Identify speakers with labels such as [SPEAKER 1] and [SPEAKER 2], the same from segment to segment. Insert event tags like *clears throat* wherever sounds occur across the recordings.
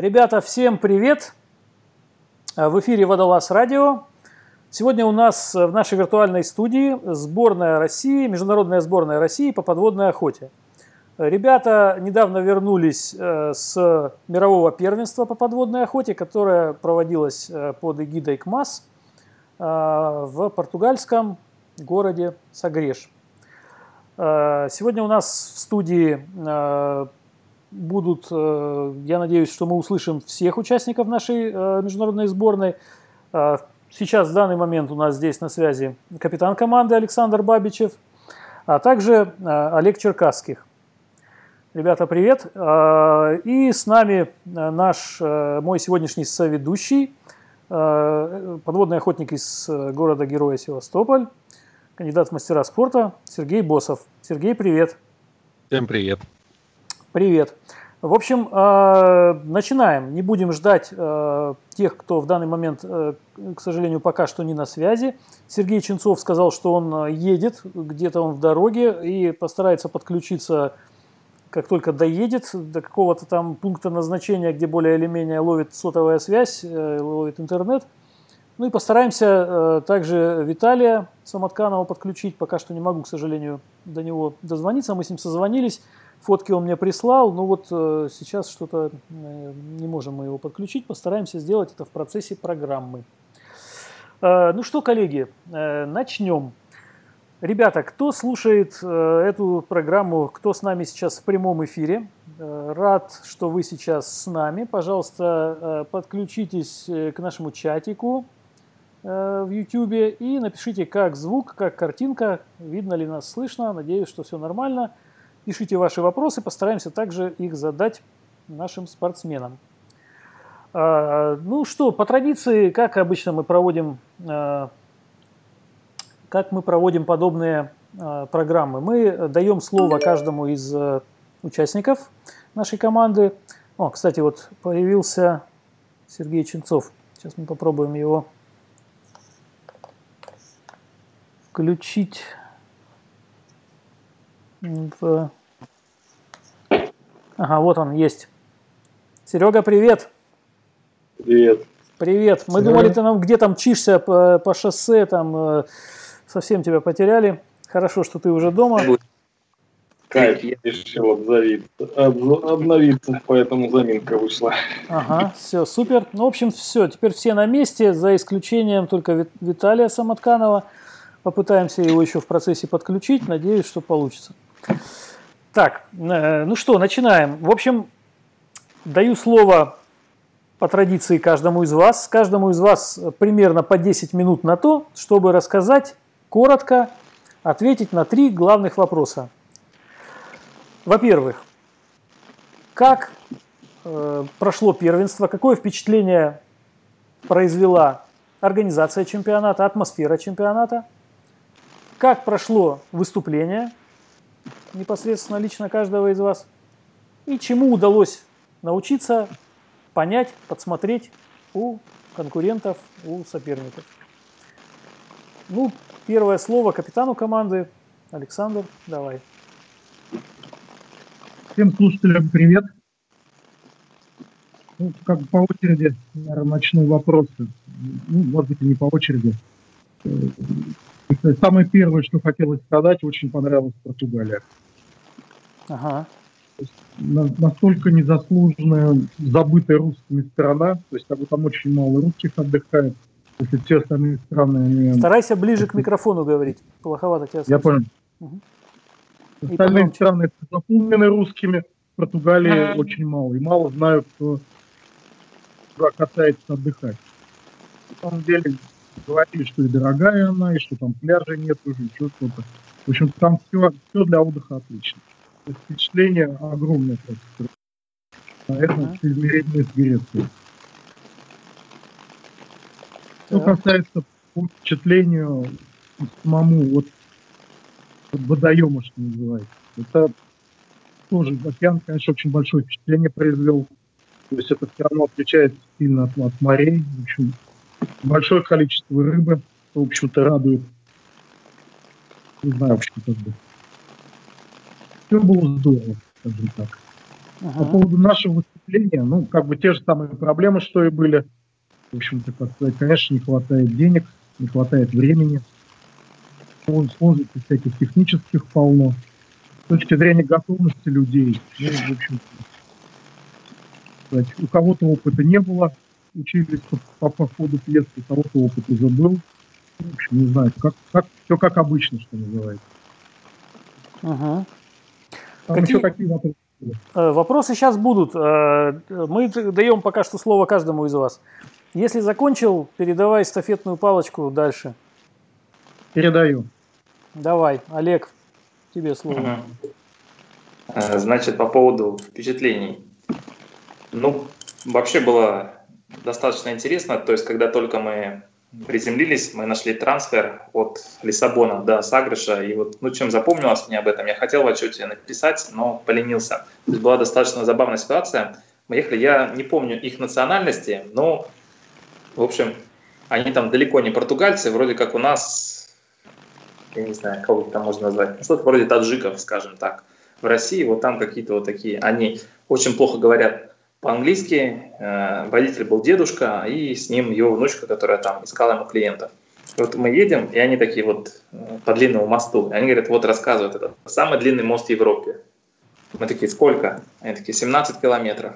[SPEAKER 1] Ребята, всем привет! В эфире Водолаз Радио. Сегодня у нас в нашей виртуальной студии сборная России, международная сборная России по подводной охоте. Ребята недавно вернулись э, с мирового первенства по подводной охоте, которое проводилось э, под эгидой КМАС э, в португальском городе Сагреш. Сегодня у нас в студии будут, я надеюсь, что мы услышим всех участников нашей международной сборной. Сейчас в данный момент у нас здесь на связи капитан команды Александр Бабичев, а также Олег Черкасских. Ребята, привет! И с нами наш, мой сегодняшний соведущий, подводный охотник из города-героя Севастополь, кандидат в мастера спорта Сергей Босов. Сергей, привет.
[SPEAKER 2] Всем привет.
[SPEAKER 1] Привет. В общем, э, начинаем. Не будем ждать э, тех, кто в данный момент, э, к сожалению, пока что не на связи. Сергей Ченцов сказал, что он едет, где-то он в дороге и постарается подключиться, как только доедет до какого-то там пункта назначения, где более или менее ловит сотовая связь, ловит интернет – ну и постараемся также Виталия Самотканова подключить. Пока что не могу, к сожалению, до него дозвониться. Мы с ним созвонились. Фотки он мне прислал. Ну вот э, сейчас что-то э, не можем мы его подключить. Постараемся сделать это в процессе программы. Э, ну что, коллеги, начнем. Ребята, кто слушает эту программу, кто с нами сейчас в прямом эфире, рад, что вы сейчас с нами. Пожалуйста, подключитесь к нашему чатику в YouTube и напишите, как звук, как картинка, видно ли нас, слышно. Надеюсь, что все нормально. Пишите ваши вопросы, постараемся также их задать нашим спортсменам. А, ну что, по традиции, как обычно мы проводим, э, как мы проводим подобные э, программы? Мы даем слово каждому из участников нашей команды. О, кстати, вот появился Сергей Ченцов. Сейчас мы попробуем его включить в... Ага, вот он есть. Серега, привет.
[SPEAKER 3] Привет.
[SPEAKER 1] Привет. Мы Серега. думали, ты нам где там чишься по, по шоссе, там э, совсем тебя потеряли. Хорошо, что ты уже дома.
[SPEAKER 3] Кайф, я решил обновиться, обновиться, поэтому заминка вышла.
[SPEAKER 1] Ага, все, супер. Ну, в общем, все, теперь все на месте, за исключением только Виталия Самотканова. Попытаемся его еще в процессе подключить. Надеюсь, что получится. Так, э, ну что, начинаем. В общем, даю слово по традиции каждому из вас. Каждому из вас примерно по 10 минут на то, чтобы рассказать коротко, ответить на три главных вопроса. Во-первых, как э, прошло первенство, какое впечатление произвела организация чемпионата, атмосфера чемпионата – как прошло выступление непосредственно лично каждого из вас и чему удалось научиться, понять, подсмотреть у конкурентов, у соперников. Ну, первое слово капитану команды. Александр, давай.
[SPEAKER 4] Всем слушателям привет. Ну, как по очереди, наверное, начну вопросы. Ну, может быть, и не по очереди. Самое первое, что хотелось сказать, очень понравилась Португалия. Ага. настолько незаслуженная, забытая русскими страна, то есть как бы там очень мало русских отдыхает, если все остальные страны... Они...
[SPEAKER 1] Старайся ближе к микрофону говорить, плоховато тебя
[SPEAKER 4] слышно. Я понял. Угу. Остальные страны заполнены русскими, Португалии а очень мало, и мало знают, кто касается отдыхать. На самом деле, говорили, что и дорогая она, и что там пляжа нет уже, еще что-то. В общем, там все, все для отдыха отлично. Впечатление огромное просто. Наверное, uh-huh. измерение с Грецией. Что касается по впечатлению самому, вот, вот водоема, что называется, это тоже океан, конечно, очень большое впечатление произвел. То есть это все равно отличается сильно от, от морей. В общем, большое количество рыбы, в общем-то, радует. Не знаю, в общем, как бы. Все было здорово, скажем так. Ага. По поводу нашего впечатление. Ну, как бы те же самые проблемы, что и были. В общем-то, как сказать, конечно, не хватает денег, не хватает времени. Сложностей всяких технических полно. С точки зрения готовности людей, ну, в общем у кого-то опыта не было, учились по, по, по ходу пьесы, у кого-то опыт уже был. В общем, не знаю, как, как, все как обычно, что называется.
[SPEAKER 1] Угу.
[SPEAKER 4] Там какие... еще какие вопросы?
[SPEAKER 1] Э, вопросы сейчас будут. Э, мы даем пока что слово каждому из вас. Если закончил, передавай эстафетную палочку дальше.
[SPEAKER 4] Передаю.
[SPEAKER 1] Давай, Олег, тебе слово.
[SPEAKER 2] Угу. Значит, по поводу впечатлений. Ну, вообще было достаточно интересно. То есть, когда только мы приземлились, мы нашли трансфер от Лиссабона до Сагрыша. И вот, ну, чем запомнилось мне об этом, я хотел в отчете написать, но поленился. То есть была достаточно забавная ситуация. Мы ехали, я не помню их национальности, но, в общем, они там далеко не португальцы, вроде как у нас, я не знаю, кого там можно назвать, что-то вроде таджиков, скажем так. В России вот там какие-то вот такие, они очень плохо говорят по-английски. Э, водитель был дедушка, и с ним его внучка, которая там искала ему клиентов. И вот мы едем, и они такие вот э, по длинному мосту. И они говорят, вот рассказывают, это самый длинный мост в Европе. Мы такие, сколько? Они такие, 17 километров.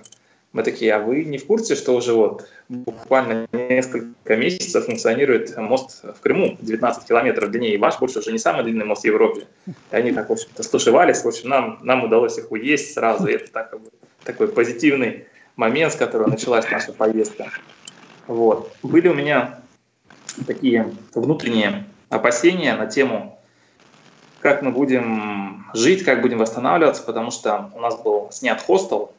[SPEAKER 2] Мы такие, а вы не в курсе, что уже вот буквально несколько месяцев функционирует мост в Крыму, 19 километров длиннее, и ваш больше уже не самый длинный мост в Европе. И они так, в общем-то, стушевались, в общем, нам, нам удалось их уесть сразу, и это так, такой позитивный момент, с которого началась наша поездка. Вот. Были у меня такие внутренние опасения на тему, как мы будем жить, как будем восстанавливаться, потому что у нас был снят хостел,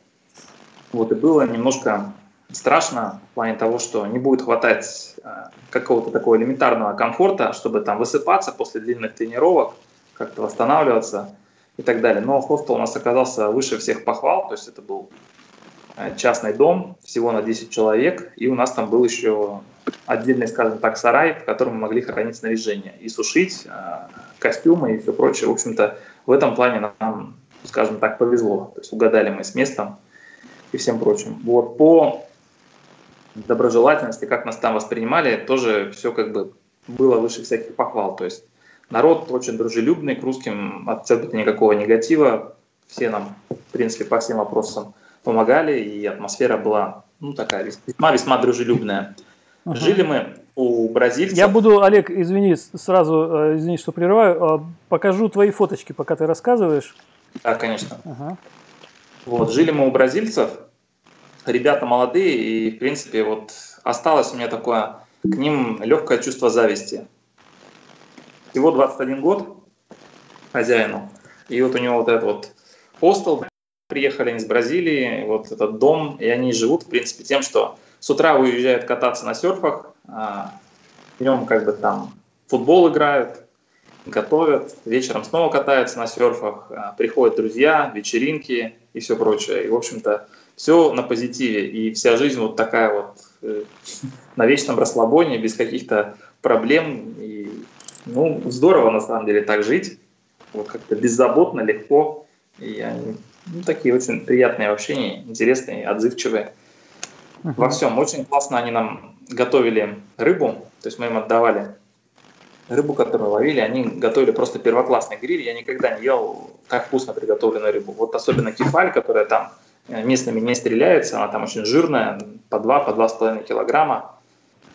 [SPEAKER 2] вот, и было немножко страшно в плане того, что не будет хватать э, какого-то такого элементарного комфорта, чтобы там высыпаться после длинных тренировок, как-то восстанавливаться и так далее. Но хостел у нас оказался выше всех похвал, то есть это был частный дом, всего на 10 человек, и у нас там был еще отдельный, скажем так, сарай, в котором мы могли хранить снаряжение и сушить э, костюмы и все прочее. В общем-то, в этом плане нам, скажем так, повезло. То есть угадали мы с местом и всем прочим. Вот по доброжелательности, как нас там воспринимали, тоже все как бы было выше всяких похвал. То есть народ очень дружелюбный к русским, абсолютно никакого негатива. Все нам, в принципе, по всем вопросам помогали, и атмосфера была ну, такая весьма-весьма дружелюбная. uh Жили мы у бразильцев.
[SPEAKER 1] Я буду, Олег, извини, сразу, э, извини, что прерываю, э, покажу твои фоточки, пока ты рассказываешь.
[SPEAKER 2] Да, конечно. uh Вот, жили мы у бразильцев, ребята молодые, и, в принципе, вот осталось у меня такое к ним легкое чувство зависти. Всего 21 год хозяину, и вот у него вот этот вот хостел приехали они из Бразилии, вот этот дом, и они живут, в принципе, тем, что с утра уезжают кататься на серфах, а днем как бы там футбол играют, готовят, вечером снова катаются на серфах, а, приходят друзья, вечеринки и все прочее. И, в общем-то, все на позитиве. И вся жизнь вот такая вот э, *laughs* на вечном расслабоне, без каких-то проблем. И, ну, здорово на самом деле так жить. Вот как-то беззаботно, легко. И они ну, такие очень приятные в общении, интересные, отзывчивые. Uh-huh. Во всем. Очень классно они нам готовили рыбу, то есть мы им отдавали рыбу, которую ловили, они готовили просто первоклассный гриль. Я никогда не ел так вкусно приготовленную рыбу. Вот особенно кефаль, которая там э, местными не стреляется, она там очень жирная, по 2, по 2,5 килограмма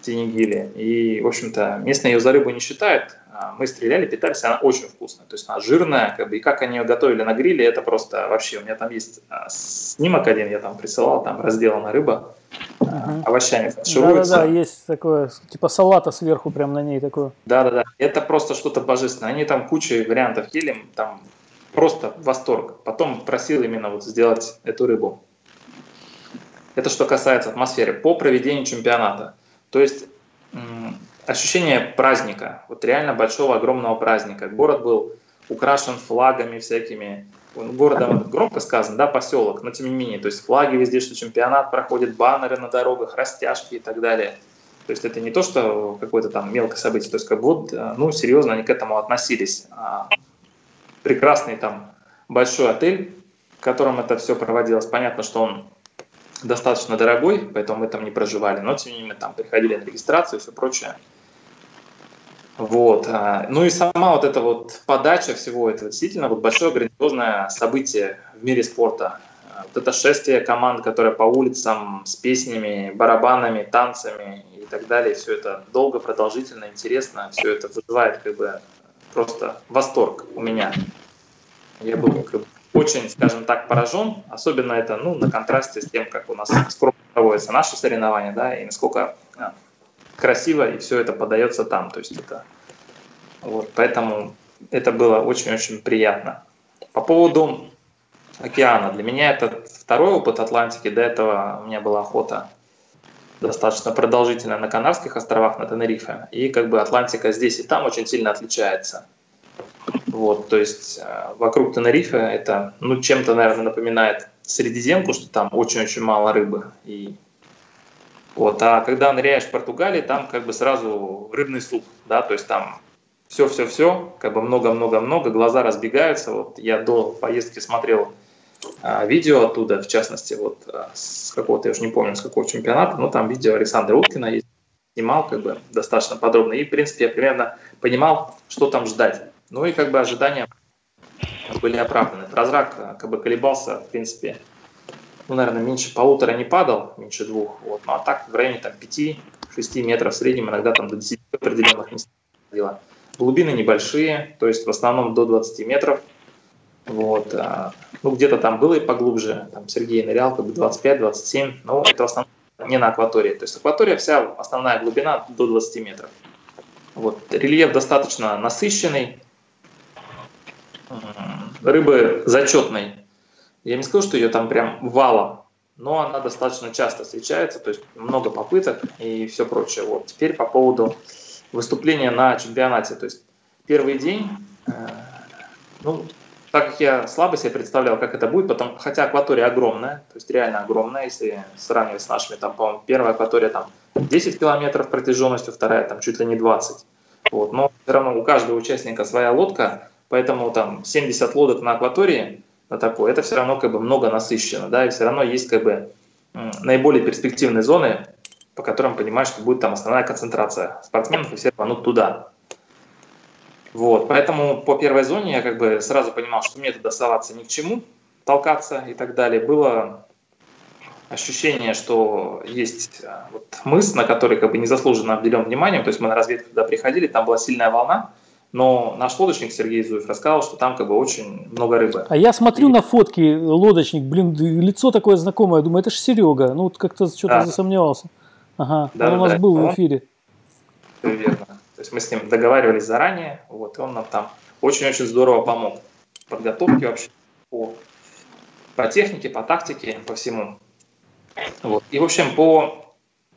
[SPEAKER 2] тенегили. И, в общем-то, местные ее за рыбу не считают, а, мы стреляли, питались, она очень вкусная. То есть она жирная, как бы, и как они ее готовили на гриле, это просто вообще, у меня там есть а, снимок один, я там присылал, там разделана рыба, uh-huh. овощами
[SPEAKER 1] фаршируется. Да-да-да, есть такое, типа салата сверху прям на ней такое.
[SPEAKER 2] Да-да-да, это просто что-то божественное. Они там кучу вариантов ели, там просто восторг. Потом просил именно вот сделать эту рыбу. Это что касается атмосферы. По проведению чемпионата. То есть ощущение праздника, вот реально большого, огромного праздника. Город был украшен флагами всякими. Городом громко сказано, да, поселок, но тем не менее, то есть флаги везде, что чемпионат проходит, баннеры на дорогах, растяжки и так далее. То есть это не то, что какое-то там мелкое событие, то есть как вот, э, ну, серьезно они к этому относились. А прекрасный там большой отель, в котором это все проводилось. Понятно, что он достаточно дорогой, поэтому мы там не проживали, но тем не менее там приходили на регистрацию и все прочее. Вот. А, ну и сама вот эта вот подача всего этого действительно вот большое грандиозное событие в мире спорта. А, вот это шествие команд, которое по улицам с песнями, барабанами, танцами и так далее, все это долго, продолжительно, интересно, все это вызывает как бы просто восторг у меня. Я был как бы, очень, скажем так, поражен, особенно это ну, на контрасте с тем, как у нас скромно проводятся наши соревнования, да, и насколько а, красиво, и все это подается там. То есть это вот, поэтому это было очень-очень приятно. По поводу океана. Для меня это второй опыт Атлантики. До этого у меня была охота достаточно продолжительная на Канарских островах, на Тенерифе. И как бы Атлантика здесь и там очень сильно отличается. Вот, то есть э, вокруг Тенерифе это, ну, чем-то, наверное, напоминает Средиземку, что там очень-очень мало рыбы. И вот, а когда ныряешь в Португалии, там как бы сразу рыбный суп, да, то есть там все-все-все, как бы много-много-много, глаза разбегаются. Вот я до поездки смотрел а, видео оттуда, в частности, вот а, с какого-то, я уже не помню, с какого чемпионата, но там видео Александра Уткина есть, снимал как бы достаточно подробно. И, в принципе, я примерно понимал, что там ждать. Ну и как бы ожидания были оправданы. Прозрак а, как бы колебался, в принципе, ну, наверное, меньше полутора не падал, меньше двух. Вот. Ну, а так в районе там, 5-6 метров в среднем, иногда там до 10 определенных местах ходило. Глубины небольшие, то есть в основном до 20 метров. Вот. А, ну, где-то там было и поглубже. Там Сергей нырял как бы 25-27, но это в основном не на акватории. То есть акватория вся, основная глубина до 20 метров. Вот. Рельеф достаточно насыщенный. Рыбы зачетной я не скажу, что ее там прям валом, но она достаточно часто встречается, то есть много попыток и все прочее. Вот. Теперь по поводу выступления на чемпионате. То есть первый день, э, ну, так как я слабо себе представлял, как это будет, потом, хотя акватория огромная, то есть реально огромная, если сравнивать с нашими, там, по-моему, первая акватория там 10 километров протяженностью, вторая там чуть ли не 20. Вот, но все равно у каждого участника своя лодка, поэтому там 70 лодок на акватории, на такое, это все равно как бы много насыщенно, да, и все равно есть как бы наиболее перспективные зоны, по которым понимаешь, что будет там основная концентрация спортсменов, и все рванут туда. Вот, поэтому по первой зоне я как бы сразу понимал, что мне туда соваться ни к чему, толкаться и так далее. Было ощущение, что есть а, вот мыс, на который как бы незаслуженно обделен вниманием, то есть мы на разведку туда приходили, там была сильная волна, но наш лодочник Сергей Зуев рассказал, что там как бы очень много рыбы.
[SPEAKER 1] А я смотрю и... на фотки лодочник, блин, лицо такое знакомое, думаю, это же Серега. Ну, вот как-то что-то да. засомневался. Ага, да, он у нас да, был он... в эфире.
[SPEAKER 2] Все верно. То есть мы с ним договаривались заранее, вот, и он нам там очень-очень здорово помог в подготовке вообще по, по технике, по тактике, по всему. Вот. И, в общем, по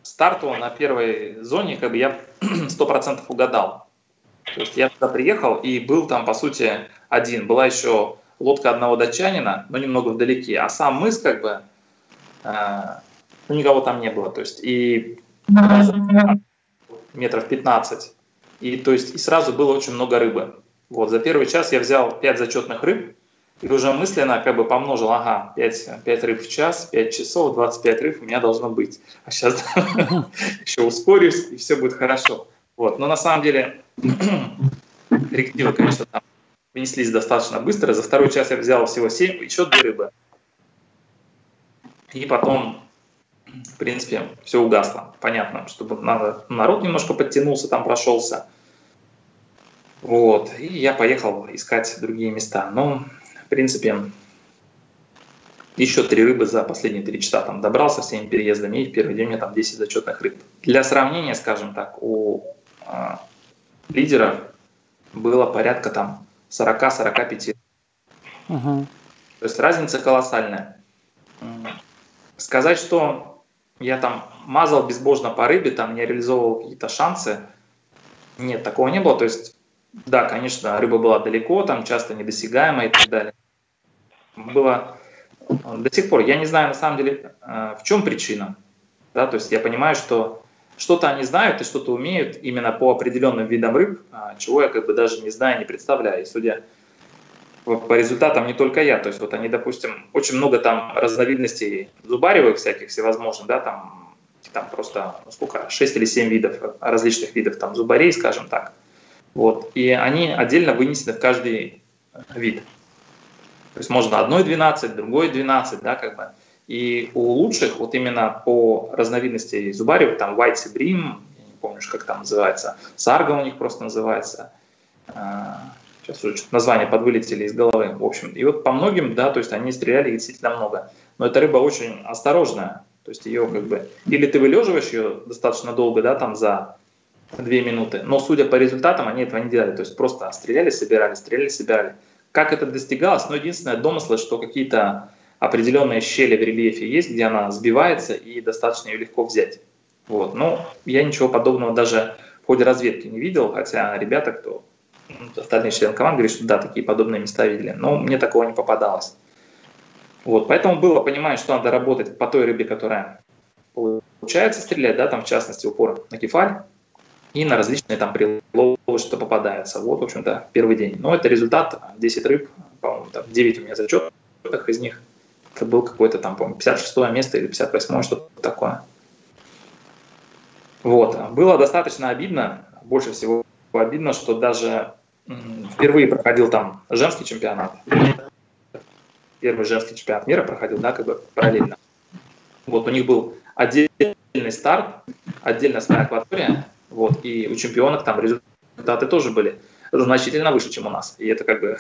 [SPEAKER 2] старту на первой зоне как бы я *clears throat* 100% угадал. То есть я туда приехал и был там, по сути, один. Была еще лодка одного датчанина, но немного вдалеке. А сам мыс, как бы, э, ну, никого там не было. То есть и метров 15. И, то есть, и сразу было очень много рыбы. Вот, за первый час я взял 5 зачетных рыб, и уже мысленно как бы помножил, ага, 5, 5 рыб в час, 5 часов, 25 рыб у меня должно быть. А сейчас *laughs* еще ускорюсь, и все будет хорошо. Вот. Но на самом деле *clears throat* коррективы, конечно, там внеслись достаточно быстро. За второй час я взял всего 7, еще 2 рыбы. И потом, в принципе, все угасло. Понятно, чтобы надо, народ немножко подтянулся, там прошелся. Вот. И я поехал искать другие места. Но, в принципе, еще три рыбы за последние три часа там добрался всеми переездами, и в первый день у меня там 10 зачетных рыб. Для сравнения, скажем так, у а, лидеров было порядка там 40-45. Угу. То есть разница колоссальная. Сказать, что я там мазал безбожно по рыбе, там не реализовывал какие-то шансы, нет, такого не было. То есть, да, конечно, рыба была далеко, там часто недосягаемая и так далее. Было до сих пор, я не знаю на самом деле, э, в чем причина. Да, то есть я понимаю, что что-то они знают и что-то умеют именно по определенным видам рыб, а, чего я как бы даже не знаю, не представляю. И судя по результатам не только я. То есть вот они, допустим, очень много там разновидностей зубаревых всяких всевозможных, да, там, там просто ну, сколько, 6 или 7 видов, различных видов там зубарей, скажем так. Вот. И они отдельно вынесены в каждый вид. То есть можно одной 12, другой 12, да, как бы. И у лучших, вот именно по разновидности зубарев, там White Sebrim, я не помню, как там называется, Сарга у них просто называется, а, сейчас уже название подвылетели из головы, в общем. И вот по многим, да, то есть они стреляли действительно много. Но эта рыба очень осторожная, то есть ее как бы, или ты вылеживаешь ее достаточно долго, да, там за две минуты, но судя по результатам, они этого не делали, то есть просто стреляли, собирали, стреляли, собирали. Как это достигалось? Ну, единственное домысло, что какие-то определенные щели в рельефе есть, где она сбивается и достаточно ее легко взять. Вот. Но я ничего подобного даже в ходе разведки не видел, хотя ребята, кто остальные члены команды говорят, что да, такие подобные места видели. Но мне такого не попадалось. Вот, поэтому было понимание, что надо работать по той рыбе, которая получается стрелять, да, там в частности упор на кефаль и на различные там приловы, что попадается. Вот, в общем-то, первый день. Но это результат, 10 рыб, по-моему, там 9 у меня зачетах из них. Это был какой-то там, по-моему, 56 место или 58 что-то такое. Вот. Было достаточно обидно, больше всего обидно, что даже впервые проходил там женский чемпионат. Первый женский чемпионат мира проходил, да, как бы параллельно. Вот у них был отдельный старт, отдельная своя акватория, вот, и у чемпионок там результаты тоже были значительно выше, чем у нас. И это как бы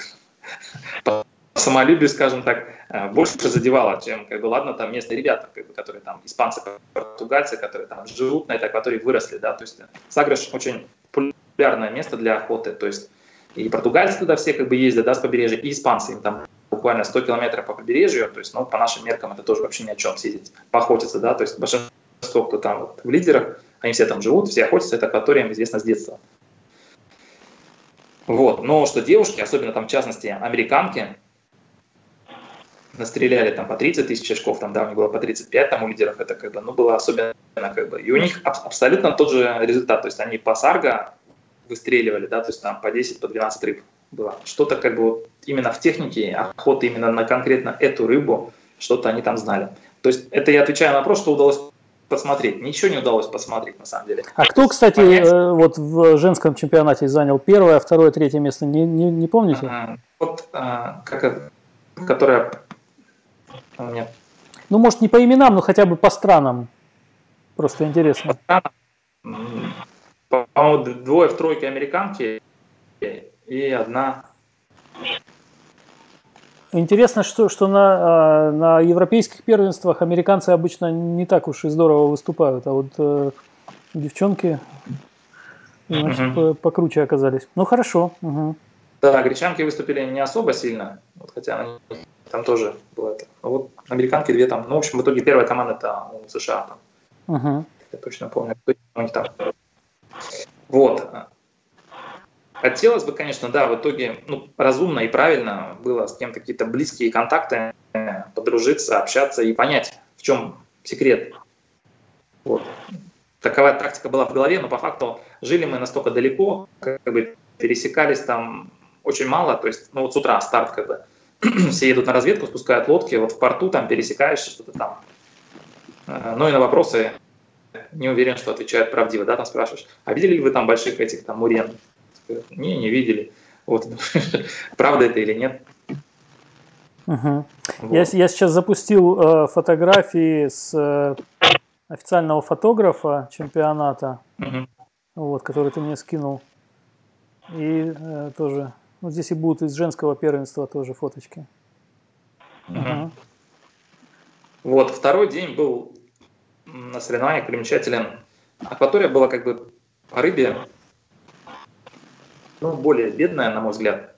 [SPEAKER 2] самолюбию, скажем так, э, больше задевало, чем, как бы, ладно, там местные ребята, как бы, которые там, испанцы, португальцы, которые там живут на этой акватории, выросли, да, то есть Сагреш очень популярное место для охоты, то есть и португальцы туда все как бы ездят, да, с побережья, и испанцы, им там буквально 100 километров по побережью, то есть, ну, по нашим меркам это тоже вообще ни о чем съездить, поохотиться, да, то есть большинство, кто там вот, в лидерах, они все там живут, все охотятся, это акваториям известно с детства. Вот, но что девушки, особенно там в частности американки, настреляли там по 30 тысяч очков, там, да, у них было по 35, там у лидеров это как бы, ну, было особенно как бы, и у них абсолютно тот же результат, то есть они по сарго выстреливали, да, то есть там по 10, по 12 рыб было. Что-то как бы вот именно в технике охоты именно на конкретно эту рыбу, что-то они там знали. То есть это я отвечаю на вопрос, что удалось посмотреть. Ничего не удалось посмотреть, на самом деле.
[SPEAKER 1] А кто, кстати, Понять... Э, вот в женском чемпионате занял первое, второе, третье место, не, не, не помните?
[SPEAKER 2] А, вот, а, как, которая у меня...
[SPEAKER 1] Ну, может, не по именам, но хотя бы по странам. Просто интересно. По
[SPEAKER 2] странам? По-моему, двое в тройке американки и одна
[SPEAKER 1] Интересно, что, что на, а, на европейских первенствах американцы обычно не так уж и здорово выступают, а вот э, девчонки значит, угу. покруче оказались. Ну хорошо. Угу.
[SPEAKER 2] Да, гречанки выступили не особо сильно, вот, хотя они, там тоже было это. Но вот американки две там, ну, в общем, в итоге первая команда это США там. Угу. Я точно помню, у них там. Вот. Хотелось бы, конечно, да, в итоге ну, разумно и правильно было с кем-то какие-то близкие контакты, подружиться, общаться и понять, в чем секрет. Вот. Такова тактика была в голове, но по факту жили мы настолько далеко, как бы пересекались там очень мало, то есть, ну вот с утра старт как бы, *clears throat* все едут на разведку, спускают лодки, вот в порту там пересекаешься, что-то там. Э, ну и на вопросы не уверен, что отвечают правдиво, да, там спрашиваешь, а видели ли вы там больших этих там мурен? Не, не видели. Вот. *laughs* Правда это или нет?
[SPEAKER 1] Угу. Вот. Я, я сейчас запустил э, фотографии с э, официального фотографа чемпионата, угу. вот, который ты мне скинул. И э, тоже, ну здесь и будут из женского первенства тоже фоточки.
[SPEAKER 2] Угу. Угу. Вот, второй день был на соревнованиях примечателен. Акватория была как бы по рыбе ну, более бедная, на мой взгляд.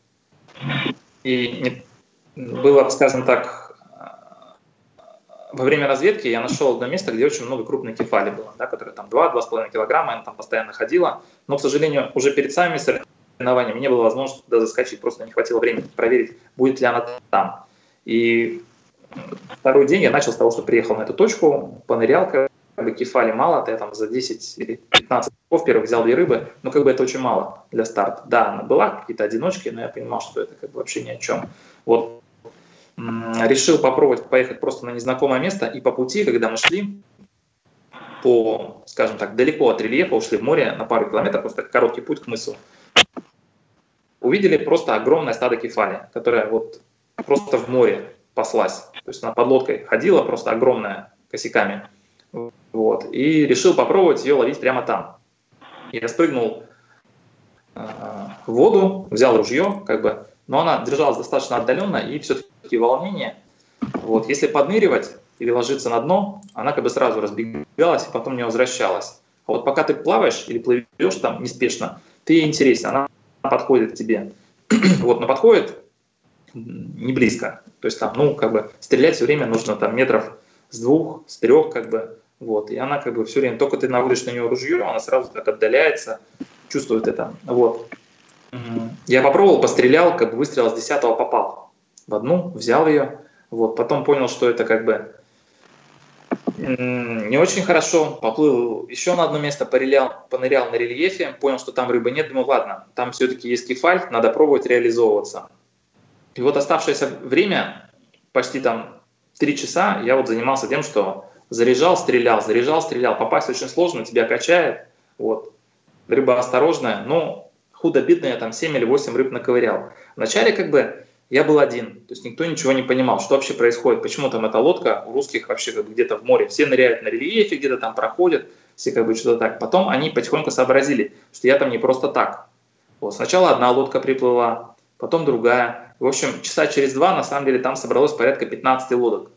[SPEAKER 2] И не, было, скажем так, во время разведки я нашел одно место, где очень много крупной кефали было, да, которая там 2-2,5 килограмма, она там постоянно ходила. Но, к сожалению, уже перед самыми соревнованиями не было возможности туда заскочить, просто не хватило времени проверить, будет ли она там. И второй день я начал с того, что приехал на эту точку, понырял, как бы кефали мало, я там за 10 или 15 первых взял две рыбы, но как бы это очень мало для старта. Да, она была, какие-то одиночки, но я понимал, что это как бы вообще ни о чем. Вот решил попробовать поехать просто на незнакомое место, и по пути, когда мы шли, по, скажем так, далеко от рельефа, ушли в море на пару километров, просто короткий путь к мысу, увидели просто огромное стадо кефали, которое вот просто в море паслась. То есть она под лодкой ходила, просто огромная, косяками. Вот. И решил попробовать ее ловить прямо там. Я спрыгнул э, в воду, взял ружье, как бы, но она держалась достаточно отдаленно, и все-таки волнение. Вот. Если подныривать или ложиться на дно, она как бы сразу разбегалась и потом не возвращалась. А вот пока ты плаваешь или плывешь там неспешно, ты интересен, она подходит тебе. *clears throat* вот, но подходит не близко. То есть там, ну, как бы стрелять все время нужно там метров с двух, с трех, как бы, вот, и она как бы все время, только ты наводишь на нее ружье, она сразу так отдаляется, чувствует это, вот. Я попробовал, пострелял, как бы выстрел с десятого попал в одну, взял ее, вот, потом понял, что это как бы не очень хорошо, поплыл еще на одно место, понырял, понырял на рельефе, понял, что там рыбы нет, думаю, ладно, там все-таки есть кефаль, надо пробовать реализовываться. И вот оставшееся время, почти там три часа, я вот занимался тем, что заряжал, стрелял, заряжал, стрелял. Попасть очень сложно, тебя качает. Вот. Рыба осторожная, но худо-бедно я там 7 или 8 рыб наковырял. Вначале как бы я был один, то есть никто ничего не понимал, что вообще происходит, почему там эта лодка у русских вообще как бы где-то в море, все ныряют на рельефе, где-то там проходят, все как бы что-то так. Потом они потихоньку сообразили, что я там не просто так. Вот, сначала одна лодка приплыла, потом другая. В общем, часа через два, на самом деле, там собралось порядка 15 лодок.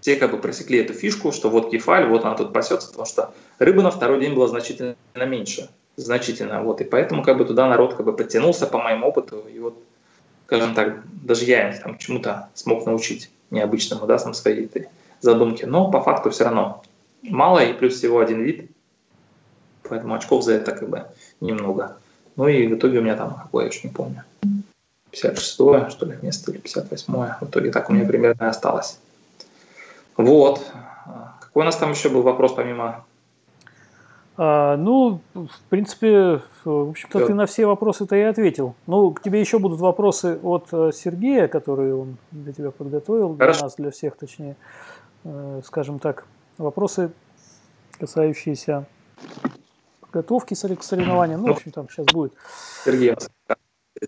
[SPEAKER 2] Все как бы просекли эту фишку, что вот кефаль, вот она тут пасется, потому что рыбы на второй день было значительно меньше. Значительно. Вот. И поэтому как бы туда народ как бы подтянулся по моему опыту. И вот, скажем так, даже я им там чему-то смог научить необычному, да, сам своей этой задумке. Но по факту все равно мало и плюс всего один вид. Поэтому очков за это как бы немного. Ну и в итоге у меня там, какое я еще не помню, 56 что ли, место или 58 В итоге так у меня примерно осталось. Вот. Какой у нас там еще был вопрос помимо
[SPEAKER 1] а, ну, в принципе, в общем-то, ты на все вопросы-то и ответил. Ну, к тебе еще будут вопросы от э, Сергея, которые он для тебя подготовил, Хорошо. для нас, для всех, точнее, э, скажем так, вопросы, касающиеся подготовки к соревнованиям. Ну, в общем, там сейчас будет. Сергей,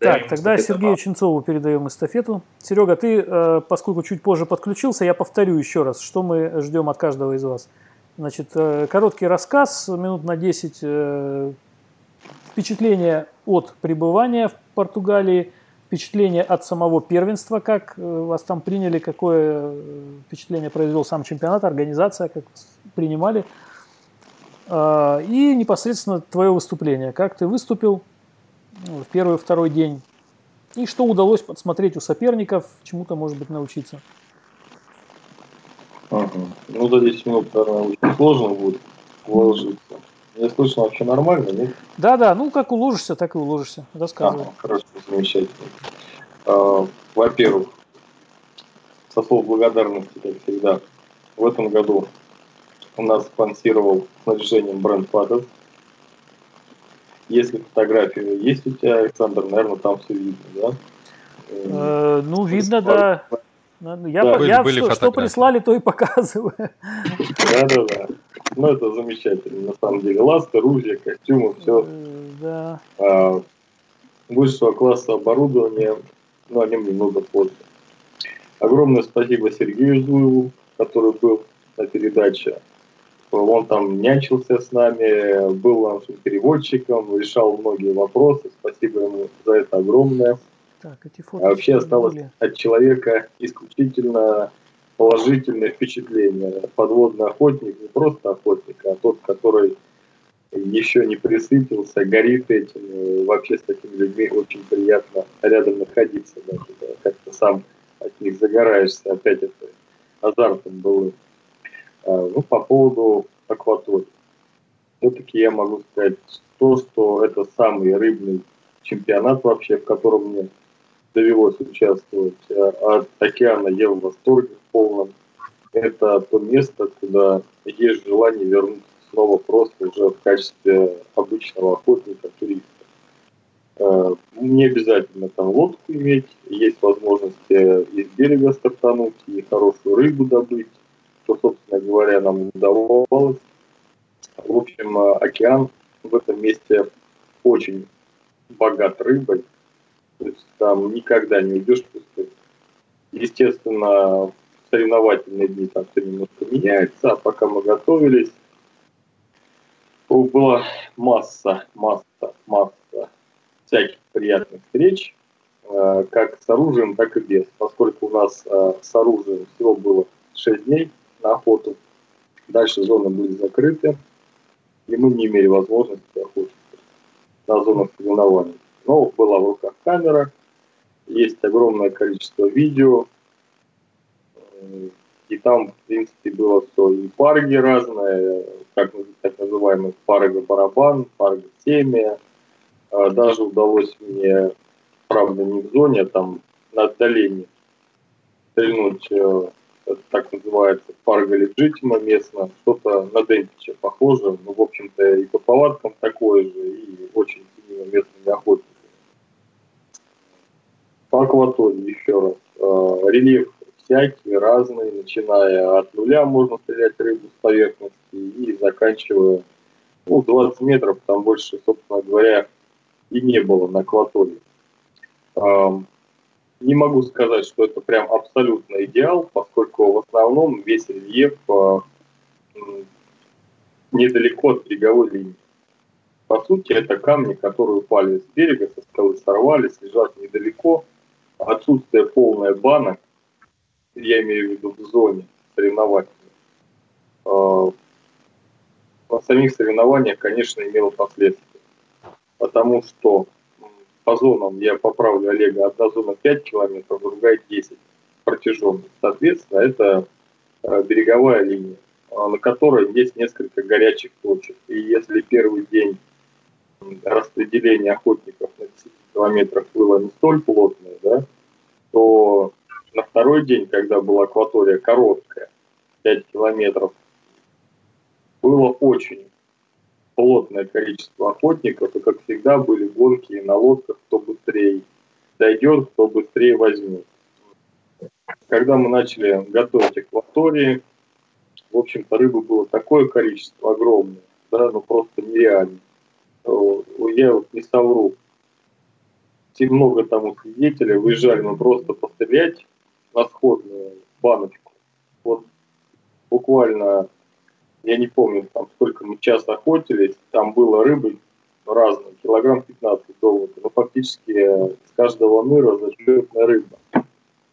[SPEAKER 1] так, тогда Сергею Ченцову передаем эстафету. Серега, ты, э, поскольку чуть позже подключился, я повторю еще раз, что мы ждем от каждого из вас. Значит, э, короткий рассказ, минут на 10, э, впечатление от пребывания в Португалии, впечатление от самого первенства, как вас там приняли, какое впечатление произвел сам чемпионат, организация, как принимали, и непосредственно твое выступление, как ты выступил, в первый второй день. И что удалось подсмотреть у соперников, чему-то, может быть, научиться.
[SPEAKER 3] Ага. Ну, за 10 минут, наверное, очень сложно будет уложиться. Я слышно вообще нормально, нет?
[SPEAKER 1] Да, да, ну как уложишься, так и уложишься. Рассказывай.
[SPEAKER 3] Ага, хорошо, замечательно. А, во-первых, со слов благодарности, как всегда, в этом году у нас спонсировал снаряжением бренд Фатов. Если фотографии есть у тебя, Александр, наверное, там все видно, да?
[SPEAKER 1] Э, ну, видно, да. Я, да, я были, что, что прислали, то и показываю.
[SPEAKER 3] Да-да-да. Ну, это замечательно, на самом деле. Ласка, ружья, костюмы, все. Э, да. А, высшего класса оборудования, ну, о нем немного позже. Огромное спасибо Сергею Зуеву, который был на передаче. Он там нянчился с нами, был нашим переводчиком, решал многие вопросы. Спасибо ему за это огромное. Так, эти фото а вообще осталось были. от человека исключительно положительное впечатление. Подводный охотник, не просто охотник, а тот, который еще не присытился, горит этим. Вообще с такими людьми очень приятно рядом находиться. Даже, да, как-то сам от них загораешься. Опять это азартом было. А, ну, по поводу акватории. Все-таки я могу сказать то, что это самый рыбный чемпионат вообще, в котором мне довелось участвовать. А, от океана я в восторге полном. Это то место, куда есть желание вернуться снова просто уже в качестве обычного охотника, туриста. Э, не обязательно там лодку иметь, есть возможность из берега стартануть и хорошую рыбу добыть, что, собственно говоря, нам удавалось. В общем, океан в этом месте очень богат рыбой, то есть там никогда не уйдешь пустой. Естественно, соревновательные дни там все немножко меняется, а пока мы готовились, была масса, масса, масса всяких приятных встреч, э, как с оружием, так и без. Поскольку у нас э, с оружием всего было 6 дней на охоту, дальше зоны были закрыты, и мы не имели возможности охотиться на зонах соревнований. Но была в руках камера, есть огромное количество видео, и там, в принципе, было все и парги разные, как так называемый парго-барабан, парго-семя, а, даже удалось мне, правда, не в зоне, а там на отдалении стрельнуть, э, это так называется, парга легитима местно, что-то на Демпича похоже, ну, в общем-то, и по палаткам такое же, и очень ценимо местными охотниками. По акватории еще раз. Э, рельеф всякий, разный, начиная от нуля можно стрелять рыбу с поверхности и заканчивая ну, 20 метров, там больше, собственно говоря, и не было на акватории. Не могу сказать, что это прям абсолютно идеал, поскольку в основном весь рельеф а, недалеко от береговой линии. По сути, это камни, которые упали с берега, со скалы сорвались, лежат недалеко. Отсутствие полной банок, я имею в виду в зоне соревновательной, а, на самих соревнованиях, конечно, имело последствия потому что по зонам, я поправлю Олега, одна зона 5 километров, другая 10 протяженность. Соответственно, это э, береговая линия, а, на которой есть несколько горячих точек. И если первый день распределение охотников на 10 километрах было не столь плотное, да, то на второй день, когда была акватория короткая, 5 километров, было очень плотное количество охотников, и, как всегда, были гонки на лодках, кто быстрее дойдет, кто быстрее возьмет. Когда мы начали готовить акватории, в общем-то, рыбы было такое количество огромное, да, ну просто нереально. Я вот не совру. И много тому свидетелей выезжали мы просто пострелять на сходную баночку. Вот буквально я не помню, там сколько мы час охотились, там было рыбы разной, килограмм 15 долларов, но фактически с каждого ныра зачетная рыба.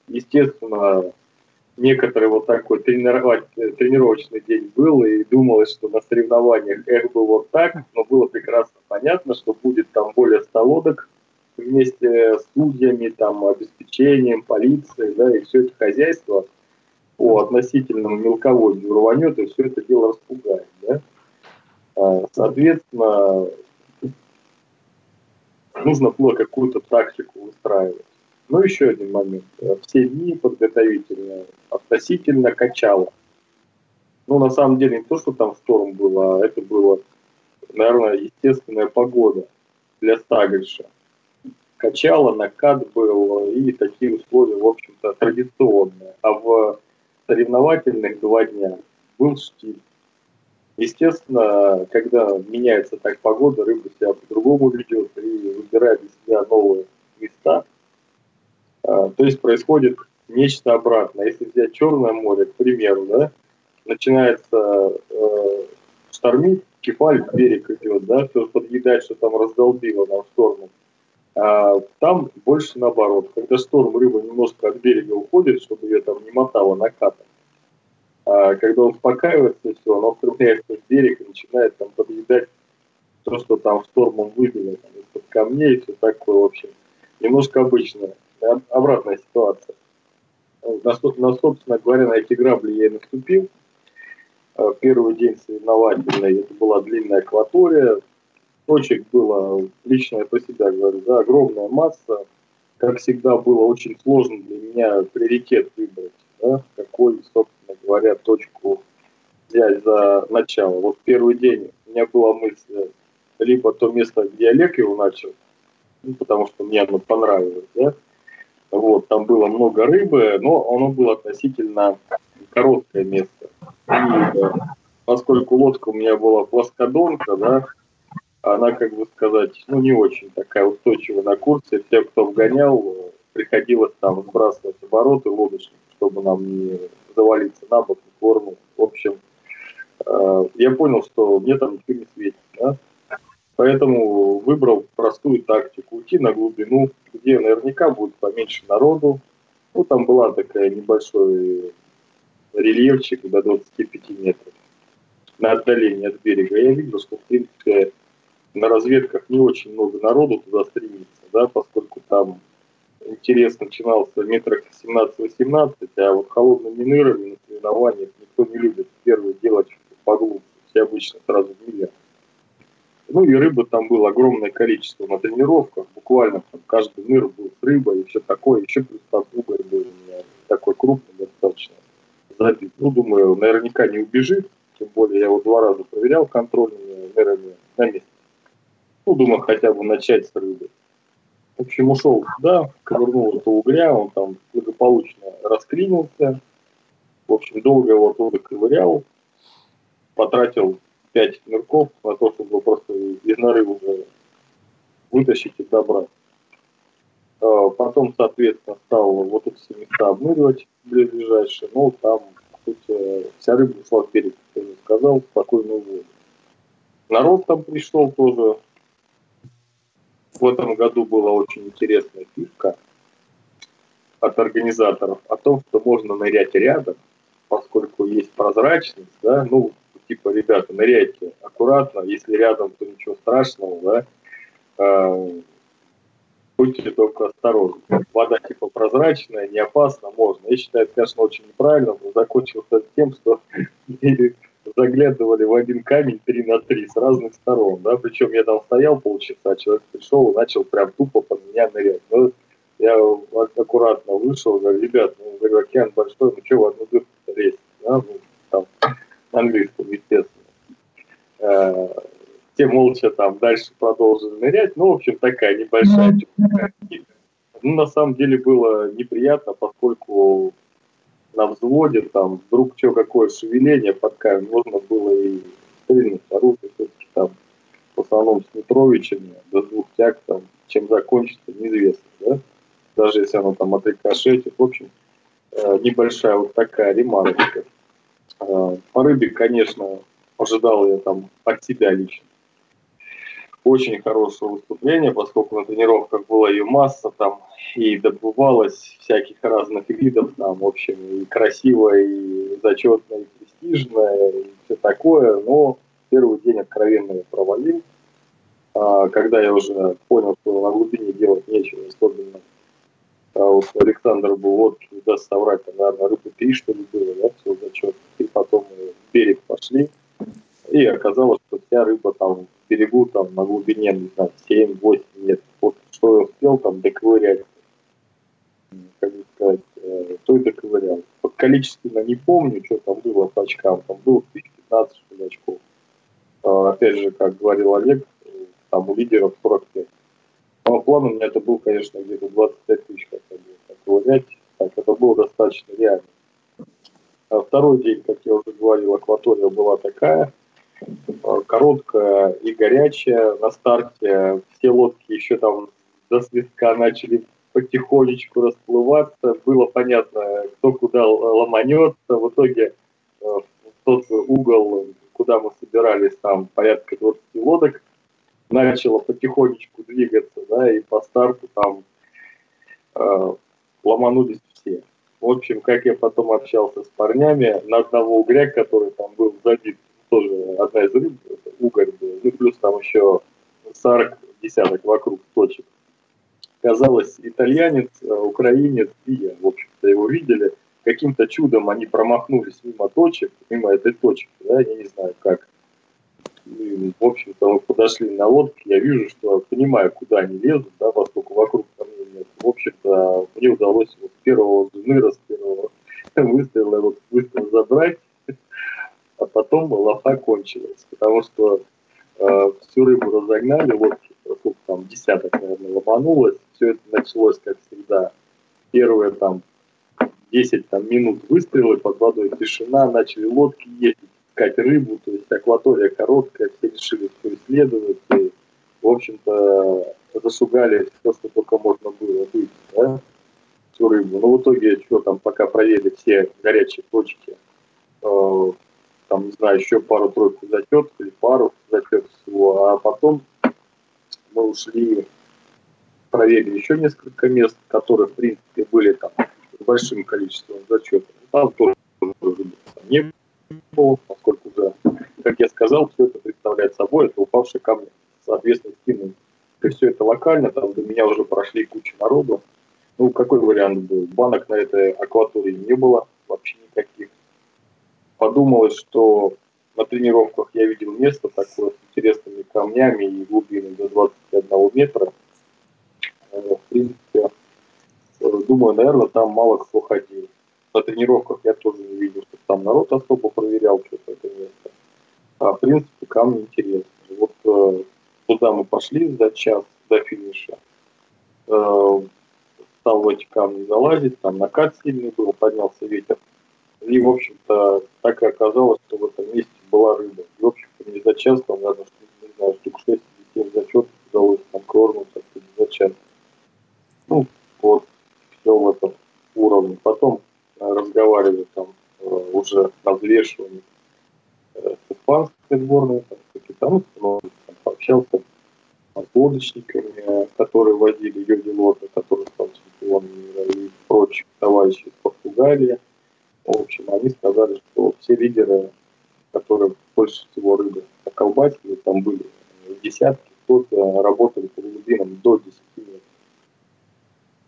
[SPEAKER 3] Естественно, некоторый вот такой тренировать, тренировочный день был, и думалось, что на соревнованиях эх бы вот так, но было прекрасно понятно, что будет там более 100 лодок вместе с судьями, там, обеспечением, полицией, да, и все это хозяйство – по относительному мелководью рванет и все это дело распугает. Да? А, соответственно, нужно было какую-то тактику выстраивать. Ну, еще один момент. Все дни подготовительные относительно качало. Ну, на самом деле, не то, что там шторм был, а это было, наверное, естественная погода для стагриша. Качало, накат был, и такие условия, в общем-то, традиционные. А в соревновательных два дня был штиль. Естественно, когда меняется так погода, рыба себя по-другому ведет и выбирает для себя новые места. А, то есть происходит нечто обратное. Если взять Черное море, к примеру, да, начинается э, штормить, кефаль в берег идет, да, все подъедает, что там раздолбило нам штормом. А там больше наоборот. Когда шторм рыба немножко от берега уходит, чтобы ее там не мотало накатом, а когда он успокаивается, все, она устремляется в берег и начинает там подъедать то, что там штормом выбило там, из-под камней и все такое, в общем. Немножко обычная, обратная ситуация. На, на, собственно говоря, на эти грабли я и наступил. А, первый день соревновательный, это была длинная акватория, точек было, лично я по себе говорю, да, огромная масса. Как всегда, было очень сложно для меня приоритет выбрать, да, какой, собственно говоря, точку взять за начало. Вот первый день у меня была мысль, либо то место, где Олег его начал, ну, потому что мне оно понравилось, да, вот, там было много рыбы, но оно было относительно короткое место. И, э, поскольку лодка у меня была плоскодонка, да, она, как бы сказать, ну, не очень такая устойчивая на курсе. Те, кто вгонял, приходилось там сбрасывать обороты лодочник, чтобы нам не завалиться на бок, в форму. В общем, э, я понял, что мне там ничего не светит. Да? Поэтому выбрал простую тактику. Уйти на глубину, где наверняка будет поменьше народу. Ну, там была такая небольшой рельефчик до 25 метров на отдалении от берега. Я видел, что, в принципе, на разведках не очень много народу туда стремится, да, поскольку там интерес начинался в метрах 17-18, а вот холодными нырами на соревнованиях никто не любит первое делать поглубже. Все обычно сразу в. Ну и рыбы там было огромное количество на тренировках, буквально там каждый ныр был с рыбой и все такое, еще плюс угорь был у меня такой крупный достаточно забит. Ну, думаю, наверняка не убежит, тем более я его два раза проверял контрольными нырами на месте. Ну, думаю, хотя бы начать с рыбы. В общем, ушел туда, ковырнул этого угря, он там благополучно расклинился. В общем, долго его оттуда ковырял, потратил 5 нырков на то, чтобы просто из норы уже вытащить и добрать. А, потом, соответственно, стал вот эти все места обныривать ближайшие, но там, по сути, вся рыба ушла в берег, как я сказал, в спокойную воду. Народ там пришел тоже. В этом году была очень интересная фишка от организаторов о том, что можно нырять рядом, поскольку есть прозрачность, да, ну, типа, ребята, ныряйте аккуратно, если рядом, то ничего страшного, да, а, будьте только осторожны. Вода типа прозрачная, не опасна, можно. Я считаю, это, конечно, очень неправильно, но закончился тем, что *laughs* заглядывали в один камень 3 на 3 с разных сторон, да, причем я там стоял полчаса, человек пришел и начал прям тупо под меня нырять. Ну, я аккуратно вышел, говорю, ребят, ну, говорю, океан большой, ну что в одну дырку лезть, да, ну, там, на английском, естественно. Э, те молча там дальше продолжили нырять. Ну, в общем, такая небольшая Ну, на самом деле было неприятно, поскольку на взводе там вдруг что какое шевеление под камень, можно было и стрельнуть оружие, все-таки там в основном с Митровичами до двух тяг там, чем закончится, неизвестно, да? Даже если оно там отрикошетит. В общем, э, небольшая вот такая ремарочка. Э, по рыбе, конечно, ожидал я там от себя лично очень хорошее выступление, поскольку на тренировках была ее масса там, и добывалось всяких разных видов, там, в общем, и красивое, и зачетное, и престижное, и все такое, но первый день откровенно провалил. А, когда я уже понял, что на глубине делать нечего, особенно а вот Александр был лодки, не даст соврать, наверное, рыбы три, что ли, было, да, все зачет. И потом в берег пошли, и оказалось, что вся рыба там берегу там на глубине, не знаю, 7-8 метров. Вот что я успел там доковырять, как бы сказать, э, то и доковырял. Вот количественно не помню, что там было по очкам, там было 1015 что ли, очков. А, опять же, как говорил Олег, там у лидеров 45. Но план у меня это был, конечно, где-то 25 тысяч как-то было доковырять. Так, это было достаточно реально. А второй день, как я уже говорил, акватория была такая – короткая и горячая на старте. Все лодки еще там до свистка начали потихонечку расплываться. Было понятно, кто куда ломанется. В итоге э, в тот угол, куда мы собирались, там порядка 20 лодок, начало потихонечку двигаться, да, и по старту там э, ломанулись все. В общем, как я потом общался с парнями, на одного угря, который там был забит тоже одна из рыб, угорь был, ну плюс там еще 40 десяток вокруг точек. Казалось, итальянец, э, украинец и я, в общем-то, его видели. Каким-то чудом они промахнулись мимо точек, мимо этой точки, да, я не знаю как. И, в общем-то, мы подошли на лодке, я вижу, что понимаю, куда они лезут, да, поскольку вокруг камней нет. В общем-то, мне удалось вот первого жныра, с первого *laughs* выстрела, вот выстрел забрать, *laughs* а потом лафа кончилась, потому что э, всю рыбу разогнали, лодки, сколько там, десяток, наверное, ломанулось. Все это началось, как всегда, первые там 10 там, минут выстрелы, под водой тишина, начали лодки ездить, искать рыбу, то есть акватория короткая, все решили все исследовать, и, в общем-то, зашугали все, что только можно было выйти, да, всю рыбу. Но в итоге, что там, пока проверили все горячие точки, э, там, не знаю, еще пару-тройку затет или пару затет всего, а потом мы ушли, проверили еще несколько мест, которые, в принципе, были там с большим количеством зачетов. Там тоже не было, поскольку уже, как я сказал, все это представляет собой, это упавшие камни, соответственно, стены. И все это локально, там до меня уже прошли куча народу. Ну, какой вариант был? Банок на этой акватории не было вообще никаких. Подумалось, что на тренировках я видел место такое с интересными камнями и глубиной до 21 метра. Э, в принципе, э, думаю, наверное, там мало кто ходил. На тренировках я тоже не видел, что там народ особо проверял что-то это место. А в принципе, камни интересные. Вот э, туда мы пошли за час до финиша. Стал в эти камни залазить, там накат сильный был, поднялся ветер. И, в общем-то, так и оказалось, что в этом месте была рыба. И, в общем-то, не за час, там, наверное, не знаю, штук 6 или 7 зачетов удалось там корнуться за час. Ну, вот, все в этом уровне. Потом э, разговаривали там э, уже на взвешивании э, с испанской сборной, там, с капитаном, ну, там, пообщался с лодочниками, которые водили Йоги Лота, который стал чемпионом и прочих товарищей из Португалии. В общем, они сказали, что все лидеры которые больше всего рыбы околбатили, там были десятки, кто-то работали по глубинам до 10 метров.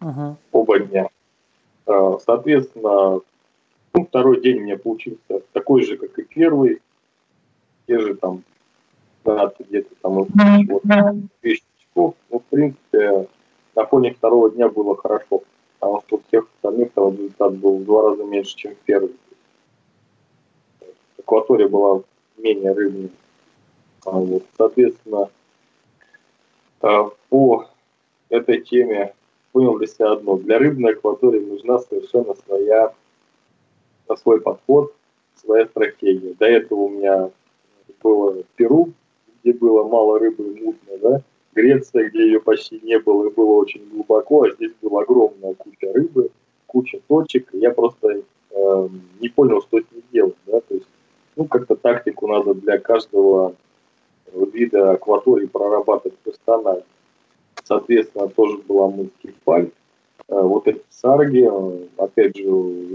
[SPEAKER 3] Uh-huh. Оба дня. А, соответственно, ну, второй день у меня получился такой же, как и первый. Те же там где-то там вот, часов. Ну, в принципе, на фоне второго дня было хорошо, потому что у всех остальных там результат был в два раза меньше, чем первый акватория была менее рыбной. А вот, соответственно, а, по этой теме понял для себя одно. Для рыбной акватории нужна совершенно своя, свой подход, своя стратегия. До этого у меня было Перу, где было мало рыбы и мутно, да, Греция, где ее почти не было и было очень глубоко, а здесь была огромная куча рыбы, куча точек, и я просто э, не понял, что с ней делать, да, то есть ну, как-то тактику надо для каждого вида акватории прорабатывать персонально. Соответственно, тоже была мысль паль. Э, вот эти сарги, э, опять же,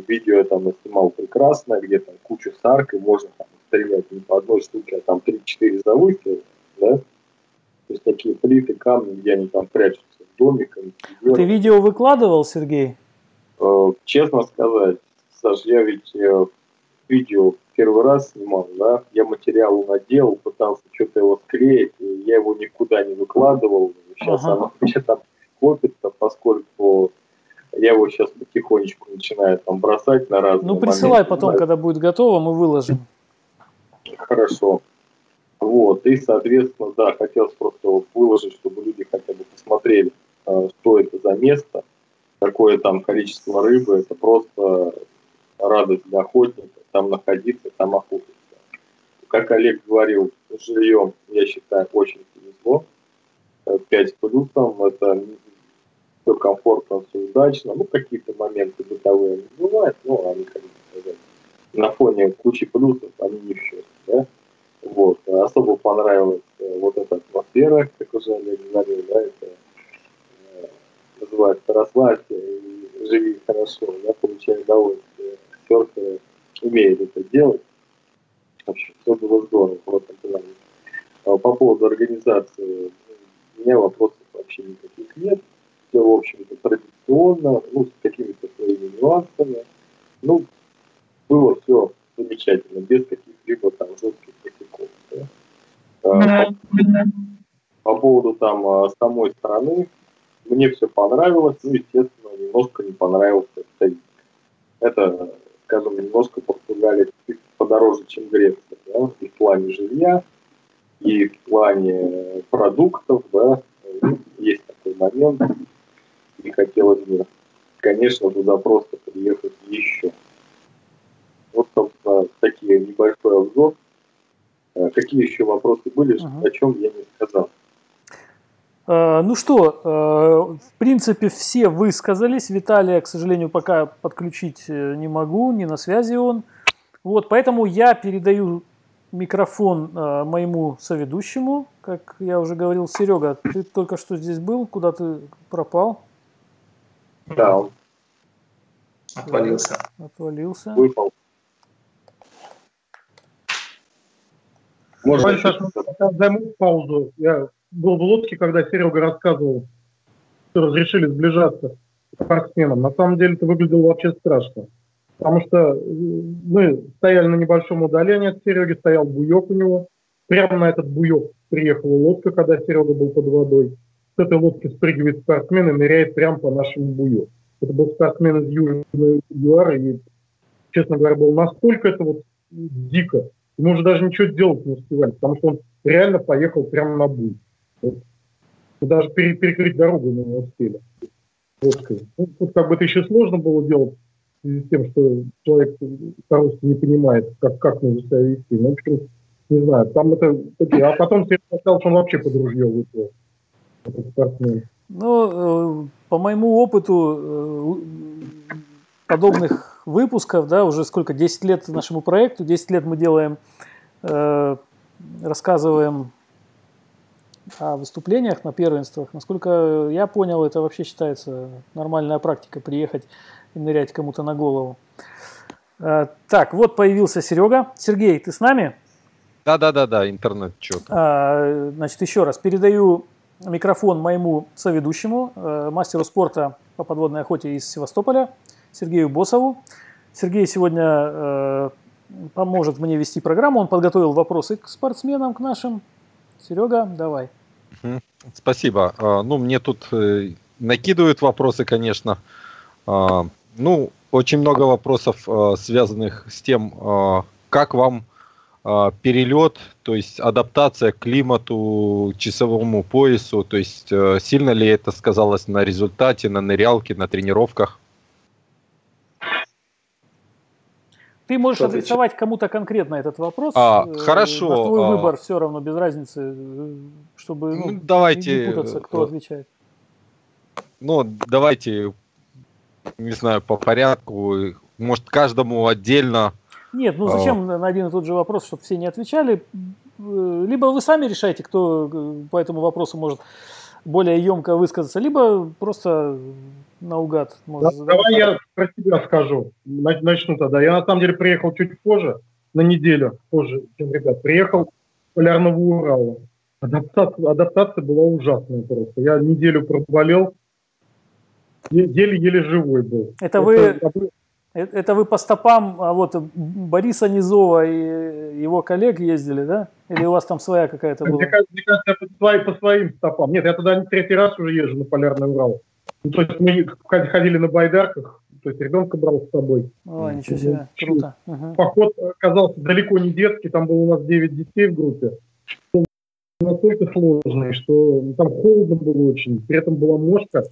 [SPEAKER 3] видео я там снимал прекрасно, где там куча сарг, и можно там стрелять не по одной штуке, а там 3-4 за выстрел, да? То есть такие плиты, камни, где они там прячутся в домиках.
[SPEAKER 1] Ты видео выкладывал, Сергей?
[SPEAKER 3] Э, честно сказать, Саш, я ведь видео первый раз снимал, да, я материал наделал, пытался что-то его склеить, и я его никуда не выкладывал. Сейчас ага. оно мне там копится, поскольку я его сейчас потихонечку начинаю там бросать на разные
[SPEAKER 1] Ну, присылай моменты, потом, когда будет готово, мы выложим.
[SPEAKER 3] Хорошо. Вот, и, соответственно, да, хотелось просто выложить, чтобы люди хотя бы посмотрели, а, что это за место, какое там количество рыбы, это просто радость для охотника там находиться, там охотиться. Как Олег говорил, жильем, я считаю, очень повезло. 5 плюсом, это все комфортно, все удачно. Ну, какие-то моменты бытовые бывают, но они, как на фоне кучи плюсов они не в счет. Да? Вот. Особо понравилась э, вот эта атмосфера, как уже Олег говорил, да, это э, называется расслабься и живи хорошо, да, получай удовольствие, серферы умеет это делать. Вообще, все было здорово в этом плане. А по поводу организации, у меня вопросов вообще никаких нет. Все, в общем-то, традиционно, ну, с какими-то своими нюансами. Ну, было все замечательно, без каких-либо там жестких косяков. Да? А, по, по поводу там а, самой страны, мне все понравилось, ну, естественно, немножко не понравился стоит. Это скажем, немножко Португалия подороже, чем Греция, да, и в плане жилья, и в плане продуктов, да, есть такой момент, и хотелось бы, конечно, туда просто приехать еще. Вот, собственно, такие небольшой обзор. Э, какие еще вопросы были, uh-huh. о чем я не сказал?
[SPEAKER 1] Э, ну что, э, в принципе, все высказались. Виталия, к сожалению, пока подключить не могу, не на связи он. Вот, поэтому я передаю микрофон моему соведущему. Как я уже говорил, Серега, ты только что здесь был, куда ты пропал?
[SPEAKER 3] Да, он
[SPEAKER 2] отвалился.
[SPEAKER 1] Отвалился.
[SPEAKER 3] Выпал.
[SPEAKER 4] Можно Саша, займу паузу. Я был в лодке, когда Серега рассказывал, что разрешили сближаться с спортсменом. На самом деле это выглядело вообще страшно. Потому что э, мы стояли на небольшом удалении от Сереги, стоял буек у него. Прямо на этот буек приехала лодка, когда Серега был под водой. С этой лодки спрыгивает спортсмен и ныряет прямо по нашему бую. Это был спортсмен из Южной ЮАР, и, честно говоря, было настолько это вот дико, мы уже даже ничего делать не успевали, потому что он реально поехал прямо на буй. Вот. Даже пере, перекрыть дорогу мы не успели. Вот, ну, тут как бы это еще сложно было делать в связи с тем, что человек по-русски не понимает, как, как нужно себя вести. Ну, в общем, не знаю, там это такие. А потом Сергей сказал, что он вообще под ружье выплыл.
[SPEAKER 1] Ну, э, по моему опыту э, подобных выпусков, да, уже сколько, 10 лет нашему проекту, 10 лет мы делаем, э, рассказываем о выступлениях на первенствах. Насколько я понял, это вообще считается нормальная практика, приехать и нырять кому-то на голову. Э, так, вот появился Серега. Сергей, ты с нами?
[SPEAKER 5] Да, да, да, да, интернет что-то.
[SPEAKER 1] А, значит, еще раз передаю микрофон моему соведущему, э, мастеру спорта по подводной охоте из Севастополя, Сергею Босову. Сергей сегодня э, поможет мне вести программу. Он подготовил вопросы к спортсменам, к нашим. Серега, давай.
[SPEAKER 5] Спасибо. Ну, мне тут э, накидывают вопросы, конечно. Ну, очень много вопросов, а, связанных с тем, как вам перелет, то есть адаптация к климату, часовому поясу, то есть э, сильно ли это сказалось на результате, на нырялке, на тренировках?
[SPEAKER 1] Ты можешь что адресовать кому-то конкретно этот вопрос.
[SPEAKER 5] А, э, хорошо. На
[SPEAKER 1] твой а... выбор все равно, без разницы, э, чтобы ну,
[SPEAKER 5] ну, давайте,
[SPEAKER 1] не путаться, кто отвечает.
[SPEAKER 5] Ну, давайте, не знаю, по порядку. Может, каждому отдельно.
[SPEAKER 1] Нет, ну зачем а... на один и тот же вопрос, чтобы все не отвечали? Э, либо вы сами решаете, кто по этому вопросу может более емко высказаться, либо просто наугад
[SPEAKER 4] да, Давай я про себя скажу. Начну тогда. Я на самом деле приехал чуть позже, на неделю позже, чем ребят. Приехал с Полярного Урала. Адаптация, адаптация была ужасная просто. Я неделю проболел, еле-еле живой был.
[SPEAKER 1] Это, это вы... Э, это вы по стопам а вот Бориса Низова и его коллег ездили, да? Или у вас там своя какая-то была? Мне
[SPEAKER 4] кажется, мне кажется по, своим, по своим стопам. Нет, я туда третий раз уже езжу на Полярный Урал. Ну, то есть мы ходили на байдарках, то есть ребенка брал с собой.
[SPEAKER 1] О, ничего себе, круто. Угу.
[SPEAKER 4] Поход оказался далеко не детский, там было у нас 9 детей в группе. Настолько сложный, что там холодно было очень, при этом была мошка,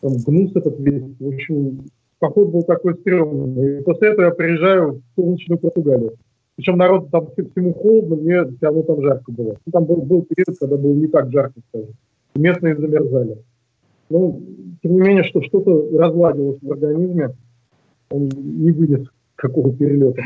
[SPEAKER 4] там гнус этот весь. В общем, поход был такой стрёмный. И после этого я приезжаю в солнечную Португалию. Причем народ там всему холодно, мне все равно там жарко было. Ну, там был, был период, когда было не так жарко, скажем. Местные замерзали. Но, тем не менее, что что-то разладилось в организме, он не вынес какого перелета.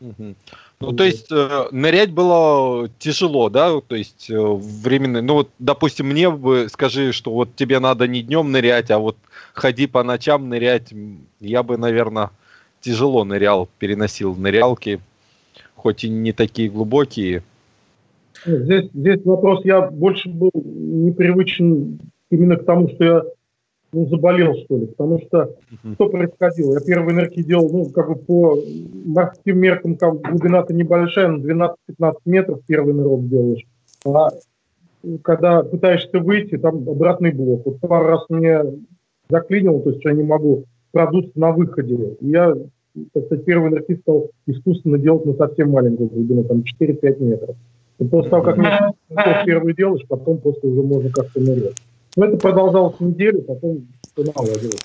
[SPEAKER 5] Угу. Ну, то есть, э, нырять было тяжело, да? То есть, э, временно, ну, вот, допустим, мне бы скажи, что вот тебе надо не днем нырять, а вот ходи по ночам нырять, я бы, наверное, тяжело нырял, переносил нырялки, хоть и не такие глубокие.
[SPEAKER 4] Здесь, здесь вопрос, я больше был непривычен именно к тому, что я ну, заболел, что ли, потому что что происходило? Я первые нырки делал, ну, как бы по морским меркам, как глубина-то небольшая, на 12-15 метров первый нырок делаешь. А когда пытаешься выйти, там обратный блок. Вот пару раз мне заклинило, то есть я не могу продуться на выходе. Я так сказать, первый нырки стал искусственно делать на совсем маленькую глубину, там 4-5 метров. И после того, как первый делаешь, потом после уже можно как-то нырять. Но это продолжалось неделю, потом все наладилось.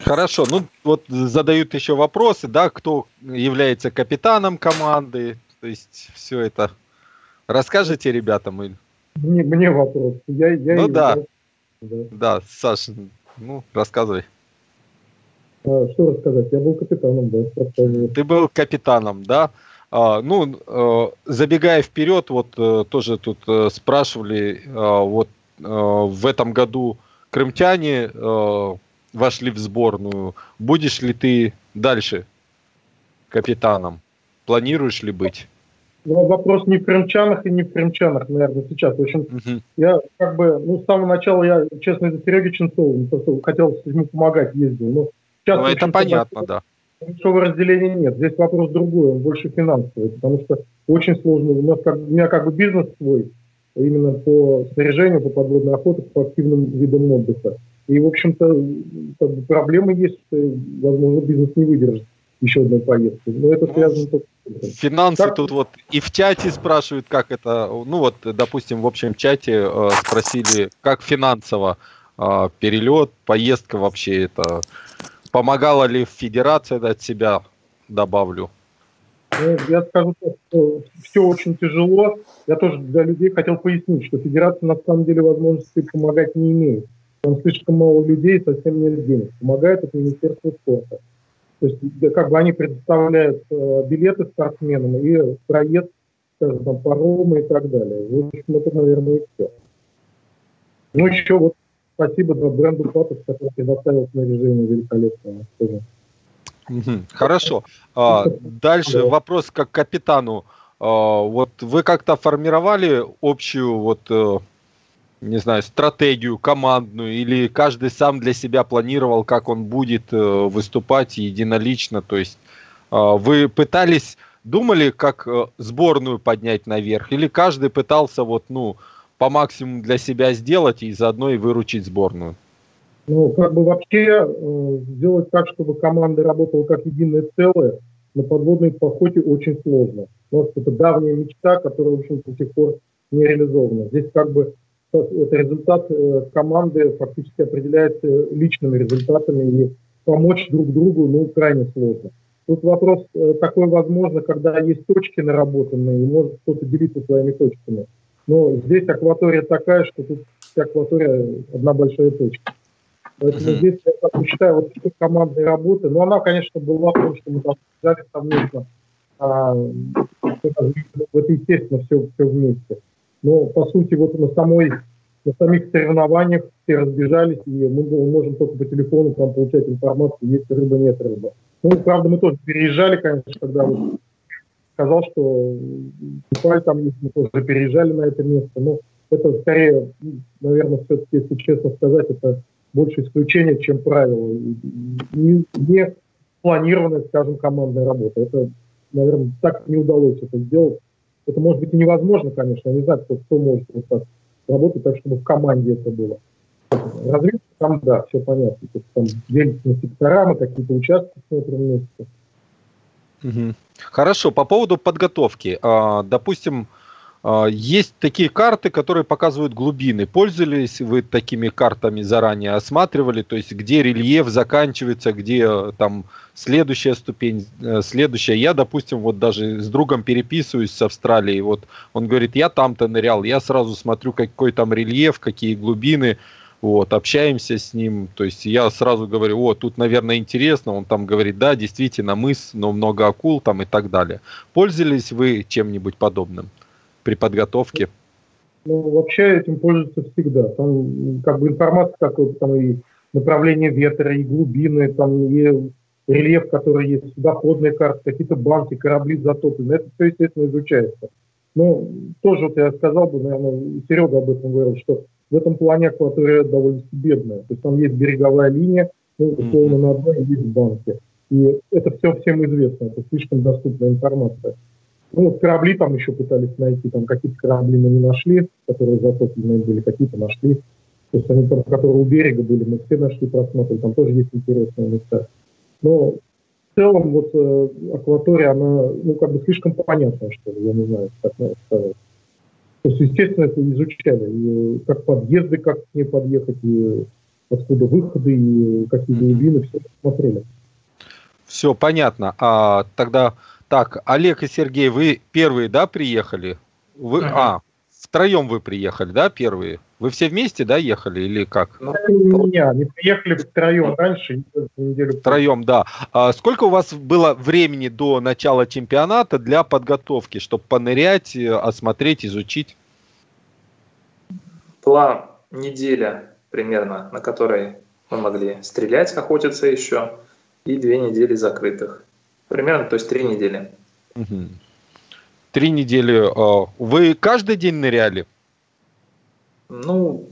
[SPEAKER 5] Хорошо, ну вот задают еще вопросы, да, кто является капитаном команды, то есть все это. Расскажите ребятам.
[SPEAKER 4] Мне, мне вопрос. Я, я
[SPEAKER 5] ну да. да. Да, Саша, ну рассказывай.
[SPEAKER 4] А, что рассказать? Я был капитаном, да.
[SPEAKER 5] Ты был капитаном, да? А, ну, э, забегая вперед, вот э, тоже тут э, спрашивали, вот в этом году крымтяне вошли в сборную. Будешь ли ты дальше капитаном? Планируешь ли быть?
[SPEAKER 4] Ну, вопрос не в крымчанах и не в крымчанах, наверное, сейчас. В общем, угу. я как бы, ну, с самого начала я, честно, из-за Сереги Ченцова, хотел ему помогать, ездил. Но
[SPEAKER 5] сейчас, ну, это понятно, большого,
[SPEAKER 4] да. Большого разделения нет. Здесь вопрос другой, он больше финансовый, потому что очень сложно. У, нас как, у меня как бы бизнес свой, именно по снаряжению, по подводной охоте, по активным видам отдыха. И, в общем-то, как бы, проблемы есть, возможно, бизнес не выдержит еще одной поездки. Но это ну, связано только
[SPEAKER 5] Финансы как? тут вот и в чате спрашивают, как это, ну вот, допустим, в общем чате э, спросили, как финансово э, перелет, поездка вообще это, помогала ли федерация от себя, добавлю.
[SPEAKER 4] Ну, я скажу, что все очень тяжело. Я тоже для людей хотел пояснить, что федерация на самом деле возможности помогать не имеет. Там слишком мало людей, совсем нет денег. Помогает это Министерство спорта. То есть как бы они предоставляют э, билеты спортсменам и проезд, скажем, там, паромы и так далее. В общем, это, наверное, и все. Ну, еще вот спасибо бренду Патос, который предоставил снаряжение великолепное тоже.
[SPEAKER 5] Хорошо. А, дальше вопрос как капитану. А, вот вы как-то формировали общую вот э, не знаю, стратегию командную, или каждый сам для себя планировал, как он будет э, выступать единолично. То есть э, вы пытались, думали, как э, сборную поднять наверх, или каждый пытался вот, ну, по максимуму для себя сделать и заодно и выручить сборную?
[SPEAKER 4] Ну, как бы вообще э, сделать так, чтобы команда работала как единое целое, на подводной походе очень сложно. У нас это давняя мечта, которая, в общем, до сих пор не реализована. Здесь как бы это результат э, команды фактически определяется личными результатами и помочь друг другу, ну, крайне сложно. Тут вопрос э, такой возможно, когда есть точки наработанные, и может кто-то делиться своими точками. Но здесь акватория такая, что тут вся акватория одна большая точка. Поэтому здесь я считаю, вот командной работы, но она, конечно, была, потому что мы там совместно, а, это естественно все, все вместе. Но, по сути, вот на самой на самих соревнованиях все разбежались, и мы можем только по телефону там получать информацию, есть рыба, нет рыба. Ну, правда, мы тоже переезжали, конечно, когда вот сказал, что Купаль там есть, мы тоже переезжали на это место, но это скорее, наверное, все-таки, если честно сказать, это больше исключение, чем правило. Не, не планированная, скажем, командная работа. Это, наверное, так не удалось это сделать. Это может быть и невозможно, конечно. Я не знаю, кто, кто может вот так работать так, чтобы в команде это было. Разведка там, да, все понятно. То есть там делится на сектора, мы какие-то участки смотрим вместе.
[SPEAKER 5] Угу. Хорошо, по поводу подготовки. А, допустим, есть такие карты, которые показывают глубины. Пользовались вы такими картами заранее, осматривали, то есть где рельеф заканчивается, где э, там следующая ступень, э, следующая. Я, допустим, вот даже с другом переписываюсь с Австралией, вот он говорит, я там-то нырял, я сразу смотрю, какой там рельеф, какие глубины, вот, общаемся с ним, то есть я сразу говорю, о, тут, наверное, интересно, он там говорит, да, действительно, мыс, но много акул там и так далее. Пользовались вы чем-нибудь подобным? При подготовке?
[SPEAKER 4] Ну, вообще этим пользуются всегда. Там как бы информация, как там и направление ветра, и глубины, там и рельеф, который есть, доходные карты, какие-то банки, корабли затоплены. Это все, естественно, изучается. Но тоже вот я сказал бы, наверное, Серега об этом говорил, что в этом плане акватория довольно бедная. То есть там есть береговая линия, ну, условно, на одной есть банки. И это все всем известно, это слишком доступная информация. Ну, корабли там еще пытались найти, там какие-то корабли мы не нашли, которые затопленные были, какие-то нашли. То есть они там, которые у берега были, мы все нашли, просмотрели, там тоже есть интересные места. Но целом вот э, акватория, она, ну, как бы слишком понятная, что ли, я не знаю, как надо сказать. То есть, естественно, это изучали, и как подъезды, как к ней подъехать, и откуда выходы, и какие глубины, все смотрели.
[SPEAKER 5] Все понятно. А тогда так, Олег и Сергей, вы первые, да, приехали? Вы, ага. А, втроем вы приехали, да, первые? Вы все вместе, да, ехали или как?
[SPEAKER 4] Ну, меня, мы приехали втроем раньше,
[SPEAKER 5] неделю. Втроем, да. А сколько у вас было времени до начала чемпионата для подготовки, чтобы понырять, э, осмотреть, изучить?
[SPEAKER 2] Была неделя примерно, на которой мы могли стрелять, охотиться еще, и две недели закрытых. Примерно, то есть три недели.
[SPEAKER 5] Угу. Три недели. А, вы каждый день ныряли?
[SPEAKER 2] Ну,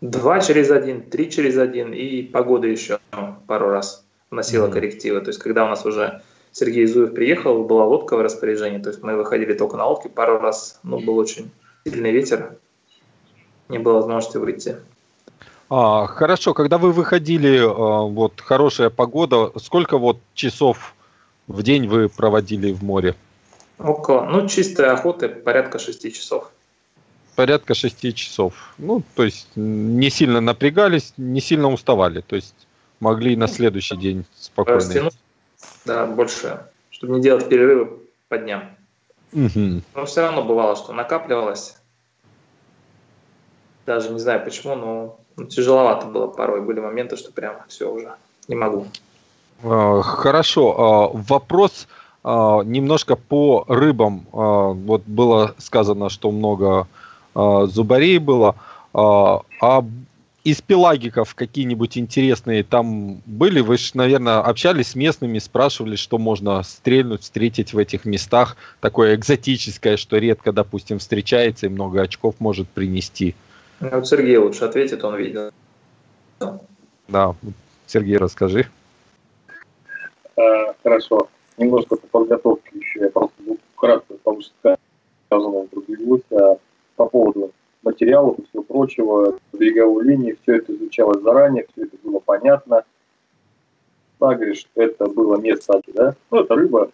[SPEAKER 2] два через один, три через один, и погода еще пару раз вносила mm коррективы. То есть, когда у нас уже Сергей Зуев приехал, была лодка в распоряжении, то есть мы выходили только на лодке пару раз, ну, был очень сильный ветер, не было возможности выйти.
[SPEAKER 5] А, хорошо, когда вы выходили, а, вот хорошая погода, сколько вот часов в день вы проводили в море?
[SPEAKER 2] Около, ну, чистой охоты порядка шести часов.
[SPEAKER 5] Порядка шести часов. Ну, то есть не сильно напрягались, не сильно уставали. То есть могли на следующий день спокойно. Растянуть,
[SPEAKER 2] да, больше, чтобы не делать перерывы по дням. Угу. Но все равно бывало, что накапливалось. Даже не знаю почему, но ну, тяжеловато было порой. Были моменты, что прям все уже не могу.
[SPEAKER 5] А, хорошо. А, вопрос а, немножко по рыбам. Вот было сказано, что много зубарей было. А из пелагиков какие-нибудь интересные там были? Вы же, наверное, общались с местными, спрашивали, что можно стрельнуть, встретить в этих местах. Такое экзотическое, что редко, допустим, встречается и много очков может принести.
[SPEAKER 2] Ну, Сергей лучше ответит, он видел.
[SPEAKER 5] Да, Сергей, расскажи.
[SPEAKER 3] А, хорошо. Немножко по подготовке еще. Я просто кратко, потому что сказано пробеглось а, по поводу материалов и всего прочего, береговой линии, все это изучалось заранее, все это было понятно. Сагриш, это было место, да? Ну, это рыба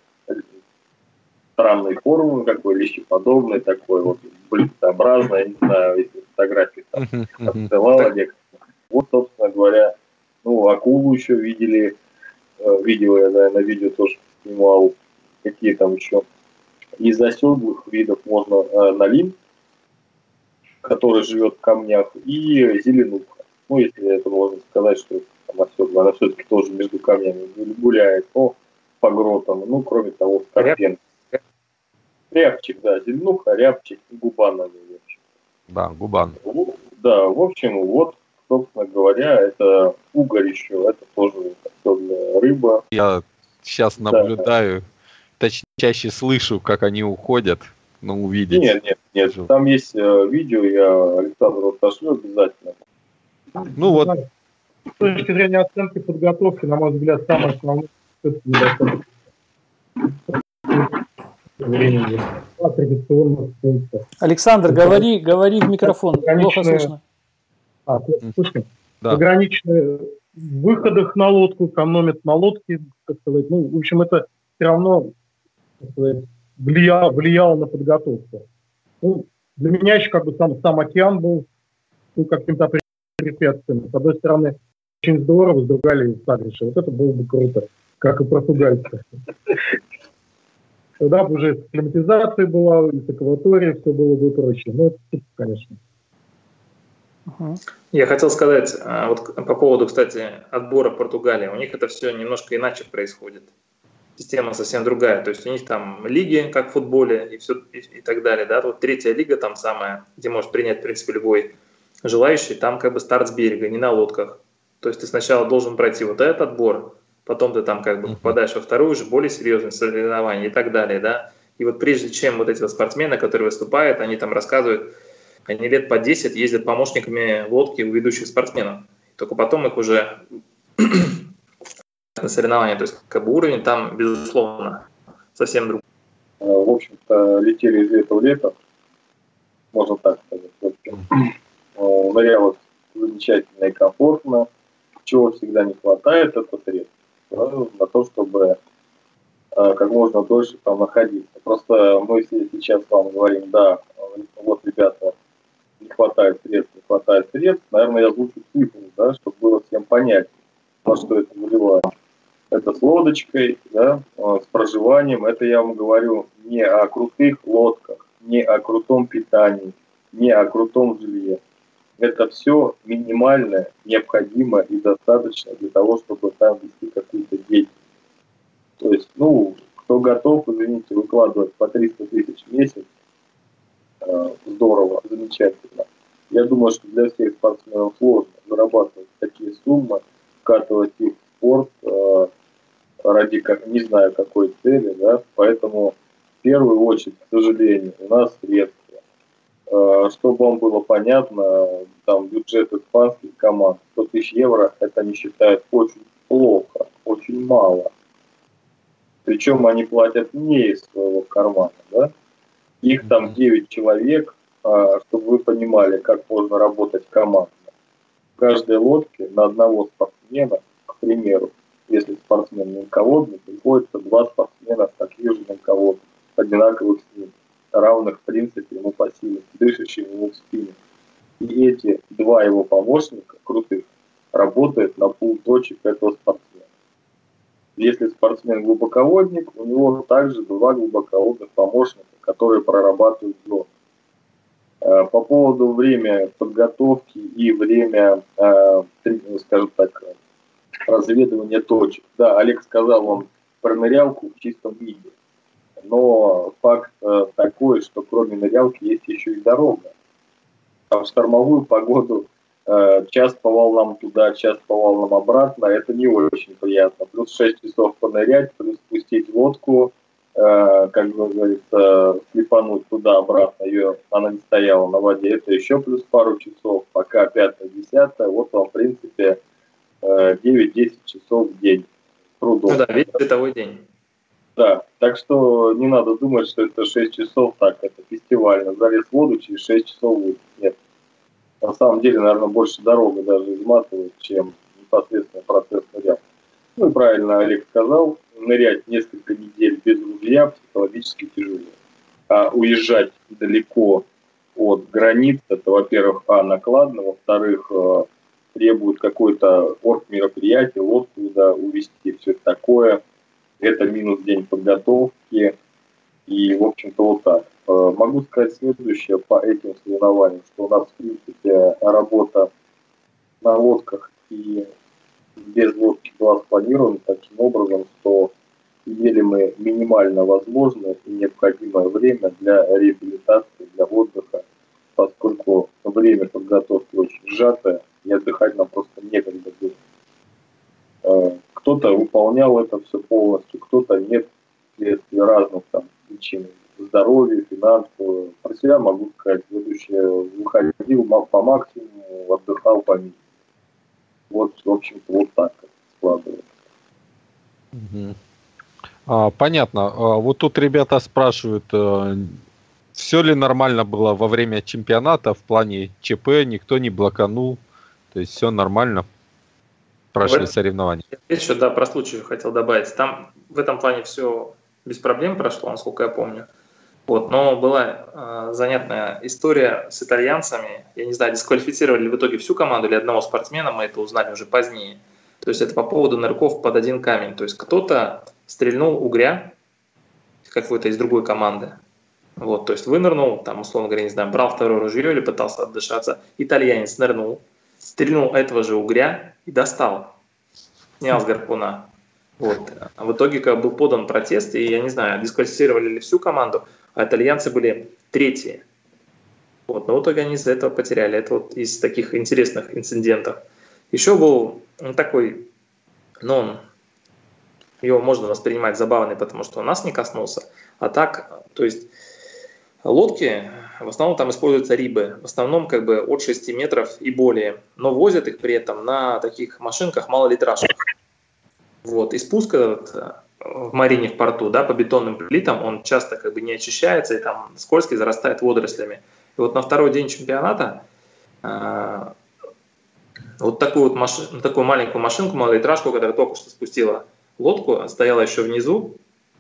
[SPEAKER 3] странной формы, как бы лещеподобной, такой вот блистообразной, не знаю, если фотографии там отсылала Вот, собственно говоря, ну, акулу еще видели, э, видео я, да, на видео тоже снимал, какие там еще. Из оседлых видов можно э, налим, который живет в камнях, и зеленуха. Ну, если это можно сказать, что там оседлая, она все-таки тоже между камнями гуляет, но по гротам, ну, кроме того, скорпен. Рябчик, да, зеленуха, рябчик, губан назовем.
[SPEAKER 5] Да, губан.
[SPEAKER 3] Да, в общем, вот, собственно говоря, это угорь еще, это тоже особенная рыба.
[SPEAKER 5] Я сейчас наблюдаю, да. точнее, чаще слышу, как они уходят, но увидеть.
[SPEAKER 3] Нет, нет, нет, там есть э, видео, я Александру отошлю обязательно.
[SPEAKER 5] Ну вот.
[SPEAKER 4] С точки зрения оценки подготовки, на мой взгляд, самое основное
[SPEAKER 1] Александр, говори, говори в микрофон, плохо слышно.
[SPEAKER 4] А, слышно? Да. Ограниченные в выходах на лодку, экономят на лодке, как сказать. Ну, в общем, это все равно сказать, влияло, влияло на подготовку. Ну, для меня еще как бы сам, сам океан был ну, каким-то препятствием. С одной стороны, очень здорово, с другой Сагриша. Вот это было бы круто, как и португальцы. Тогда бы уже климатизация была, и с акваторией все было бы проще. Но это, конечно.
[SPEAKER 2] Я хотел сказать, а, вот по поводу, кстати, отбора Португалии. У них это все немножко иначе происходит. Система совсем другая. То есть у них там лиги, как в футболе, и, все, и, и так далее. Да? Вот третья лига там самая, где может принять, в принципе, любой желающий. Там как бы старт с берега, не на лодках. То есть ты сначала должен пройти вот этот отбор, потом ты там как бы попадаешь во вторую уже более серьезное соревнование и так далее, да. И вот прежде чем вот эти вот спортсмены, которые выступают, они там рассказывают, они лет по 10 ездят помощниками лодки у ведущих спортсменов. Только потом их уже на *clears throat* соревнования. То есть как бы уровень там, безусловно, совсем другой.
[SPEAKER 3] А, в общем-то, летели из лета в лето, можно так сказать. Нырялось замечательно и комфортно. Чего всегда не хватает, это средств на то, чтобы можно дольше там находиться. Просто мы сейчас вам говорим, да, вот, ребята, хватает средств, не хватает средств, наверное, я озвучу цифру, да, чтобы было всем понятно, во что это выливает. Это с лодочкой, да, с проживанием. Это я вам говорю не о крутых лодках, не о крутом питании, не о крутом жилье. Это все минимальное, необходимо и достаточно для того, чтобы там вести какую-то деятельность. То есть, ну, кто готов, извините, выкладывать по 300 тысяч в месяц, здорово, замечательно. Я думаю, что для всех спортсменов сложно зарабатывать такие суммы, вкатывать их в спорт э, ради, как, не знаю, какой цели, да, поэтому в первую очередь, к сожалению, у нас средства. Э, чтобы вам было понятно, там бюджет испанских команд 100 тысяч евро, это они считают очень плохо, очень мало. Причем они платят не из своего кармана, да? Их там 9 человек, а, чтобы вы понимали, как можно работать командно. В каждой лодке на одного спортсмена, к примеру, если спортсмен мелководный, приходится два спортсмена с таких же мелководных, одинаковых с ним, равных в принципе ему по силе, дышащим ему в спину. И эти два его помощника, крутых, работают на пул точек этого спортсмена. Если спортсмен глубоководник, у него также два глубоководных помощника, которые прорабатывают зону. Э, по поводу времени подготовки и время, э, скажем так, разведывания точек. Да, Олег сказал вам про нырялку в чистом виде. Но факт э, такой, что кроме нырялки есть еще и дорога. А в штормовую погоду час по волнам туда, час по волнам обратно, это не очень приятно. Плюс 6 часов понырять, плюс спустить лодку, э, как бы говорится, слепануть туда-обратно, ее, она не стояла на воде, это еще плюс пару часов, пока 5-10, вот вам, в принципе, 9-10 э, часов в день
[SPEAKER 2] трудов. Ну да, весь световой день.
[SPEAKER 3] Да, так что не надо думать, что это 6 часов, так, это фестивально. Залез в воду, через 6 часов выйдет. Нет, на самом деле, наверное, больше дорога даже изматывает, чем непосредственно процесс нырял. Ну и правильно Олег сказал, нырять несколько недель без ружья психологически тяжело. А уезжать далеко от границ, это, во-первых, а, накладно, во-вторых, э, требует какое-то орг мероприятие, лодку да, увезти, все такое. Это минус день подготовки. И, в общем-то, вот так. Э, могу сказать следующее по этим соревнованиям, что у нас, в принципе, работа на лодках и без лодки была спланирована таким образом, что имели мы минимально возможное и необходимое время для реабилитации, для отдыха, поскольку время подготовки очень сжатое, и отдыхать нам просто некогда было. Э, кто-то выполнял это все полностью, кто-то нет, вследствие разных там причин здоровье, финансово. Про себя могу сказать, следующее, выходил по максимуму, отдыхал по минимуму. Вот, в общем-то, вот так складывается.
[SPEAKER 5] Угу. А, понятно. А, вот тут ребята спрашивают, а, все ли нормально было во время чемпионата в плане ЧП, никто не блоканул, то есть все нормально прошли в соревнования.
[SPEAKER 2] Я еще, да, про случай хотел добавить. Там в этом плане все без проблем прошло, насколько я помню. Вот, но была э, занятная история с итальянцами. Я не знаю, дисквалифицировали в итоге всю команду или одного спортсмена, мы это узнали уже позднее. То есть это по поводу нырков под один камень. То есть кто-то стрельнул угря какой-то из другой команды. Вот, то есть вынырнул, там, условно говоря, не знаю, брал второе ружье или пытался отдышаться. Итальянец нырнул, стрельнул этого же угря и достал. Снял с гарпуна. Вот. А в итоге как был подан протест, и я не знаю, дисквалифицировали ли всю команду, а итальянцы были третьи. Вот, но в итоге они из-за этого потеряли. Это вот из таких интересных инцидентов. Еще был ну, такой, ну, его можно воспринимать забавный, потому что он нас не коснулся. А так, то есть лодки, в основном там используются рибы, в основном как бы от 6 метров и более, но возят их при этом на таких машинках малолитражках. Вот, и спуск этот в марине в порту, да, по бетонным плитам, он часто как бы не очищается и там скользкий зарастает водорослями. И вот на второй день чемпионата э, вот такую вот машину, такую маленькую машинку, малолитражку, которая только что спустила лодку, стояла еще внизу,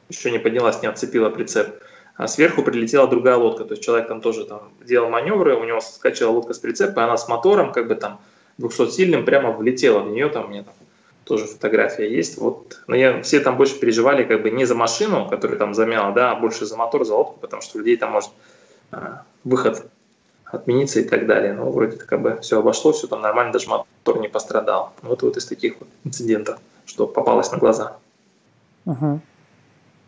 [SPEAKER 2] еще не поднялась, не отцепила прицеп. А сверху прилетела другая лодка, то есть человек там тоже там делал маневры, у него скачала лодка с прицепа, и она с мотором, как бы там 200-сильным, прямо влетела в нее, там меня там тоже фотография есть. Вот. Но я, все там больше переживали как бы не за машину, которая там замяла, да, а больше за мотор, за лодку, потому что у людей там может а, выход отмениться и так далее. Но вроде как бы все обошло, все там нормально, даже мотор не пострадал. Вот вот из таких вот инцидентов, что попалось на глаза.
[SPEAKER 4] Ага.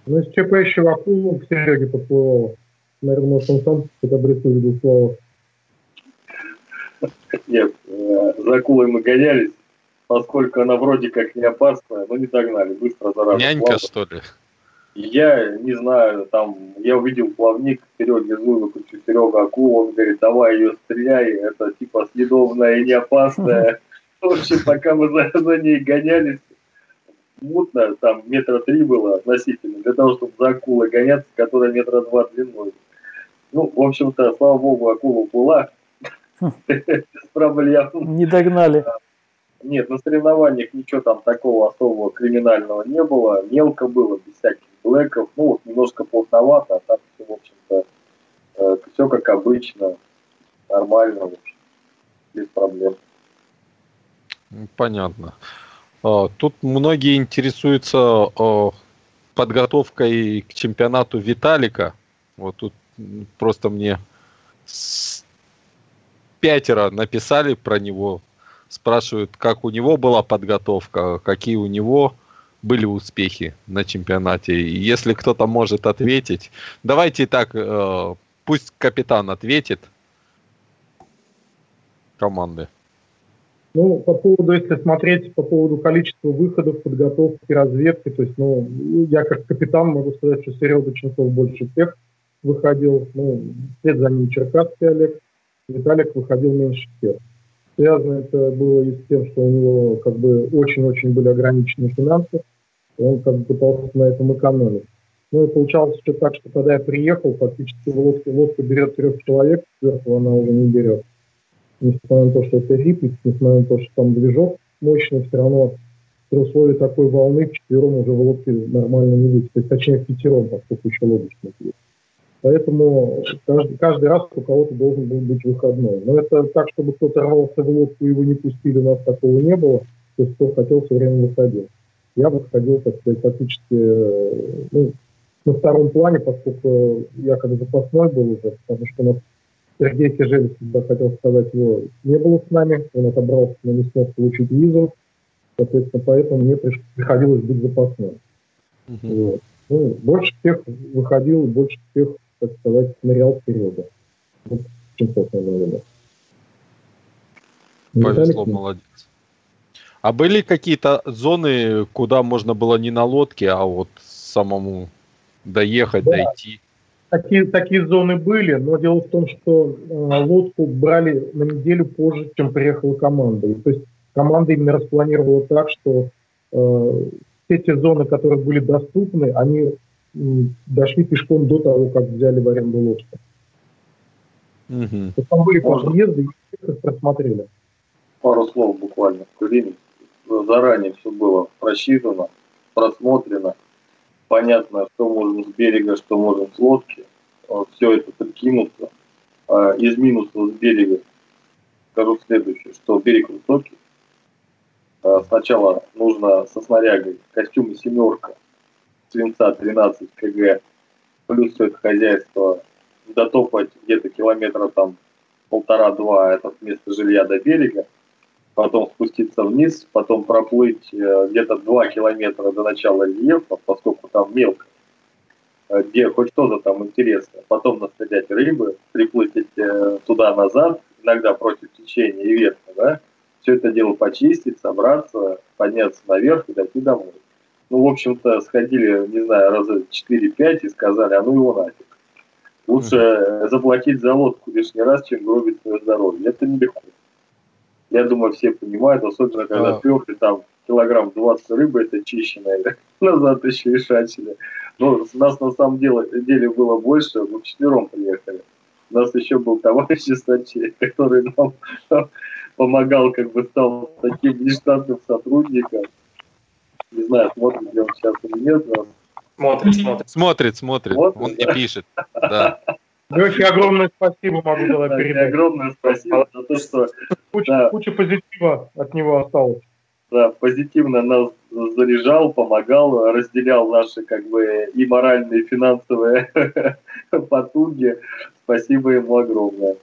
[SPEAKER 4] Ну, из ЧП еще акулу в Сереге поплывало. Наверное, может, он сам это обрисует слова.
[SPEAKER 3] Нет, э, за акулой мы гонялись, поскольку она вроде как не опасная, но не догнали, быстро зараза.
[SPEAKER 5] Нянька, плавно. что ли?
[SPEAKER 3] Я не знаю, там, я увидел плавник, Серега Зуеву, Серега акулу, он говорит, давай ее стреляй, это типа съедобная и не опасная. В общем, пока мы за, за ней гонялись, мутно, там метра три было относительно, для того, чтобы за акулой гоняться, которая метра два длиной. Ну, в общем-то, слава богу, акула была, *laughs* без
[SPEAKER 1] проблем. Не догнали.
[SPEAKER 3] Нет, на соревнованиях ничего там такого особого криминального не было. Мелко было, без всяких блэков. Ну, вот немножко плотновато, а так в общем-то, э, все как обычно. Нормально, в общем, без проблем.
[SPEAKER 5] Понятно. А, тут многие интересуются подготовкой к чемпионату Виталика. Вот тут просто мне пятеро написали про него, спрашивают, как у него была подготовка, какие у него были успехи на чемпионате. И если кто-то может ответить, давайте так, э, пусть капитан ответит команды.
[SPEAKER 4] Ну, по поводу, если смотреть по поводу количества выходов, подготовки, разведки, то есть, ну, я как капитан могу сказать, что Серега Ченцов больше всех выходил, ну, вслед за ним Черкасский Олег, Виталик выходил меньше всех. Связано это было и с тем, что у него как бы очень-очень были ограничены финансы, и он как бы пытался на этом экономить. Ну и получалось еще так, что когда я приехал, фактически лодка, лодка берет трех человек, сверху она уже не берет несмотря на то, что это риппик, несмотря на то, что там движок мощный, все равно при условии такой волны в четвером уже в лодке нормально не выйти. То есть, точнее, в пятером, поскольку еще лодочник есть. Поэтому каждый, каждый раз у кого-то должен был быть выходной. Но это так, чтобы кто-то рвался в лодку его не пустили, у нас такого не было. То есть кто хотел, все время выходил. Я выходил, так сказать, фактически э, ну, на втором плане, поскольку я как запасной был уже, потому что у нас Сергей Кижель, всегда хотел сказать, его не было с нами, он отобрался, но не смог получить визу, соответственно, поэтому мне приходилось быть запасным. Uh-huh. Вот. Ну, больше всех выходил, больше всех, так сказать, нырял вперед. Вот, наверное.
[SPEAKER 5] Повезло, молодец. А были какие-то зоны, куда можно было не на лодке, а вот самому доехать, да. дойти?
[SPEAKER 4] Такие, такие зоны были, но дело в том, что э, лодку брали на неделю позже, чем приехала команда. И, то есть команда именно распланировала так, что э, все те зоны, которые были доступны, они дошли пешком до того, как взяли в аренду лодку. Угу. Там были подъезды, и просмотрели.
[SPEAKER 3] Пару слов буквально. Заранее все было просчитано, просмотрено понятно, что можно с берега, что можно с лодки. Все это прикинуто. А из минусов с берега скажу следующее, что берег высокий. А сначала нужно со снарягой костюмы семерка, свинца 13 кг, плюс все это хозяйство дотопать где-то километра там полтора-два это место жилья до берега, потом спуститься вниз, потом проплыть э, где-то 2 километра до начала рельефа, поскольку там мелко, э, где хоть что-то там интересное, потом настрелять рыбы, приплыть э, туда-назад, иногда против течения и ветра, да, все это дело почистить, собраться, подняться наверх и дойти домой. Ну, в общем-то, сходили, не знаю, раза 4-5 и сказали, а ну его нафиг. Лучше заплатить за лодку лишний раз, чем гробить свое здоровье. Это нелегко. Я думаю, все понимают, особенно когда а. пёк, и там килограмм 20 рыбы, это чищенная, *laughs* назад еще и шачили. Но нас на самом деле, деле было больше, мы четвером приехали. У нас еще был товарищ из Сочи, *laughs* который нам *laughs* помогал, как бы стал таким нештатным сотрудником. Не знаю, смотрит ли он сейчас или нет, но
[SPEAKER 5] Смотрит, смотрит. Смотрит, смотрит. Вот, Он да. не пишет. Да.
[SPEAKER 4] Лехе огромное спасибо могу было передать.
[SPEAKER 3] Огромное спасибо за то, что...
[SPEAKER 4] Куча, да. куча позитива от него осталось.
[SPEAKER 3] Да, позитивно нас заряжал, помогал, разделял наши как бы и моральные, и финансовые *laughs* потуги. Спасибо ему огромное.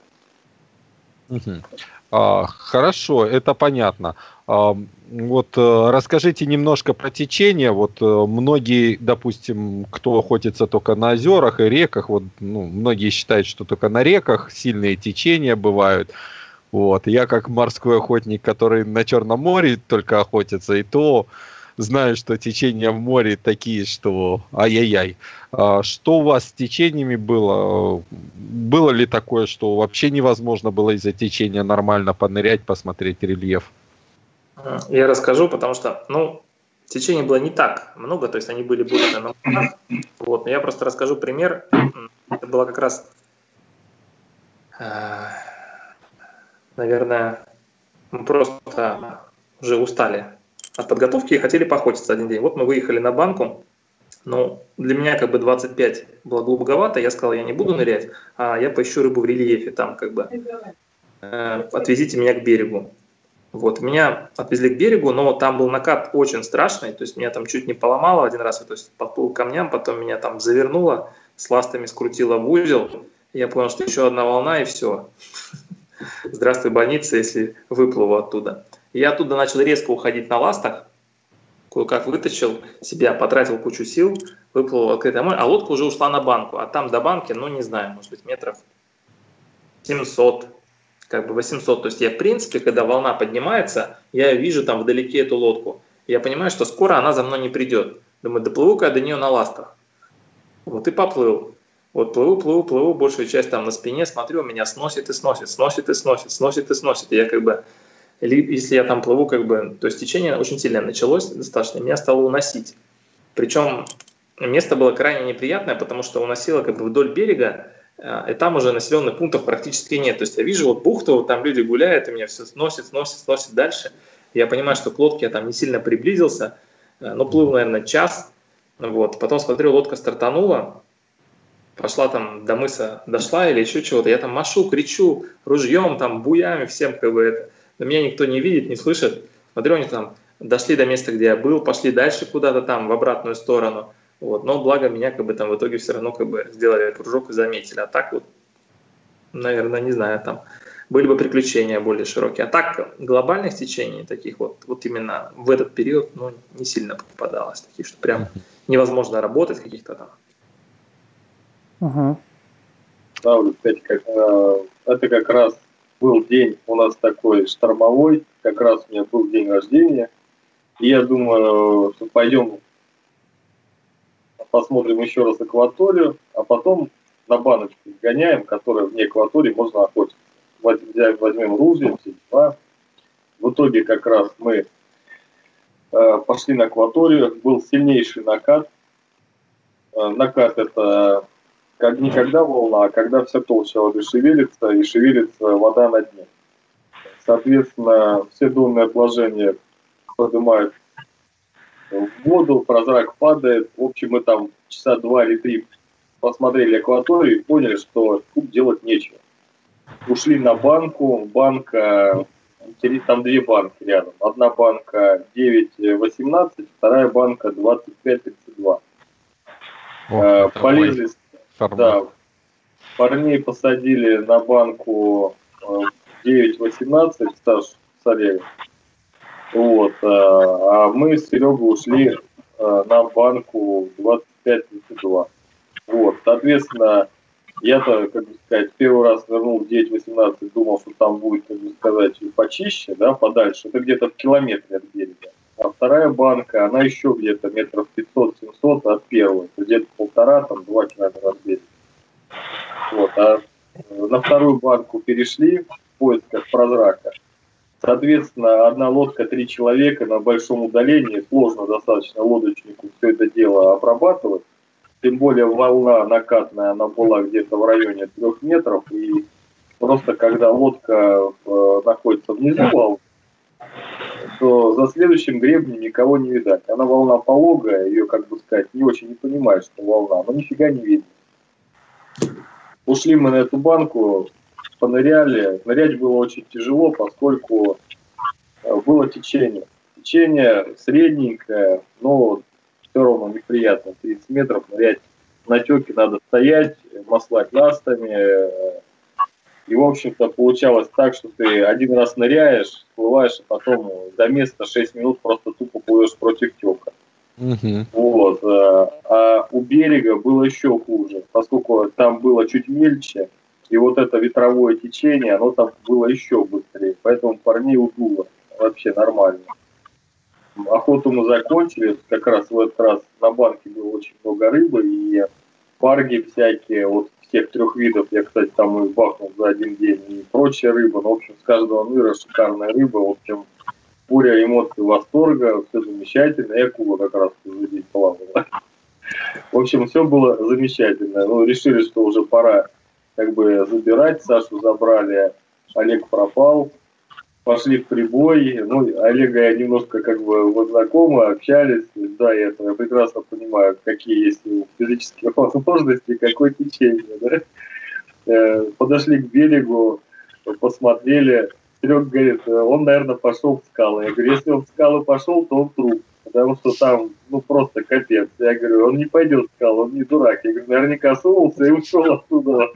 [SPEAKER 5] А, хорошо, это понятно. А, вот э, расскажите немножко про течение. Вот э, многие, допустим, кто охотится только на озерах и реках, вот ну, многие считают, что только на реках сильные течения бывают. Вот я как морской охотник, который на Черном море только охотится, и то знаю, что течения в море такие, что ай-яй-яй. А что у вас с течениями было? Было ли такое, что вообще невозможно было из-за течения нормально понырять, посмотреть рельеф?
[SPEAKER 2] Я расскажу, потому что, ну, течений было не так много, то есть они были больше на Вот, но я просто расскажу пример. Это было как раз, э, наверное, мы просто уже устали от подготовки и хотели поохотиться один день. Вот мы выехали на банку, но для меня как бы 25 было глубоковато, я сказал, я не буду нырять, а я поищу рыбу в рельефе, там как бы э, отвезите меня к берегу. Вот, меня отвезли к берегу, но там был накат очень страшный, то есть меня там чуть не поломало один раз, то есть подплыл к камням, потом меня там завернуло, с ластами скрутило в узел, я понял, что еще одна волна и все. *laughs* Здравствуй, больница, если выплыву оттуда. Я оттуда начал резко уходить на ластах, кое-как вытащил себя, потратил кучу сил, выплыл в открытое море, а лодка уже ушла на банку, а там до банки, ну не знаю, может быть метров 700, как бы 800. То есть я, в принципе, когда волна поднимается, я вижу там вдалеке эту лодку. Я понимаю, что скоро она за мной не придет. Думаю, доплыву-ка я до нее на ластах. Вот и поплыл. Вот плыву, плыву, плыву, большую часть там на спине, смотрю, меня сносит и сносит, сносит и сносит, сносит и сносит. И я как бы, если я там плыву, как бы, то есть течение очень сильно началось достаточно, меня стало уносить. Причем место было крайне неприятное, потому что уносило как бы вдоль берега, и там уже населенных пунктов практически нет. То есть я вижу вот бухту, там люди гуляют, и меня все сносит, сносит, сносит дальше. Я понимаю, что к лодке я там не сильно приблизился, э, но плыл, наверное, час. Вот. Потом смотрю, лодка стартанула, пошла там до мыса, дошла или еще чего-то. Я там машу, кричу ружьем, там, буями, всем как бы это. Но меня никто не видит, не слышит. Смотрю, они там дошли до места, где я был, пошли дальше куда-то там, в обратную сторону. Вот. Но благо меня как бы там в итоге все равно как бы сделали кружок и заметили. А так вот, наверное, не знаю, там были бы приключения более широкие. А так глобальных течений таких вот, вот именно в этот период ну, не сильно попадалось. Таких, что прям невозможно работать каких-то там.
[SPEAKER 3] Угу. Ставлю, кстати, как, э, это как раз был день у нас такой штормовой, как раз у меня был день рождения. И я думаю, что пойдем посмотрим еще раз акваторию, а потом на баночку гоняем, которая вне акватории можно охотиться. Возьмем ружье, все дела. В итоге как раз мы э, пошли на акваторию, был сильнейший накат. Э, накат это как никогда волна, а когда вся толща воды шевелится и шевелится вода на дне. Соответственно, все донные отложения поднимают в воду, прозрак падает. В общем, мы там часа два или три посмотрели акваторию и поняли, что тут делать нечего. Ушли на банку, банка, там две банки рядом. Одна банка 9.18, вторая банка 25.32. Э, полезли, да, парней посадили на банку 9.18, э, Саш Саревич. Вот. Э, а мы с Серегой ушли э, на банку 25-32. Вот. Соответственно, я-то, как бы сказать, первый раз вернул 9-18, думал, что там будет, как бы сказать, почище, да, подальше. Это где-то в километре от берега. А вторая банка, она еще где-то метров 500-700 от первой. Где-то полтора, там, два километра от берега. Вот. А э, на вторую банку перешли в поисках прозрака. Соответственно, одна лодка, три человека на большом удалении, сложно достаточно лодочнику все это дело обрабатывать. Тем более волна накатная, она была где-то в районе трех метров. И просто когда лодка э, находится внизу волны, что за следующим гребнем никого не видать. Она волна пологая, ее, как бы сказать, не очень не понимаешь, что волна, но нифига не видно. Ушли мы на эту банку, поныряли. Нырять было очень тяжело, поскольку э, было течение. Течение средненькое, но все равно неприятно. 30 метров нырять на теке надо стоять, маслать ластами, и, в общем-то, получалось так, что ты один раз ныряешь, всплываешь, а потом до места 6 минут просто тупо плывешь против тека. Угу. Вот. Э, а у берега было еще хуже, поскольку там было чуть мельче, и вот это ветровое течение, оно там было еще быстрее. Поэтому парней удуло вообще нормально. Охоту мы закончили, как раз в этот раз на банке было очень много рыбы, и парги всякие, вот всех трех видов. Я, кстати, там и бахнул за один день и прочая рыба. Ну, в общем, с каждого мира шикарная рыба. В общем, буря эмоций восторга, все замечательно. И акула как раз за день плавала. В общем, все было замечательно. Ну, решили, что уже пора как бы забирать. Сашу забрали, Олег пропал пошли в прибой. Ну, Олега я немножко как бы вот знакомы, общались. Да, я это прекрасно понимаю, какие есть физические *laughs* возможности, какое течение. Да? Э, подошли к берегу, посмотрели. Серега говорит, он, наверное, пошел в скалы. Я говорю, если он в скалы пошел, то он труп. Потому что там, ну, просто капец. Я говорю, он не пойдет в скалы, он не дурак. Я говорю, наверняка сунулся и ушел оттуда.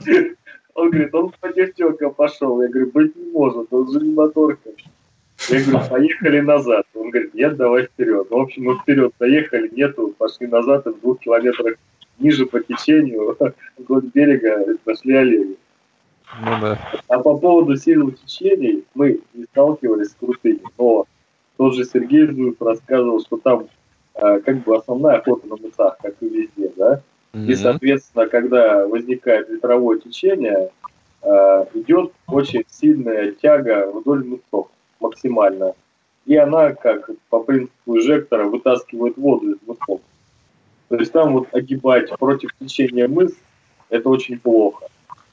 [SPEAKER 3] Он говорит, он по девчонка пошел. Я говорю, быть не может, он же не моторка. Я говорю, поехали назад. Он говорит, нет, давай вперед. В общем, мы вперед поехали, нету, пошли назад, и в двух километрах ниже по течению, *laughs* вдоль берега, нашли оленей. Ну, да. А по поводу сильных течений мы не сталкивались с крутыми, но тот же Сергей Зуев рассказывал, что там э, как бы основная охота на мысах, как и везде, да, Mm-hmm. И, соответственно, когда возникает ветровое течение, э, идет очень сильная тяга вдоль мысов максимально. И она, как по принципу эжектора, вытаскивает воду из мысов. То есть там вот огибать против течения мыс – это очень плохо.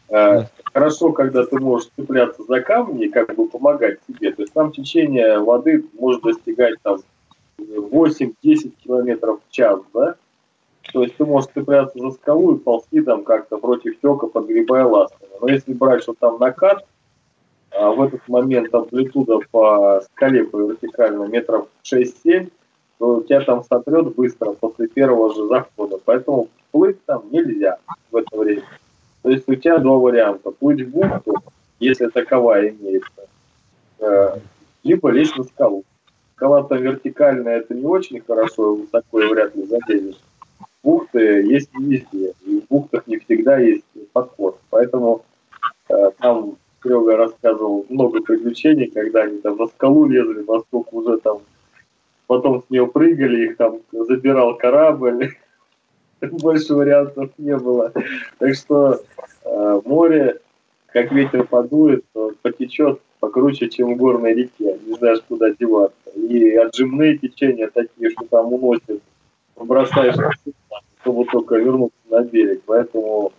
[SPEAKER 3] Э, хорошо, когда ты можешь цепляться за камни как бы помогать себе. То есть там течение воды может достигать там 8-10 километров в час, да? То есть ты можешь цепляться за скалу и ползти там как-то против тека, подгребая ластами. Но если брать, что там накат, а в этот момент амплитуда по скале по вертикально метров 6-7, то тебя там сотрет быстро после первого же захода. Поэтому плыть там нельзя в это время. То есть у тебя два варианта. Плыть в бухту, если таковая имеется, э, либо лезть на скалу. Скала там вертикальная, это не очень хорошо, высоко вряд ли залезешь бухты есть не везде, и в бухтах не всегда есть подход. Поэтому э, там Серега рассказывал много приключений, когда они там на скалу лезли, поскольку уже там потом с нее прыгали, их там забирал корабль, *laughs* больше вариантов не было. Так что э, море, как ветер подует, потечет покруче, чем в горной реке, не знаешь, куда деваться. И отжимные течения такие, что там уносят бросаешь чтобы только вернуться на берег. Поэтому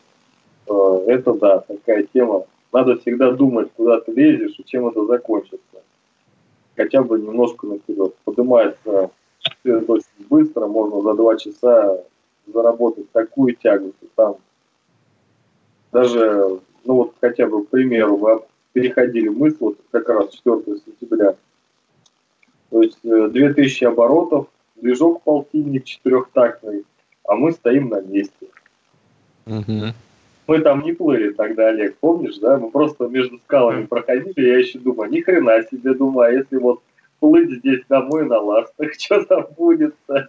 [SPEAKER 3] э, это, да, такая тема. Надо всегда думать, куда ты лезешь и чем это закончится. Хотя бы немножко наперед. Поднимается все это очень быстро, можно за два часа заработать такую тягу, что там даже, ну вот хотя бы, к примеру, мы переходили мысль, вот как раз 4 сентября, то есть 2000 э, оборотов, движок полтинник четырехтактный, а мы стоим на месте. Угу. Мы там не плыли тогда, Олег, помнишь, да? Мы просто между скалами проходили, я еще думаю, ни хрена себе, думаю, а если вот плыть здесь домой на ластах, *laughs* что там будет-то?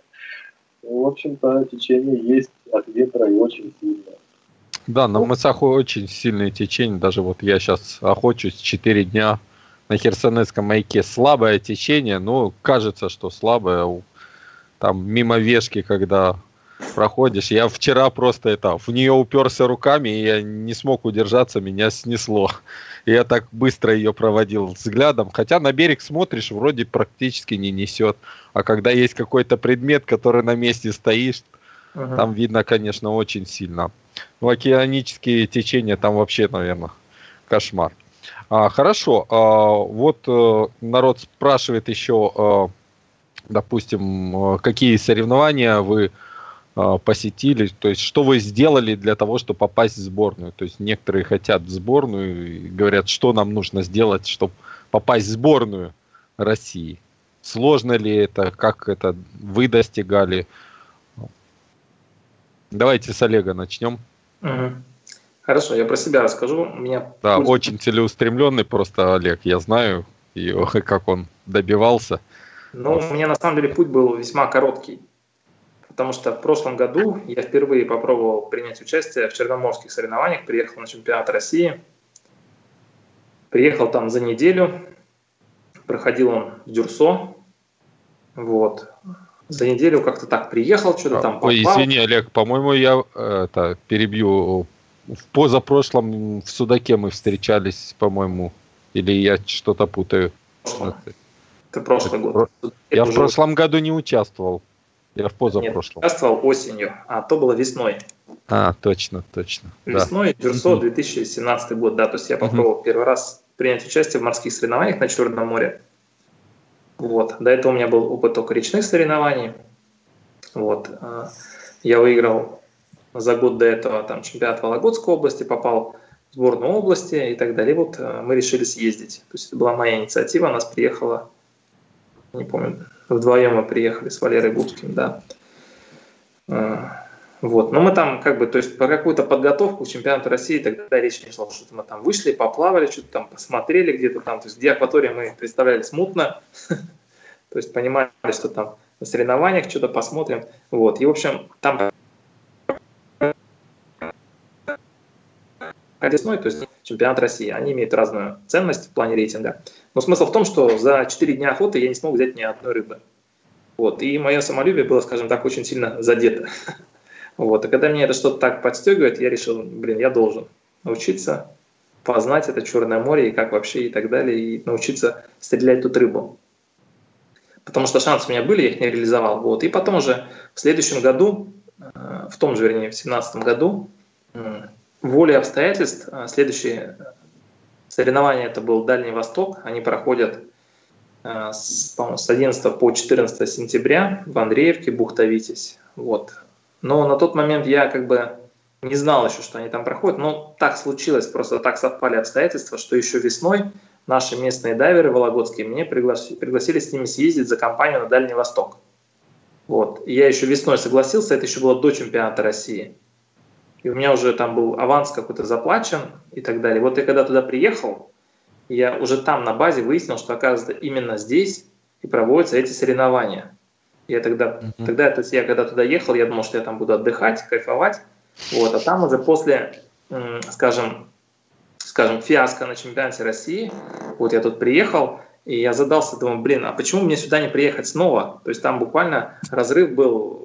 [SPEAKER 3] В общем-то, течение есть от ветра и очень сильное.
[SPEAKER 5] Да, на мысах очень сильное течение. Даже вот я сейчас охочусь 4 дня на Херсонесском маяке. Слабое течение, но кажется, что слабое там мимо вешки, когда проходишь. Я вчера просто это в нее уперся руками, и я не смог удержаться, меня снесло. И я так быстро ее проводил взглядом. Хотя на берег смотришь, вроде практически не несет. А когда есть какой-то предмет, который на месте стоишь, ага. там видно, конечно, очень сильно. Ну, океанические течения там вообще, наверное, кошмар. А, хорошо. А, вот а, народ спрашивает еще, а, допустим, какие соревнования вы а, посетили, то есть что вы сделали для того, чтобы попасть в сборную. То есть некоторые хотят в сборную и говорят, что нам нужно сделать, чтобы попасть в сборную России. Сложно ли это, как это вы достигали? Давайте с Олега начнем.
[SPEAKER 2] Угу. Хорошо, я про себя расскажу. У меня
[SPEAKER 5] да, очень целеустремленный просто Олег, я знаю его, *laughs* как он добивался.
[SPEAKER 2] Ну, у меня на самом деле путь был весьма короткий потому что в прошлом году я впервые попробовал принять участие в черноморских соревнованиях, приехал на чемпионат России, приехал там за неделю, проходил он в Дюрсо, вот, за неделю как-то так приехал, что-то там
[SPEAKER 5] попал. Ой, извини, Олег, по-моему, я это, перебью. В позапрошлом в Судаке мы встречались, по-моему, или я что-то путаю.
[SPEAKER 2] Это прошлый год.
[SPEAKER 5] Я в прошлом году не участвовал. Я в позапрошлом.
[SPEAKER 2] Нет, участвовал осенью, а то было весной.
[SPEAKER 5] А, точно, точно.
[SPEAKER 2] Весной, да. Дюрсо, 2017 год, да, то есть я попробовал угу. первый раз принять участие в морских соревнованиях на Черном море. Вот. До этого у меня был опыт только речных соревнований. Вот. А, я выиграл за год до этого там, чемпионат Вологодской области, попал в сборную области и так далее. И вот а, мы решили съездить. То есть это была моя инициатива, нас приехала, не помню, Вдвоем мы приехали с Валерой Губским, да. А, вот. Но мы там как бы, то есть по какую-то подготовку к чемпионату России тогда речь не шла, что мы там вышли, поплавали, что-то там посмотрели где-то там, то есть где акватория мы представляли смутно, *laughs* то есть понимали, что там на соревнованиях что-то посмотрим, вот. И, в общем, там весной, то есть чемпионат России, они имеют разную ценность в плане рейтинга. Но смысл в том, что за 4 дня охоты я не смог взять ни одной рыбы. Вот. И мое самолюбие было, скажем так, очень сильно задето. *laughs* Вот. И когда мне это что-то так подстегивает, я решил, блин, я должен научиться познать это Черное море и как вообще и так далее, и научиться стрелять тут рыбу. Потому что шансы у меня были, я их не реализовал. Вот. И потом уже в следующем году, э, в том же, вернее, в 2017 году, волей обстоятельств а, следующие соревнования это был Дальний Восток. Они проходят а, с, с 11 по 14 сентября в Андреевке, бухта Витязь. Вот. Но на тот момент я как бы не знал еще, что они там проходят, но так случилось, просто так совпали обстоятельства, что еще весной наши местные дайверы вологодские мне пригласили, пригласили с ними съездить за компанию на Дальний Восток. Вот. Я еще весной согласился, это еще было до чемпионата России и у меня уже там был аванс какой-то заплачен и так далее. Вот я когда туда приехал, я уже там на базе выяснил, что оказывается именно здесь и проводятся эти соревнования. Я тогда, uh-huh. тогда то есть я когда туда ехал, я думал, что я там буду отдыхать, кайфовать, вот, а там уже после, скажем, скажем, фиаско на чемпионате России, вот я тут приехал, и я задался, думаю, блин, а почему мне сюда не приехать снова? То есть там буквально разрыв был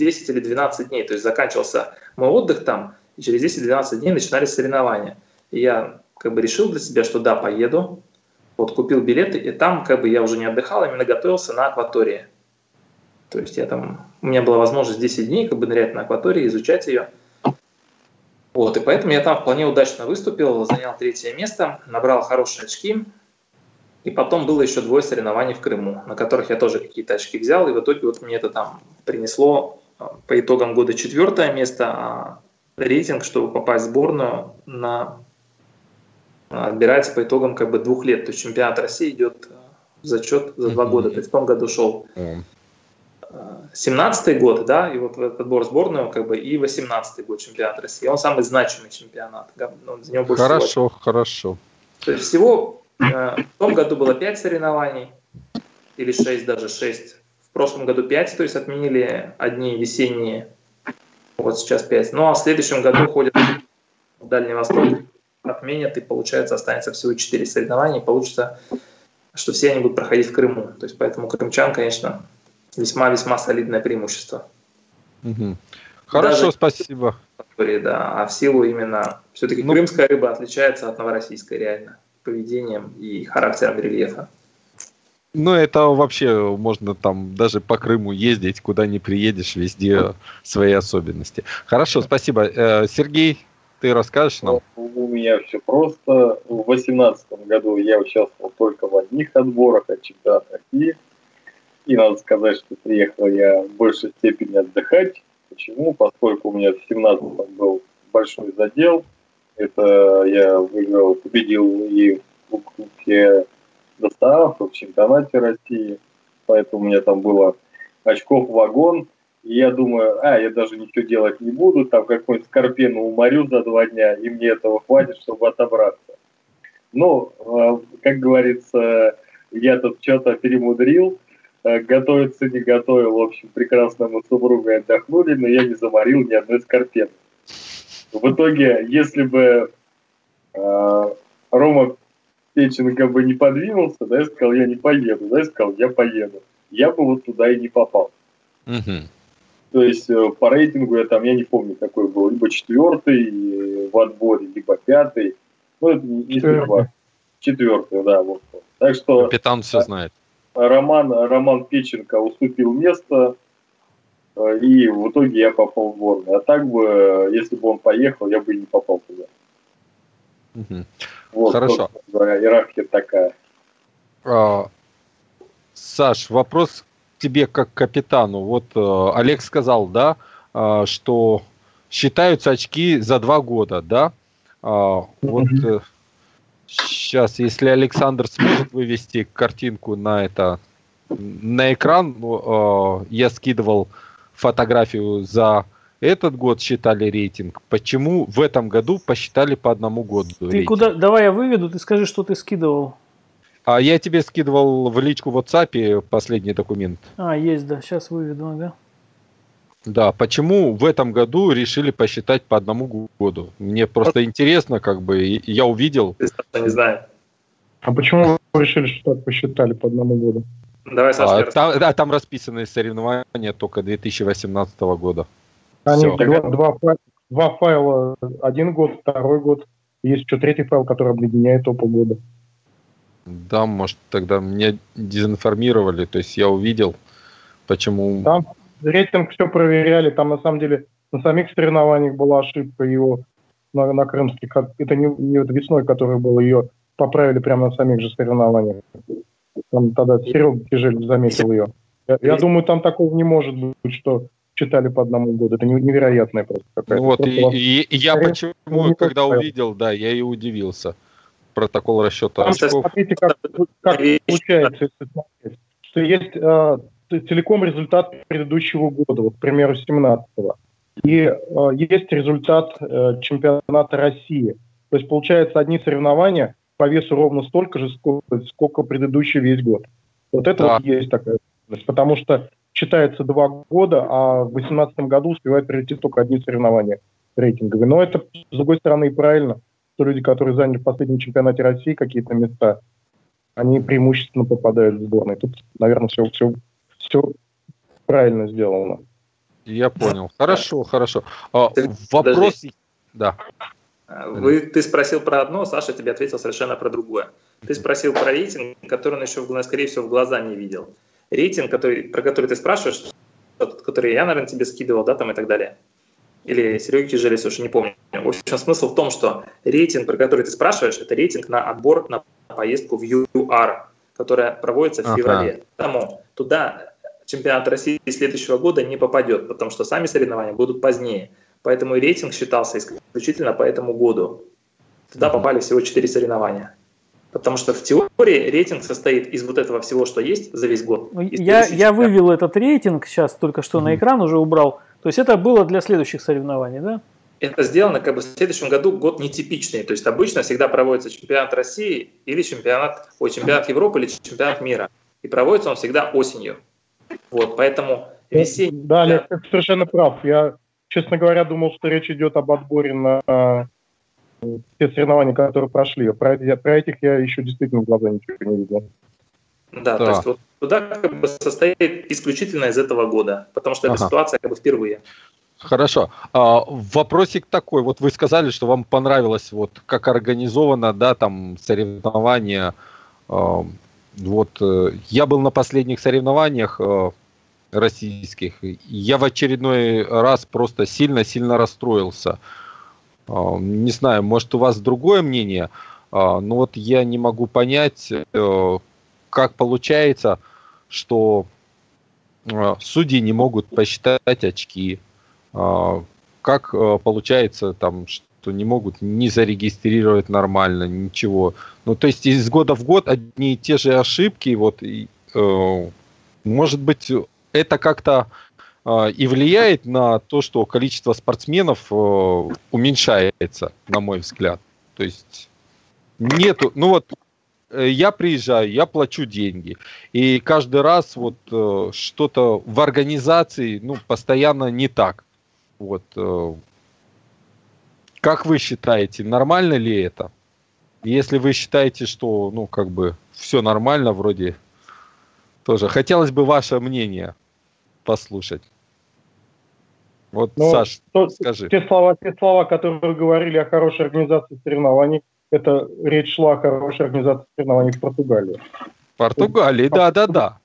[SPEAKER 2] 10 или 12 дней. То есть заканчивался мой отдых там, и через 10-12 дней начинались соревнования. И я как бы решил для себя, что да, поеду. Вот купил билеты, и там как бы я уже не отдыхал, а именно готовился на акватории. То есть я там, у меня была возможность 10 дней как бы нырять на акватории, изучать ее. Вот, и поэтому я там вполне удачно выступил, занял третье место, набрал хорошие очки. И потом было еще двое соревнований в Крыму, на которых я тоже какие-то очки взял, и в итоге вот мне это там принесло по итогам года четвертое место, а рейтинг, чтобы попасть в сборную, на, отбирается по итогам как бы двух лет. То есть чемпионат России идет э, зачет за два года. То есть в том году шел 17-й э, год, да, и вот подбор сборную, как бы, и 18-й год чемпионат России. Он самый значимый чемпионат.
[SPEAKER 5] Он, за него больше хорошо, всего. хорошо.
[SPEAKER 2] То есть всего в том году было 5 соревнований, или 6, даже 6 в прошлом году 5, то есть отменили одни весенние, вот сейчас 5. Ну а в следующем году ходят в Дальний Восток, отменят, и получается останется всего 4 соревнования, получится, что все они будут проходить в Крыму. То есть поэтому крымчан, конечно, весьма-весьма солидное преимущество.
[SPEAKER 5] Угу. Хорошо, Даже спасибо.
[SPEAKER 2] Да, а в силу именно все-таки ну, крымская рыба отличается от новороссийской реально поведением и характером рельефа.
[SPEAKER 5] Ну, это вообще можно там даже по Крыму ездить, куда не приедешь, везде свои особенности. Хорошо, спасибо. Э, Сергей, Ты расскажешь нам?
[SPEAKER 3] У меня все просто. В 2018 году я участвовал только в одних отборах от чемпионата России. И надо сказать, что приехал я в большей степени отдыхать. Почему? Поскольку у меня в 17 был большой задел. Это я выиграл, победил и в Кубке доставок, в чемпионате России. Поэтому у меня там было очков вагон. И я думаю, а, я даже ничего делать не буду, там какой-нибудь скорпену уморю за два дня, и мне этого хватит, чтобы отобраться. Ну, а, как говорится, я тут что-то перемудрил, а, готовиться не готовил, в общем, прекрасно мы с супругой отдохнули, но я не заморил ни одной скорпены. В итоге, если бы э, Рома Печенко бы не подвинулся, да, я сказал, я не поеду, да, я сказал, я поеду, я бы вот туда и не попал. Угу. То есть э, по рейтингу я там, я не помню, какой был, либо четвертый э, в отборе, либо пятый. Ну, это не, судьба. Четвертый, да, вот. Так что...
[SPEAKER 5] Капитан все знает.
[SPEAKER 3] Роман, Роман Печенко уступил место, э, и в итоге я попал в сборную. А так бы, если бы он поехал, я бы и не попал туда.
[SPEAKER 5] Угу. Вот, Хорошо.
[SPEAKER 3] Говоря, иерархия такая.
[SPEAKER 5] А, Саш, вопрос тебе как капитану. Вот э, Олег сказал, да, э, что считаются очки за два года, да? Э, вот э, сейчас, если Александр сможет вывести картинку на это на экран, э, я скидывал фотографию за этот год считали рейтинг. Почему в этом году посчитали по одному году?
[SPEAKER 1] Ты рейтинг? куда? Давай я выведу, ты скажи, что ты скидывал.
[SPEAKER 5] А я тебе скидывал в личку в WhatsApp последний документ.
[SPEAKER 1] А, есть, да, сейчас выведу, ага.
[SPEAKER 5] Да, почему в этом году решили посчитать по одному году? Мне просто интересно, как бы, я увидел.
[SPEAKER 2] Не знаю.
[SPEAKER 4] А почему вы решили, что так посчитали по одному году?
[SPEAKER 5] Давай, Саша. А, там, да, там расписаны соревнования только 2018 года.
[SPEAKER 4] Они два, два, два файла, один год, второй год. Есть еще третий файл, который объединяет оба года.
[SPEAKER 5] Да, может, тогда меня дезинформировали, то есть я увидел, почему...
[SPEAKER 4] Там рейтинг все проверяли, там на самом деле на самих соревнованиях была ошибка его на, на крымских, это не, не вот весной, которая была, ее поправили прямо на самих же соревнованиях. Там тогда Серега Тяжель заметил ее. Я, я думаю, там такого не может быть, что читали по одному году. Это невероятное просто
[SPEAKER 5] какая-то. Вот, просто и, и, и я почему, когда увидел, да, я и удивился протокол расчета Там, очков.
[SPEAKER 4] Смотрите, как, как получается, что есть э, целиком результат предыдущего года, вот, к примеру, 17-го. И э, есть результат э, чемпионата России. То есть, получается, одни соревнования по весу ровно столько же, сколько, сколько предыдущий весь год. Вот это да. вот есть такая потому что считается два года, а в 2018 году успевает прийти только одни соревнования рейтинговые. Но это, с другой стороны, и правильно, что люди, которые заняли в последнем чемпионате России какие-то места, они преимущественно попадают в сборные. Тут, наверное, все, все, все правильно сделано.
[SPEAKER 5] Я понял. Хорошо, хорошо. А, вопрос... Да.
[SPEAKER 2] Вы, ты спросил про одно, Саша тебе ответил совершенно про другое. Ты спросил про рейтинг, который он еще, скорее всего, в глаза не видел. Рейтинг, который, про который ты спрашиваешь, тот, который я, наверное, тебе скидывал, да, там и так далее или Сереги Кижелис, уже не помню. В общем, смысл в том, что рейтинг, про который ты спрашиваешь, это рейтинг на отбор на поездку в ЮАР, которая проводится в ага. феврале. Поэтому туда чемпионат России следующего года не попадет, потому что сами соревнования будут позднее. Поэтому рейтинг считался исключительно по этому году. Туда попали всего 4 соревнования. Потому что в теории рейтинг состоит из вот этого всего, что есть за весь год.
[SPEAKER 1] Ну, я, я вывел этот рейтинг, сейчас только что mm-hmm. на экран уже убрал. То есть это было для следующих соревнований, да?
[SPEAKER 2] Это сделано как бы в следующем году год нетипичный. То есть обычно всегда проводится чемпионат России или чемпионат, ой, чемпионат Европы или чемпионат мира. И проводится он всегда осенью. Вот, поэтому
[SPEAKER 4] весенний... Да, Олег, ты совершенно прав. Я, честно говоря, думал, что речь идет об отборе на э, те соревнования, которые прошли. Про, про этих я еще действительно в глаза ничего не видел.
[SPEAKER 2] Да, да, то есть вот туда как бы состоит исключительно из этого года, потому что ага. эта ситуация как бы впервые.
[SPEAKER 5] Хорошо. А, вопросик такой. Вот вы сказали, что вам понравилось, вот как организовано, да, там соревнования. А, вот э, я был на последних соревнованиях а, российских. Я в очередной раз просто сильно-сильно расстроился. А, не знаю, может у вас другое мнение, а, но вот я не могу понять, э, как получается, что а, судьи не могут посчитать очки, как э, получается там, что не могут не зарегистрировать нормально, ничего. Ну, то есть из года в год одни и те же ошибки, вот, и, э, может быть, это как-то а, и влияет на то, что количество спортсменов э, уменьшается, на мой взгляд. То есть нету, ну вот э, я приезжаю, я плачу деньги, и каждый раз вот э, что-то в организации, ну, постоянно не так. Вот. Как вы считаете, нормально ли это? Если вы считаете, что, ну, как бы все нормально, вроде тоже хотелось бы ваше мнение послушать. Вот,
[SPEAKER 4] ну, Саш, то, скажи. Те слова, те слова, которые вы говорили о хорошей организации соревнований, это речь шла о хорошей организации соревнований в Португалии.
[SPEAKER 5] В Португалии, да, да, да.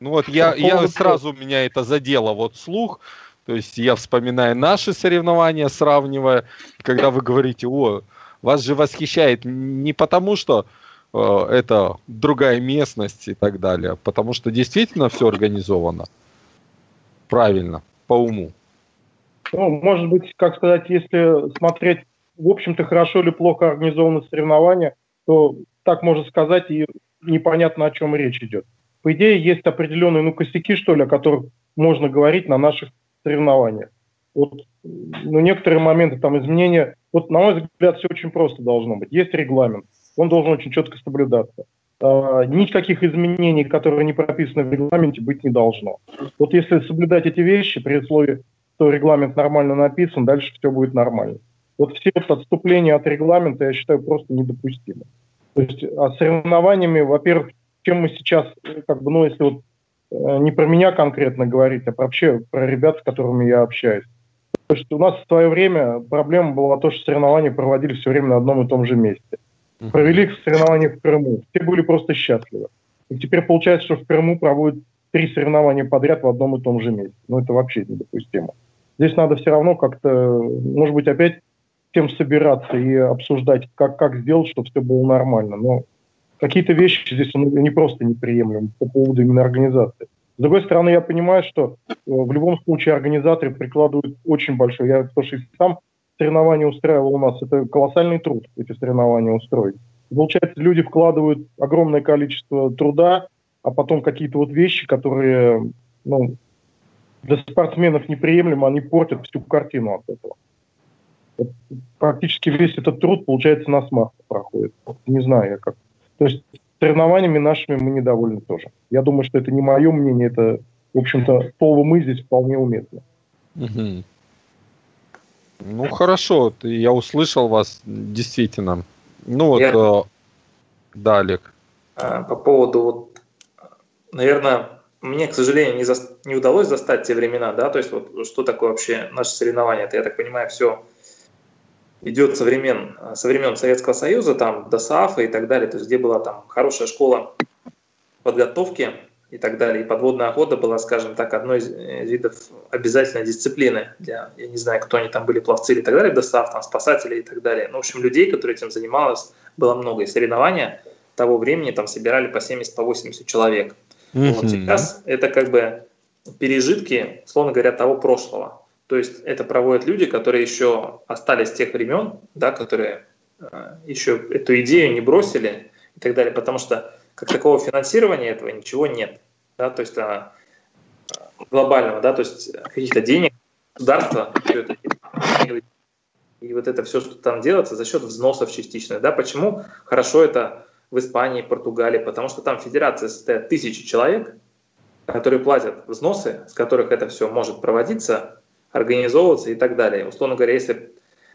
[SPEAKER 5] Ну вот я, я сразу меня это задело вот слух, то есть я вспоминаю наши соревнования, сравнивая, когда вы говорите, о, вас же восхищает не потому, что э, это другая местность и так далее, а потому что действительно все организовано правильно, по уму.
[SPEAKER 4] Ну, может быть, как сказать, если смотреть, в общем-то, хорошо или плохо организованы соревнования, то так можно сказать, и непонятно, о чем речь идет. По идее, есть определенные ну, косяки, что ли, о которых можно говорить на наших соревнованиях. Вот, ну, некоторые моменты, там, изменения, вот, на мой взгляд, все очень просто должно быть. Есть регламент, он должен очень четко соблюдаться. А, никаких изменений, которые не прописаны в регламенте, быть не должно. Вот если соблюдать эти вещи при условии, что регламент нормально написан, дальше все будет нормально. Вот все это отступления от регламента, я считаю, просто недопустимо. То есть а соревнованиями, во-первых, чем мы сейчас, как бы, ну, если вот э, не про меня конкретно говорить, а вообще про ребят, с которыми я общаюсь. То есть у нас в свое время проблема была то, что соревнования проводили все время на одном и том же месте провели соревнования в Крыму. Все были просто счастливы. И теперь получается, что в Крыму проводят три соревнования подряд в одном и том же месте. Ну, это вообще недопустимо. Здесь надо все равно как-то, может быть, опять всем собираться и обсуждать, как, как сделать, чтобы все было нормально. Но какие-то вещи здесь не просто неприемлемы по поводу именно организации. С другой стороны, я понимаю, что э, в любом случае организаторы прикладывают очень большой, я потому что сам соревнования устраивал у нас, это колоссальный труд, эти соревнования устроить. Получается, люди вкладывают огромное количество труда, а потом какие-то вот вещи, которые ну, для спортсменов неприемлемы, они портят всю картину от этого. Практически весь этот труд, получается, на смарку проходит. Не знаю я как. То есть соревнованиями нашими мы недовольны тоже. Я думаю, что это не мое мнение, это, в общем-то, слово «мы» здесь вполне уместно.
[SPEAKER 5] Угу. Ну хорошо, я услышал вас, действительно. Ну вот, э, да, Олег.
[SPEAKER 2] А, по поводу, вот, наверное, мне, к сожалению, не, за... не удалось застать те времена, да, то есть вот что такое вообще наше соревнование, это, я так понимаю, все идет со времен, со времен Советского Союза, там, до САФа и так далее, то есть где была там хорошая школа подготовки, и так далее. И подводная охота была, скажем так, одной из э, видов обязательной дисциплины для, я не знаю, кто они там были, пловцы или так далее, достав, там, спасатели и так далее. Ну, в общем, людей, которые этим занималось, было много. И соревнования того времени там собирали по 70, по 80 человек. Mm-hmm. Вот сейчас это как бы пережитки, словно говоря, того прошлого. То есть это проводят люди, которые еще остались тех времен, да, которые э, еще эту идею не бросили и так далее, потому что как такого финансирования этого ничего нет. Да, то есть а, глобального, да, то есть каких-то денег, государства, и вот это все, что там делается, за счет взносов частичных. Да, почему хорошо это в Испании, Португалии? Потому что там федерация состоит тысячи человек, которые платят взносы, с которых это все может проводиться, организовываться и так далее. Условно говоря, если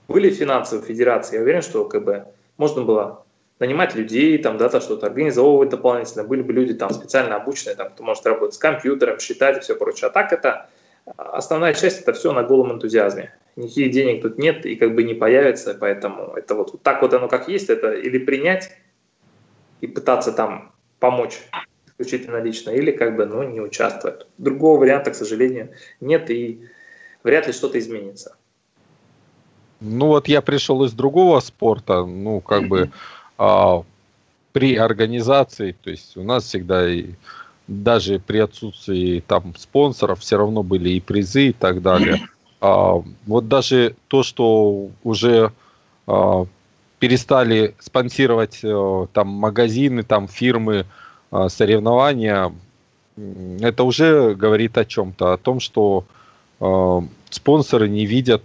[SPEAKER 2] были финансовые федерации, я уверен, что бы можно было нанимать людей, там, да, что-то организовывать дополнительно. Были бы люди там специально обученные, там, кто может работать с компьютером, считать и все прочее. А так это основная часть, это все на голом энтузиазме. Никаких денег тут нет и как бы не появится, поэтому это вот, вот так вот оно как есть, это или принять и пытаться там помочь исключительно лично, или как бы, ну, не участвовать. Другого варианта, к сожалению, нет и вряд ли что-то изменится.
[SPEAKER 5] Ну вот я пришел из другого спорта, ну как бы а, при организации, то есть у нас всегда и даже при отсутствии там спонсоров все равно были и призы и так далее. А, вот даже то, что уже а, перестали спонсировать а, там магазины, там фирмы, а, соревнования, это уже говорит о чем-то, о том, что э, спонсоры не видят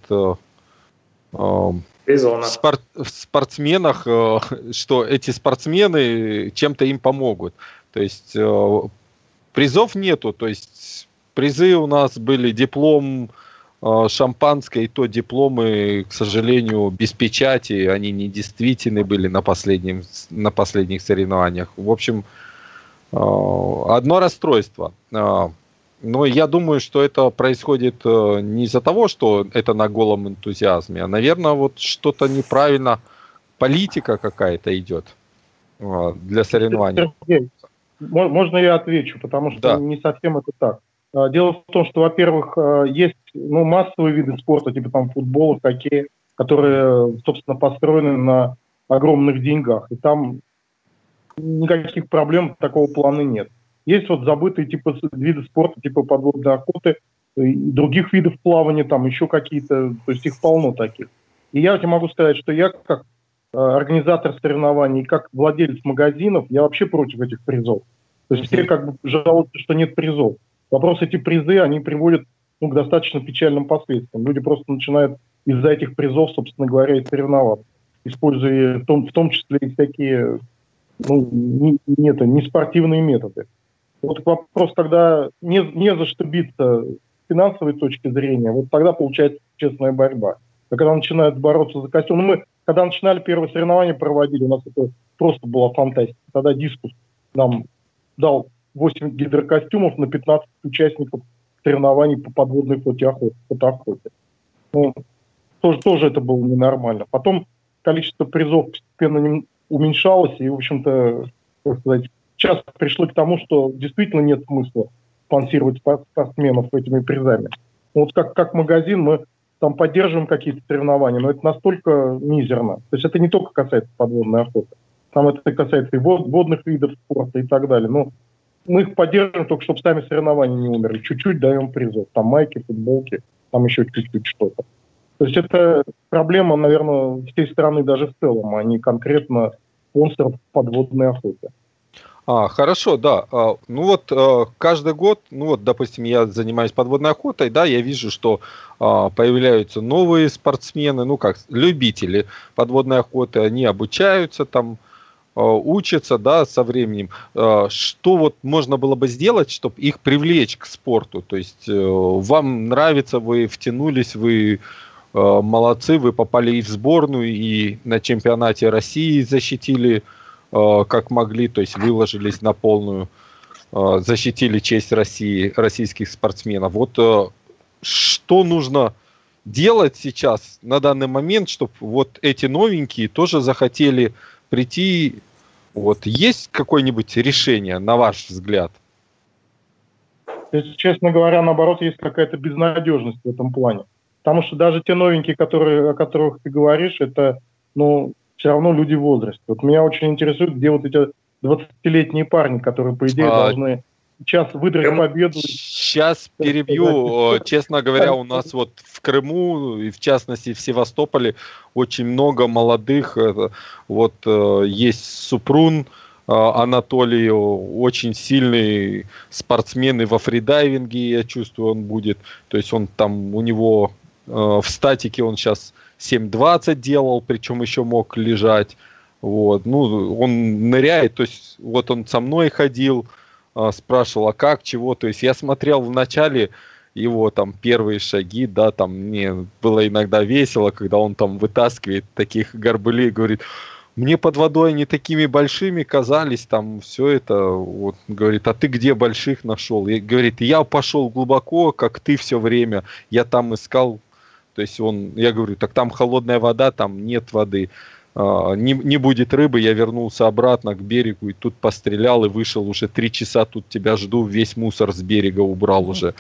[SPEAKER 5] э, в, спорт, в спортсменах, э, *laughs* что эти спортсмены чем-то им помогут. То есть э, призов нету, то есть призы у нас были диплом э, шампанское, и то дипломы, к сожалению, без печати, они недействительны были на, последнем, на последних соревнованиях. В общем, одно расстройство. Но я думаю, что это происходит э, не из-за того, что это на голом энтузиазме, а, наверное, вот что-то неправильно, политика какая-то идет э, для соревнований. Сергей,
[SPEAKER 4] можно я отвечу, потому что да. не совсем это так. А, дело в том, что, во-первых, э, есть ну, массовые виды спорта, типа там футбола, хоккея, которые, собственно, построены на огромных деньгах. И там никаких проблем такого плана нет. Есть вот забытые типа виды спорта, типа подводной охоты, и других видов плавания, там еще какие-то, то есть их полно таких. И я тебе могу сказать, что я как э, организатор соревнований, как владелец магазинов, я вообще против этих призов. То есть все как бы жалуются, что нет призов. Вопрос эти призы, они приводят ну, к достаточно печальным последствиям. Люди просто начинают из-за этих призов, собственно говоря, и соревноваться, используя в том, в том числе и всякие ну, не, не, это, не спортивные методы. Вот вопрос, когда не, не за что биться с финансовой точки зрения, вот тогда получается честная борьба. А когда начинают бороться за костюм, ну, мы, когда начинали первые соревнования проводили, у нас это просто была фантастика. Тогда дискус нам дал 8 гидрокостюмов на 15 участников соревнований по подводной фотоохоте. фотоохоте. Ну, тоже, тоже это было ненормально. Потом количество призов постепенно уменьшалось, и, в общем-то, как сказать, сейчас пришли к тому, что действительно нет смысла спонсировать спортсменов этими призами. Вот как, как магазин мы там поддерживаем какие-то соревнования, но это настолько мизерно. То есть это не только касается подводной охоты. Там это касается и водных видов спорта и так далее. Но мы их поддерживаем только, чтобы сами соревнования не умерли. Чуть-чуть даем призов. Там майки, футболки, там еще чуть-чуть что-то. То есть это проблема, наверное, всей страны даже в целом, а не конкретно спонсоров подводной охоты.
[SPEAKER 5] А, хорошо, да. А, ну вот а, каждый год, ну вот, допустим, я занимаюсь подводной охотой, да, я вижу, что а, появляются новые спортсмены, ну как, любители подводной охоты, они обучаются там, учатся, да, со временем. Что вот можно было бы сделать, чтобы их привлечь к спорту? То есть э, вам нравится, вы втянулись, вы молодцы, вы попали и в сборную, и на чемпионате России защитили Э, как могли, то есть выложились на полную, э, защитили честь России, российских спортсменов. Вот э, что нужно делать сейчас, на данный момент, чтобы вот эти новенькие тоже захотели прийти? Вот есть какое-нибудь решение, на ваш взгляд?
[SPEAKER 4] Честно говоря, наоборот, есть какая-то безнадежность в этом плане. Потому что даже те новенькие, которые, о которых ты говоришь, это ну, все равно люди в возрасте. Вот меня очень интересует, где вот эти 20-летние парни, которые, по идее, а... должны сейчас выиграть победу.
[SPEAKER 5] Сейчас перебью. Честно говоря, у нас вот в Крыму, и в частности в Севастополе, очень много молодых. Вот э, есть Супрун, э, Анатолий, очень сильный спортсмен и во фридайвинге, я чувствую, он будет. То есть он там, у него э, в статике он сейчас 7.20 делал, причем еще мог лежать. Вот, ну, он ныряет, то есть вот он со мной ходил, а, спрашивал, а как, чего, то есть я смотрел в начале его там первые шаги, да, там мне было иногда весело, когда он там вытаскивает таких горбылей, говорит, мне под водой они такими большими казались, там все это, вот, говорит, а ты где больших нашел? И говорит, я пошел глубоко, как ты все время, я там искал то есть он, я говорю, так там холодная вода, там нет воды. а, не, не будет рыбы, я вернулся обратно к берегу и тут пострелял и вышел уже три часа тут тебя жду, весь мусор с берега убрал уже.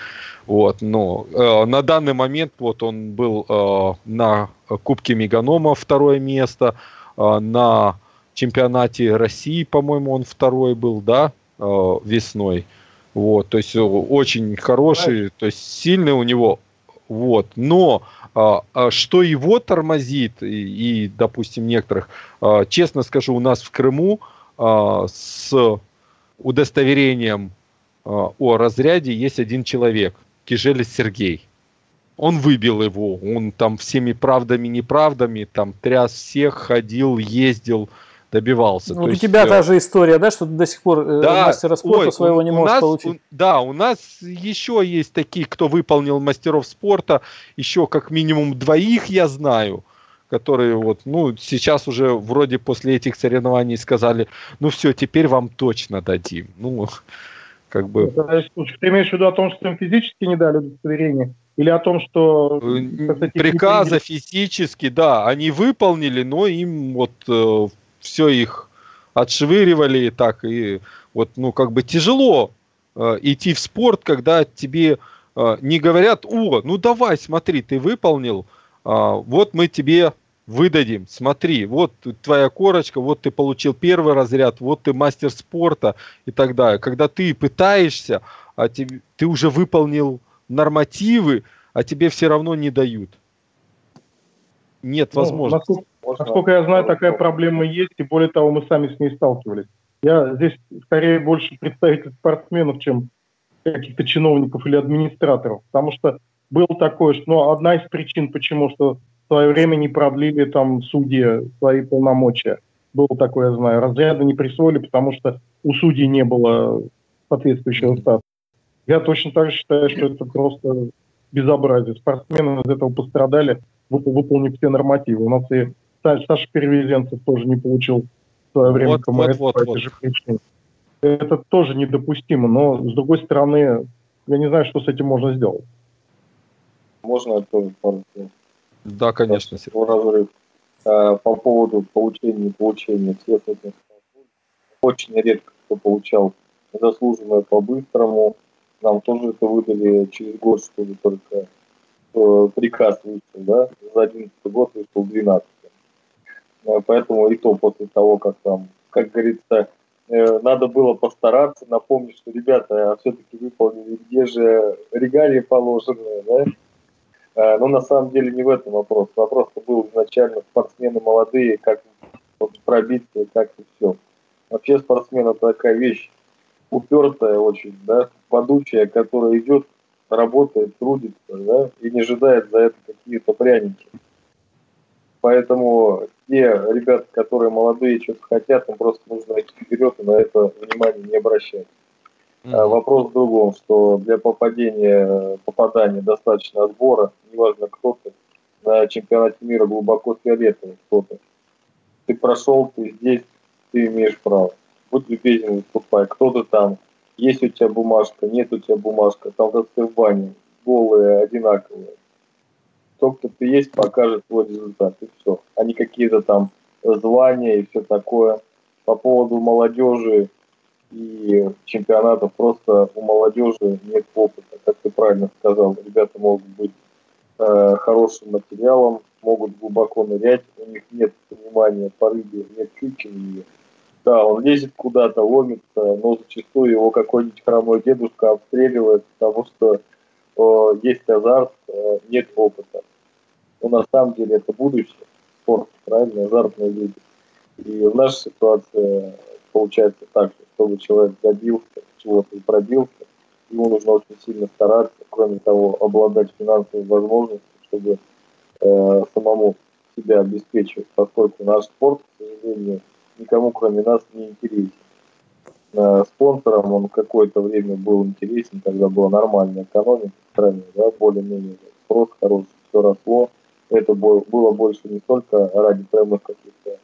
[SPEAKER 5] Вот, но э, на данный момент вот он был э, на Кубке Меганома второе место, э, на чемпионате России, по-моему, он второй был, да, э, весной. Вот, то есть очень хороший, то есть сильный у него, вот, но что его тормозит, и, и допустим, некоторых, а, честно скажу, у нас в Крыму с удостоверением о разряде есть один человек, Кижелис Сергей. Он выбил его, он там всеми правдами, неправдами, там тряс всех, ходил, ездил, добивался.
[SPEAKER 1] Вот То у есть, тебя э, та же история, да, что ты до сих пор э, да, мастера спорта ой, своего не можешь
[SPEAKER 5] нас,
[SPEAKER 1] получить?
[SPEAKER 5] У, да, у нас еще есть такие, кто выполнил мастеров спорта, еще как минимум двоих я знаю, которые вот, ну, сейчас уже вроде после этих соревнований сказали, ну все, теперь вам точно дадим. Ну, как бы...
[SPEAKER 4] Ты имеешь в виду о том, что им физически не дали удостоверение? Или о том, что...
[SPEAKER 5] Э, приказа физически, да, они выполнили, но им вот все их отшвыривали так и вот ну как бы тяжело э, идти в спорт, когда тебе э, не говорят, о, ну давай, смотри, ты выполнил, э, вот мы тебе выдадим, смотри, вот твоя корочка, вот ты получил первый разряд, вот ты мастер спорта и так далее. Когда ты пытаешься, а тебе, ты уже выполнил нормативы, а тебе все равно не дают. Нет ну, возможности.
[SPEAKER 4] Можно... Насколько я знаю, такая проблема есть, и более того, мы сами с ней сталкивались. Я здесь скорее больше представитель спортсменов, чем каких-то чиновников или администраторов, потому что было такое, что ну, одна из причин, почему, что в свое время не продлили там судьи свои полномочия. Было такое, я знаю. Разряды не присвоили, потому что у судей не было соответствующего статуса. Я точно так же считаю, что это просто безобразие. Спортсмены из этого пострадали, выполнив все нормативы. У нас и Саша Перевезенцев тоже не получил в свое время вот, КМС вот, по вот, этой же причине. Это тоже недопустимо, но с другой стороны, я не знаю, что с этим можно сделать.
[SPEAKER 3] Можно это тоже пару слов?
[SPEAKER 5] Да, конечно.
[SPEAKER 3] Разрыв. А, по поводу получения и получения всех этих очень редко кто получал заслуженное по-быстрому. Нам тоже это выдали через год, что ли, только э, приказ вышел, да, за 11 год вышел 12 Э, поэтому и то после того, как там, как говорится, э, надо было постараться, напомнить, что ребята все-таки выполнили, где же регалии положенные, да? Э, но на самом деле не в этом вопрос. Вопрос был изначально спортсмены молодые, как пробиться, как и все. Вообще спортсмен это такая вещь упертая очень, да, подучая, которая идет, работает, трудится, да, и не ожидает за это какие-то пряники. Поэтому те ребята, которые молодые, что-то хотят, им просто нужно идти вперед и на это внимание не обращать. Mm-hmm. Вопрос в другом, что для попадения, попадания достаточно отбора, неважно кто ты, на чемпионате мира глубоко фиолетовый кто-то. Ты прошел, ты здесь, ты имеешь право. Будь любезен, выступай. Кто ты там? Есть у тебя бумажка, нет у тебя бумажка, там как ты в бане, голые, одинаковые кто кто ты есть, покажет свой результат, и все. А не какие-то там звания и все такое. По поводу молодежи и чемпионатов, просто у молодежи нет опыта, как ты правильно сказал. Ребята могут быть э, хорошим материалом, могут глубоко нырять, у них нет понимания по рыбе, нет чучеления. Да, он лезет куда-то, ломится, но зачастую его какой-нибудь хромой дедушка обстреливает, потому что э, есть азарт, э, нет опыта. Но на самом деле это будущее спорт, правильно, азартные люди. И в нашей ситуации получается так, что чтобы человек добился чего-то и пробился, ему нужно очень сильно стараться, кроме того, обладать финансовой возможностью, чтобы э, самому себя обеспечивать, поскольку наш спорт, к сожалению, никому кроме нас не интересен. Э, спонсором он какое-то время был интересен, когда была нормальная экономика в стране, да, более-менее спрос хороший, все росло, это было больше не столько ради прямых каких-то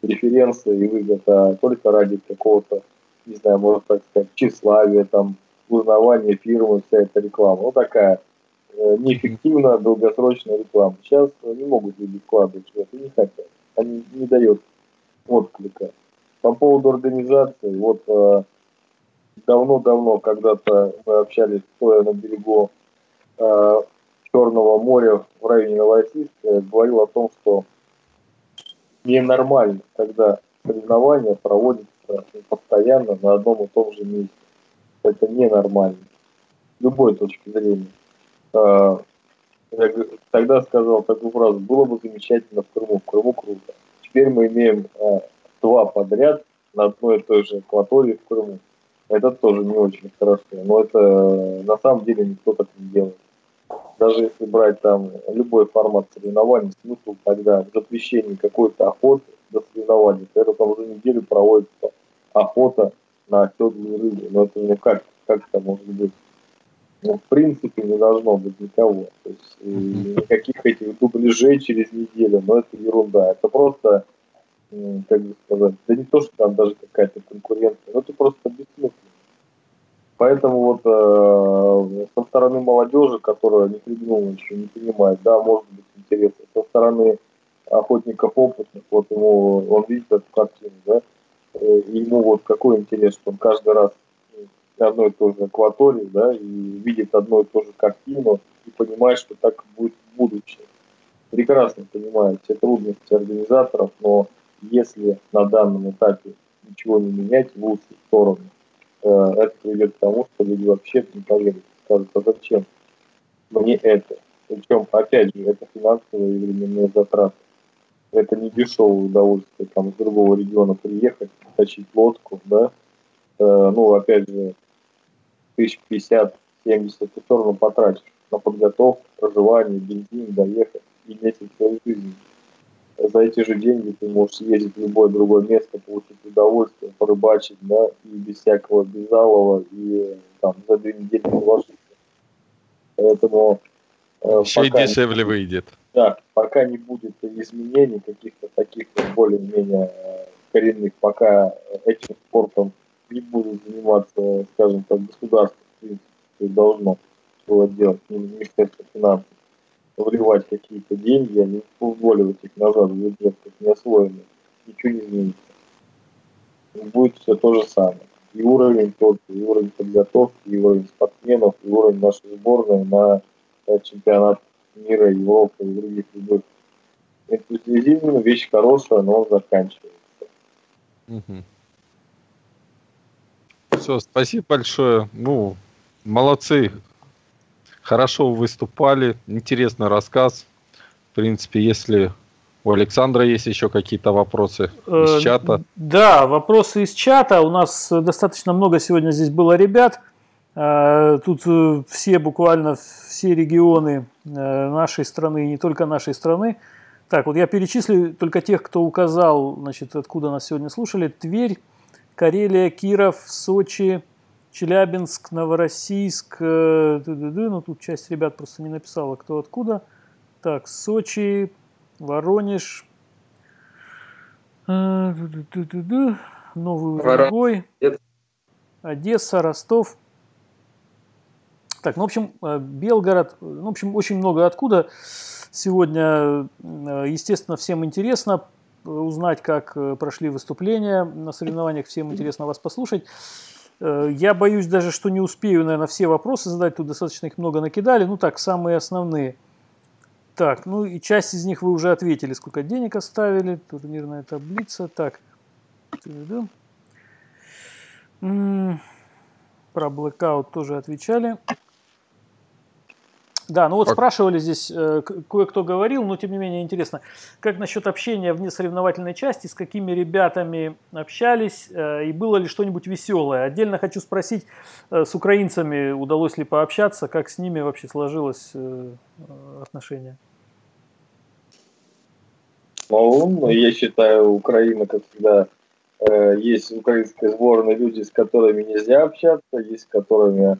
[SPEAKER 3] преференций и выгод, а только ради какого-то, не знаю, можно так сказать, тщеславия, там, узнавания фирмы, вся эта реклама. Ну, такая э, неэффективная долгосрочная реклама. Сейчас не могут люди вкладывать в это, не хотят. они не дает отклика. По поводу организации, вот э, давно-давно, когда-то мы общались, стоя на берегу э, Черного моря в районе Новороссийска, говорил о том, что ненормально, когда соревнования проводятся постоянно на одном и том же месте. Это ненормально. С любой точки зрения. Э, я тогда сказал такую фразу, было бы замечательно в Крыму, в Крыму круто. Теперь мы имеем два подряд на одной и той же акватории в Крыму. Это тоже не очень хорошо, но это на самом деле никто так не делает. Даже если брать там любой формат соревнований, смысл тогда в запрещении какой-то охоты до соревнований, это там за неделю проводится охота на оседлую рыбу. Но это не как, как это может быть? Ну, в принципе, не должно быть никого. То есть никаких этих дубляжей через неделю, но это ерунда. Это просто как бы сказать, да не то, что там даже какая-то конкуренция, но это просто бессмысленно. Поэтому вот э, со стороны молодежи, которая не придумала еще, не понимает, да, может быть интересно. Со стороны охотников опытных, вот ему, он видит эту картину, да, э, и ему вот какой интерес, что он каждый раз одной и той же акватории, да, и видит одну и ту же картину и понимает, что так будет в будущем. Прекрасно понимает все трудности организаторов, но если на данном этапе ничего не менять в лучшую сторону, э, это приведет к тому, что люди вообще не поверят. Скажут, а зачем мне это? Причем, опять же, это финансовые и временные затраты. Это не дешевое удовольствие там с другого региона приехать, тащить лодку, да. Э, ну, опять же, тысяч пятьдесят, семьдесят, все равно потратишь на подготовку, проживание, бензин, доехать и месяц своей жизни за эти же деньги ты можешь съездить в любое другое место, получить удовольствие, порыбачить, да, и без всякого безалова, и там за две недели вложиться. Поэтому
[SPEAKER 5] э, Еще и дешевле выйдет.
[SPEAKER 3] Да, пока не будет изменений каких-то таких более-менее э, коренных, пока этим спортом не будут заниматься, скажем так, государство, в принципе, должно было делать, Министерство финансов вливать какие-то деньги, а не вваливать их назад в бюджет, как не освоенные, ничего не изменится. Будет все то же самое. И уровень тот, и уровень подготовки, и уровень спортсменов, и уровень нашей сборной на чемпионат мира, Европы и других любых. Энтузиазм – вещь хорошая, но он заканчивается.
[SPEAKER 5] Все, спасибо большое. Ну, молодцы, Хорошо выступали, интересный рассказ. В принципе, если у Александра есть еще какие-то вопросы из э, чата.
[SPEAKER 1] Да, вопросы из чата. У нас достаточно много сегодня здесь было ребят. Э, тут э, все, буквально все регионы нашей страны, и не только нашей страны. Так, вот я перечислю только тех, кто указал, значит, откуда нас сегодня слушали. Тверь, Карелия, Киров, Сочи, Челябинск, Новороссийск, э, ну тут часть ребят просто не написала, кто откуда. Так, Сочи, Воронеж, э, Новый Уренгой, Одесса, Ростов. Так, ну, в общем, э, Белгород, ну, в общем, очень много откуда. Сегодня, естественно, всем интересно узнать, как прошли выступления на соревнованиях, всем интересно вас послушать. Э, я боюсь даже, что не успею, наверное, все вопросы задать. Тут достаточно их много накидали. Ну так, самые основные. Так, ну и часть из них вы уже ответили, сколько денег оставили. Турнирная таблица. Так. Про blackout тоже отвечали. Да, ну вот как... спрашивали здесь, э, кое-кто говорил, но тем не менее интересно, как насчет общения вне соревновательной части, с какими ребятами общались э, и было ли что-нибудь веселое? Отдельно хочу спросить, э, с украинцами удалось ли пообщаться, как с ними вообще сложилось э, отношение?
[SPEAKER 3] Ну, я считаю, Украина, как всегда, есть украинская сборная люди, с которыми нельзя общаться, есть с которыми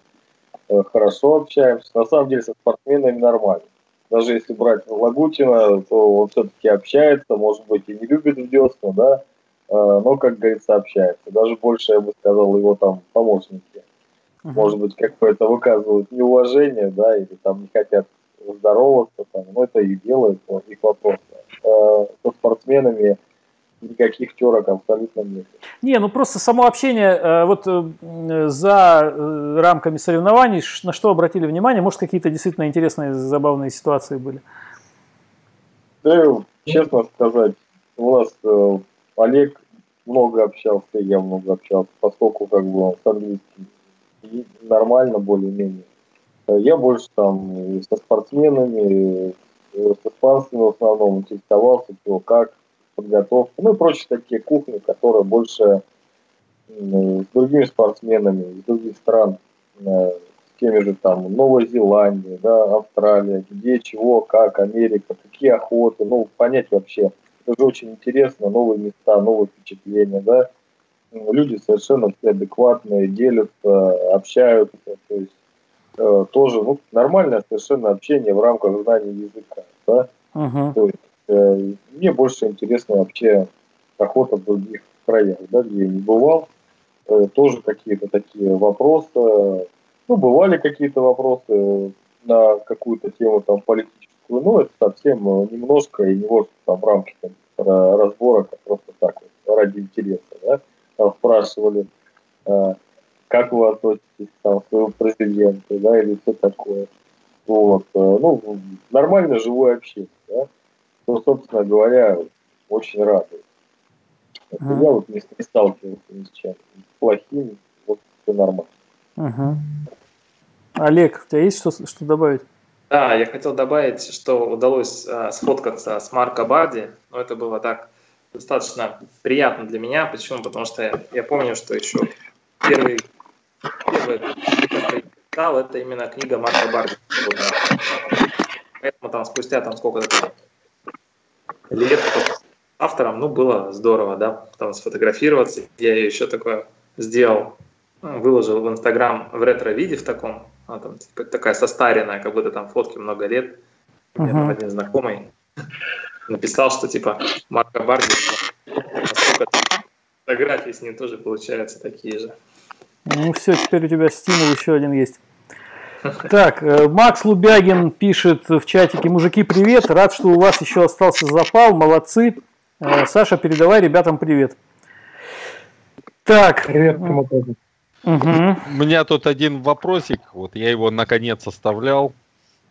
[SPEAKER 3] хорошо общаемся. На самом деле со спортсменами нормально. Даже если брать Лагутина, то он все-таки общается, может быть, и не любит в десну, да, э, но, как говорится, общается. Даже больше, я бы сказал, его там помощники. Может быть, какое-то выказывают неуважение, да, или там не хотят здороваться, там, но это и делают, их вопрос. э, со спортсменами никаких терок абсолютно нет.
[SPEAKER 1] Не, ну просто само общение э, вот э, за э, рамками соревнований, на что обратили внимание, может какие-то действительно интересные, забавные ситуации были?
[SPEAKER 3] Да, честно сказать, у нас Олег много общался, я много общался, поскольку как бы он с английским нормально более-менее. Я больше там со спортсменами, с испанцами в основном интересовался, то как, подготовка, ну и прочие такие кухни, которые больше с другими спортсменами из других стран, э, с теми же там Новой Зеландии, да, Австралия, где, чего, как, Америка, какие охоты, ну, понять вообще. Это же очень интересно, новые места, новые впечатления, да. Люди совершенно все адекватные, делятся, общаются, то есть э, тоже ну, нормальное совершенно общение в рамках знания языка, да. Uh-huh. То есть мне больше интересно вообще охота в других краях, да, где я не бывал. Э, тоже какие-то такие вопросы. Ну, бывали какие-то вопросы на какую-то тему там политическую, но это совсем немножко и не вот там в рамках там, разбора, а просто так вот, ради интереса, да. Там спрашивали, э, как вы относитесь там, к своему президенту, да, или все такое. Вот. Ну, нормально живое общение, да что, собственно говоря, очень радует. Uh-huh. Я вот не, не сталкивался ни с чем плохим, вот все нормально.
[SPEAKER 1] Uh-huh. Олег, у тебя есть что, что добавить?
[SPEAKER 2] Да, я хотел добавить, что удалось э, сфоткаться с Марко Барди, но это было так достаточно приятно для меня. Почему? Потому что я, я помню, что еще первый, первый который читал, это именно книга Марка Барди. Поэтому там спустя там сколько-то лет автором, ну, было здорово, да, потом сфотографироваться. Я ее еще такое сделал, выложил в Инстаграм в ретро-виде в таком, она там типа, такая состаренная, как будто там фотки много лет. Uh-huh. там один знакомый написал, что типа Марко Барди, фотографии с ним тоже получаются такие же.
[SPEAKER 1] Ну все, теперь у тебя стимул еще один есть. Так, э, Макс Лубягин пишет в чатике, мужики, привет, рад, что у вас еще остался запал, молодцы. Э, Саша, передавай ребятам привет.
[SPEAKER 5] Так. Привет, кому угу. У меня тут один вопросик, вот я его наконец оставлял.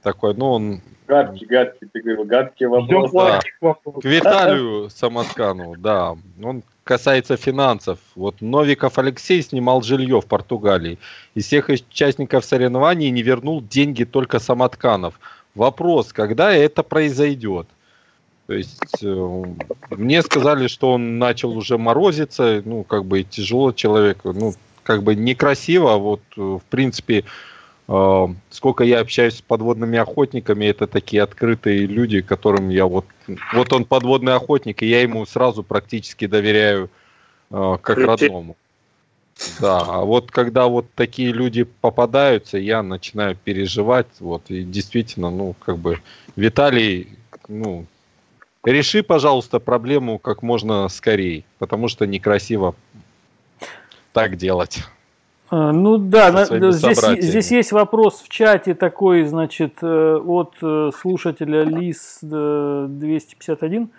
[SPEAKER 5] Такой, ну он...
[SPEAKER 3] Гадкий, гадкий, ты говорил, гадкий вопрос. Да.
[SPEAKER 5] К Виталию Самоскану, да. Он касается финансов, вот Новиков Алексей снимал жилье в Португалии. Из всех участников соревнований не вернул деньги только Самотканов. Вопрос, когда это произойдет? То есть э, мне сказали, что он начал уже морозиться, ну, как бы тяжело человеку, ну, как бы некрасиво, вот, э, в принципе, сколько я общаюсь с подводными охотниками, это такие открытые люди, которым я вот вот он подводный охотник, и я ему сразу практически доверяю э, как родному. Да, а вот когда вот такие люди попадаются, я начинаю переживать, вот, и действительно, ну, как бы, Виталий, ну, реши, пожалуйста, проблему как можно скорее, потому что некрасиво так делать.
[SPEAKER 1] А, ну да, здесь, здесь есть вопрос в чате такой, значит, э, от э, слушателя ЛИС 251.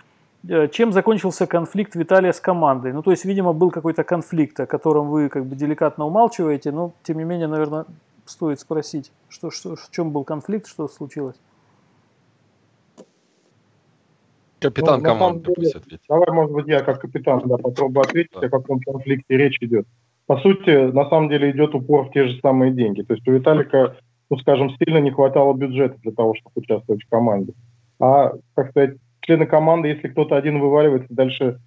[SPEAKER 1] Э, чем закончился конфликт Виталия с командой? Ну, то есть, видимо, был какой-то конфликт, о котором вы как бы деликатно умалчиваете, но, тем не менее, наверное, стоит спросить, что, что, в чем был конфликт, что случилось?
[SPEAKER 5] Капитан ну, команды
[SPEAKER 4] деле, Давай, может быть, я как капитан да, попробую ответить, да. о каком конфликте речь идет по сути, на самом деле идет упор в те же самые деньги. То есть у Виталика, ну, скажем, сильно не хватало бюджета для того, чтобы участвовать в команде. А, как сказать, члены команды, если кто-то один вываливается, дальше,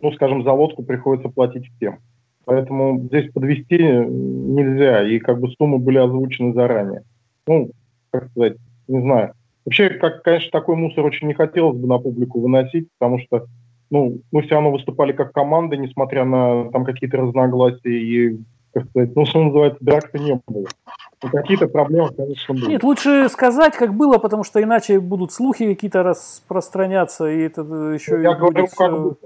[SPEAKER 4] ну, скажем, за лодку приходится платить всем. Поэтому здесь подвести нельзя, и как бы суммы были озвучены заранее. Ну, как сказать, не знаю. Вообще, как, конечно, такой мусор очень не хотелось бы на публику выносить, потому что ну, мы все равно выступали как команда, несмотря на там какие-то разногласия и, как сказать, ну, что называется, драк-то не было. Но какие-то проблемы, конечно, были.
[SPEAKER 1] Нет, лучше сказать, как было, потому что иначе будут слухи какие-то распространяться, и это еще...
[SPEAKER 4] Я говорю, все... как было.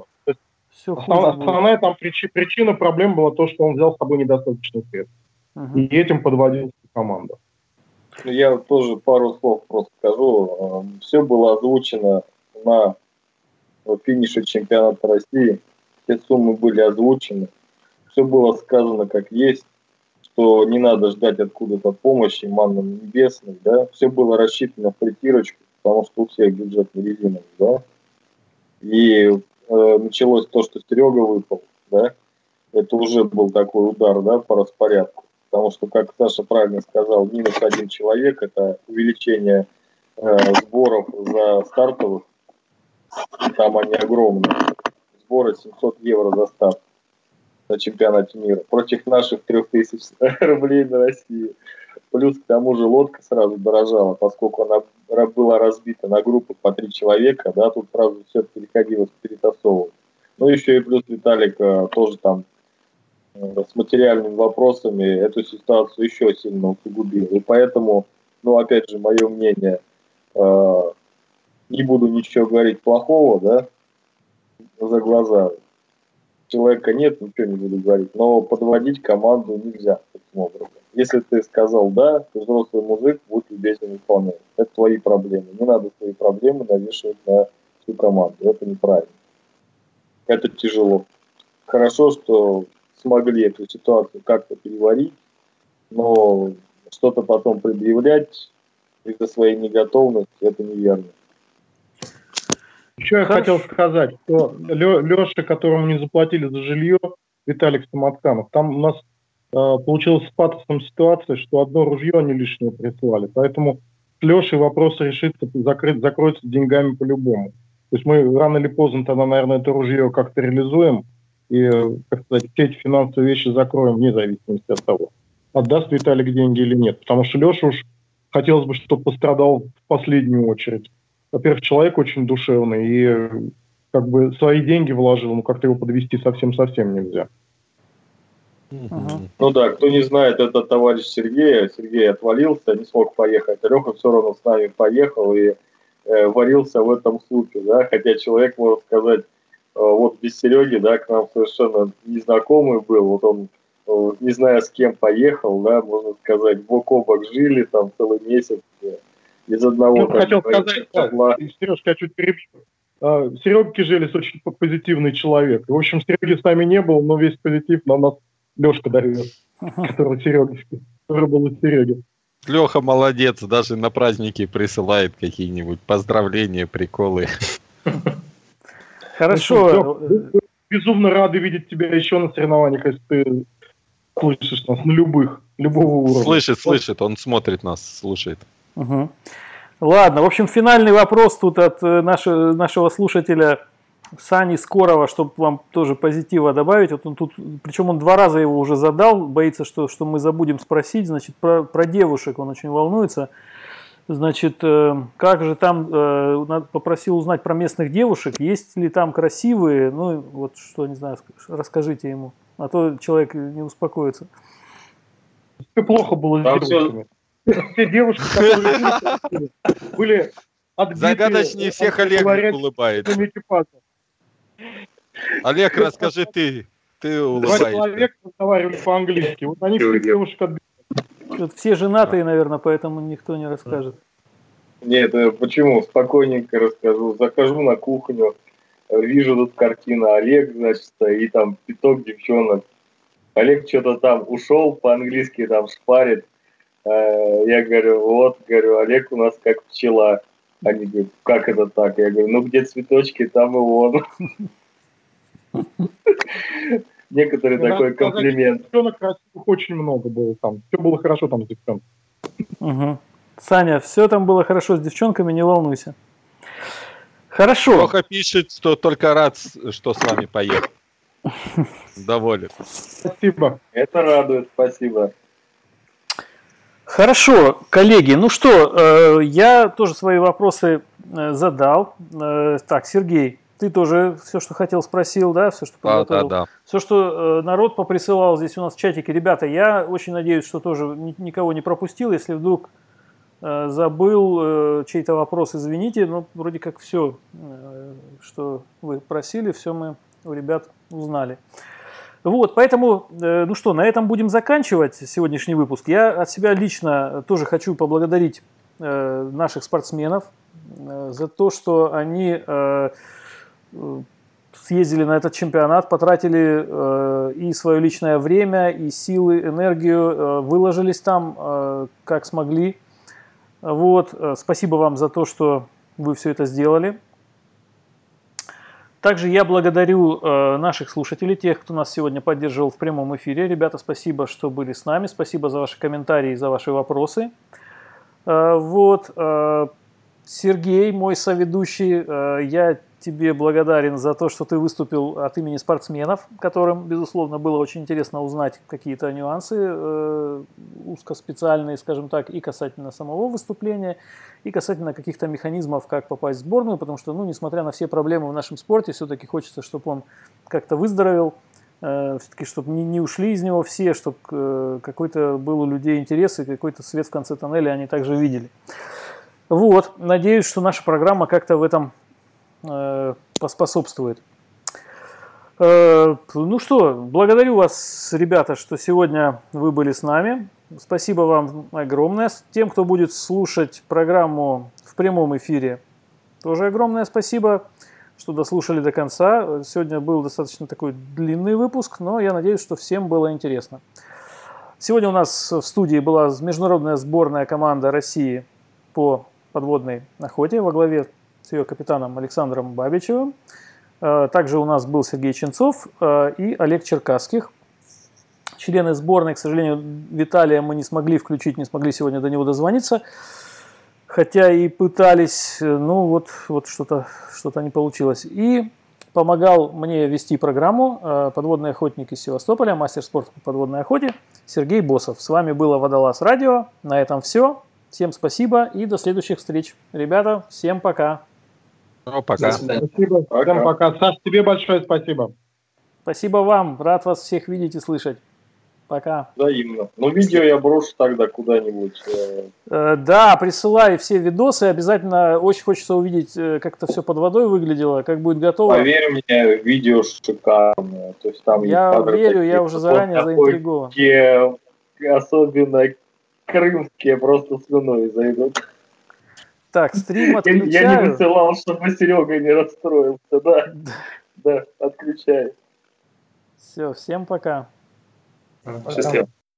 [SPEAKER 4] Все основная, основная там причина, причина проблем была то, что он взял с собой недостаточно средств. Угу. И этим подводил команду.
[SPEAKER 3] Я тоже пару слов просто скажу. Все было озвучено на финиша чемпионата России. Все суммы были озвучены. Все было сказано как есть, что не надо ждать откуда-то помощи манным небесных, да. Все было рассчитано в притирочку, потому что у всех бюджет не резиновый, да. И э, началось то, что Серега выпал, да. Это уже был такой удар, да, по распорядку. Потому что, как Саша правильно сказал, минус один человек – это увеличение э, сборов за стартовых. Там они огромные. Сборы 700 евро за старт на чемпионате мира против наших 3000 *laughs* рублей на России. Плюс к тому же лодка сразу дорожала, поскольку она была разбита на группы по три человека, да, тут сразу все переходилось перетасовывать. Ну, еще и плюс Виталик э, тоже там Э, с материальными вопросами эту ситуацию еще сильно усугубил. И поэтому, ну, опять же, мое мнение, э, не буду ничего говорить плохого, да, за глаза. Человека нет, ничего не буду говорить, но подводить команду нельзя таким образом. Если ты сказал «да», ты взрослый мужик, будь любезен выполнять. Это твои проблемы. Не надо свои проблемы навешивать на всю команду. Это неправильно. Это тяжело. Хорошо, что смогли эту ситуацию как-то переварить, но что-то потом предъявлять из-за своей неготовности, это неверно.
[SPEAKER 4] Еще я хотел сказать, что Леша, которому не заплатили за жилье, Виталик Самотканов, там у нас э, получилась с патосом ситуация, что одно ружье они лишнее прислали. Поэтому с Лешей вопрос решится, закрыть, закроется деньгами по-любому. То есть мы рано или поздно тогда, наверное, это ружье как-то реализуем, и, как сказать, все эти финансовые вещи закроем вне зависимости от того, отдаст Виталик деньги или нет. Потому что Леша уж хотелось бы, чтобы пострадал в последнюю очередь. Во-первых, человек очень душевный и как бы свои деньги вложил, но как-то его подвести совсем-совсем нельзя.
[SPEAKER 3] uh Ну да, кто не знает, это товарищ Сергея. Сергей отвалился, не смог поехать. Леха все равно с нами поехал и э, варился в этом случае, да, хотя человек, можно сказать, Э, вот без Сереги, да, к нам совершенно незнакомый был, вот он, э, не знаю, с кем поехал, да, можно сказать, бок о бок жили там целый месяц из одного... Ну,
[SPEAKER 4] хотел сказать, да, Сережка, я чуть перебью. А, Серега Кижелис очень позитивный человек. В общем, Сереги с нами не был, но весь позитив на нас Лешка дает, *laughs* который Сереги, который был у Сереги.
[SPEAKER 5] Леха молодец, даже на праздники присылает какие-нибудь поздравления, приколы.
[SPEAKER 1] Хорошо.
[SPEAKER 4] Ну, безумно рады видеть тебя еще на соревнованиях, если ты слышишь нас на любых, любого уровня.
[SPEAKER 5] Слышит, слышит, он смотрит нас, слушает.
[SPEAKER 1] Угу. Ладно, в общем, финальный вопрос тут от э, нашего, нашего слушателя Сани Скорова, чтобы вам тоже позитива добавить. Вот он тут, причем он два раза его уже задал, боится, что, что мы забудем спросить. Значит, про, про девушек он очень волнуется. Значит, э, как же там, э, попросил узнать про местных девушек, есть ли там красивые, ну вот что, не знаю, расскажите ему, а то человек не успокоится.
[SPEAKER 4] Все плохо было с девушками. Все девушки, которые *laughs* были
[SPEAKER 5] отбиты. Загадочнее всех Олег улыбается. Олег, расскажи ты. Ты улыбаешься. Два человека
[SPEAKER 4] разговаривали по-английски. Вот они всех девушек отбили.
[SPEAKER 1] Тут все женатые, наверное, поэтому никто не расскажет.
[SPEAKER 3] Нет, почему? Спокойненько расскажу. Захожу на кухню, вижу тут картина Олег, значит, и там пяток девчонок. Олег что-то там ушел, по-английски там шпарит. Э, я говорю, вот, говорю, Олег у нас как пчела. Они говорят, как это так? Я говорю, ну где цветочки, там и он. *laughs* Некоторый такой комплимент.
[SPEAKER 4] Девчонок красивых очень много было там. Все было хорошо там с девчонками.
[SPEAKER 1] Саня, все там было хорошо с девчонками, не волнуйся. Хорошо.
[SPEAKER 5] Плохо пишет, что только рад, что с вами поехал. *laughs* Доволен.
[SPEAKER 3] Спасибо. Это радует, спасибо.
[SPEAKER 1] Хорошо, коллеги, ну что, э, я тоже свои вопросы э, задал. Э, так, Сергей, ты тоже все, что хотел, спросил, да, все, что
[SPEAKER 5] подготовил. Да, да, да.
[SPEAKER 1] Все, что народ поприсылал здесь у нас в чатике. Ребята, я очень надеюсь, что тоже ни, никого не пропустил. Если вдруг забыл чей-то вопрос, извините, но вроде как все, что вы просили, все мы у ребят узнали. Вот, поэтому, э, ну что, на этом будем заканчивать сегодняшний выпуск. Я от себя лично тоже хочу поблагодарить э, наших спортсменов э, за то, что они... Съездили на этот чемпионат, потратили и свое личное время, и силы, энергию, выложились там, как смогли. Вот, спасибо вам за то, что вы все это сделали. Также я благодарю э, наших слушателей, тех, кто нас сегодня поддерживал в прямом эфире. Ребята, спасибо, что были с нами. Спасибо за ваши комментарии, за ваши вопросы. Э, вот, э, Сергей, мой соведущий, э, я тебе благодарен за то, что ты выступил от имени спортсменов, которым, безусловно, было очень интересно узнать какие-то нюансы э, узкоспециальные, скажем так, и касательно самого выступления, и касательно каких-то механизмов, как попасть в сборную, потому что, ну, несмотря на все проблемы в нашем спорте, все-таки хочется, чтобы он как-то выздоровел, э, все-таки, чтобы не, не ушли из него все, чтобы э, какой-то был у людей интерес и какой-то свет в конце тоннеля они также видели. Вот, надеюсь, что наша программа как-то в этом поспособствует. Э, ну что, благодарю вас, ребята, что сегодня вы были с нами. Спасибо вам огромное. Тем, кто будет слушать программу в прямом эфире, тоже огромное спасибо, что дослушали до конца. Сегодня был достаточно такой длинный выпуск, но я надеюсь, что всем было интересно. Сегодня у нас в студии была международная сборная команда России по подводной охоте во главе с ее капитаном Александром Бабичевым. Э, также у нас был Сергей Ченцов э, и Олег Черкасских. Члены сборной, к сожалению, Виталия мы не смогли включить, не смогли сегодня до него дозвониться. Хотя и пытались, э, ну вот, вот что-то что не получилось. И помогал мне вести программу «Подводный охотник из Севастополя», мастер спорта по подводной охоте Сергей Босов. С вами было Водолаз Радио. На этом все. Всем спасибо и до следующих встреч. Ребята, всем пока.
[SPEAKER 5] Ну, пока.
[SPEAKER 4] Спасибо. Пока. Всем пока. Саш, тебе большое спасибо.
[SPEAKER 1] Спасибо вам. Рад вас всех видеть и слышать. Пока.
[SPEAKER 3] Взаимно. Ну, видео я брошу тогда куда-нибудь. Э.
[SPEAKER 1] э, да, присылай все видосы. Обязательно очень хочется увидеть, э, как это все под водой выглядело, как будет готово.
[SPEAKER 3] Поверь мне, видео шикарное. То есть там
[SPEAKER 1] я верю, я уже заранее заинтригован.
[SPEAKER 3] Особенно крымские просто слюной зайдут.
[SPEAKER 1] Так, стрим отключаю.
[SPEAKER 3] Я, я не высылал, чтобы Серега не расстроился, да. Да, отключай.
[SPEAKER 1] Все, всем пока.
[SPEAKER 2] Счастливо.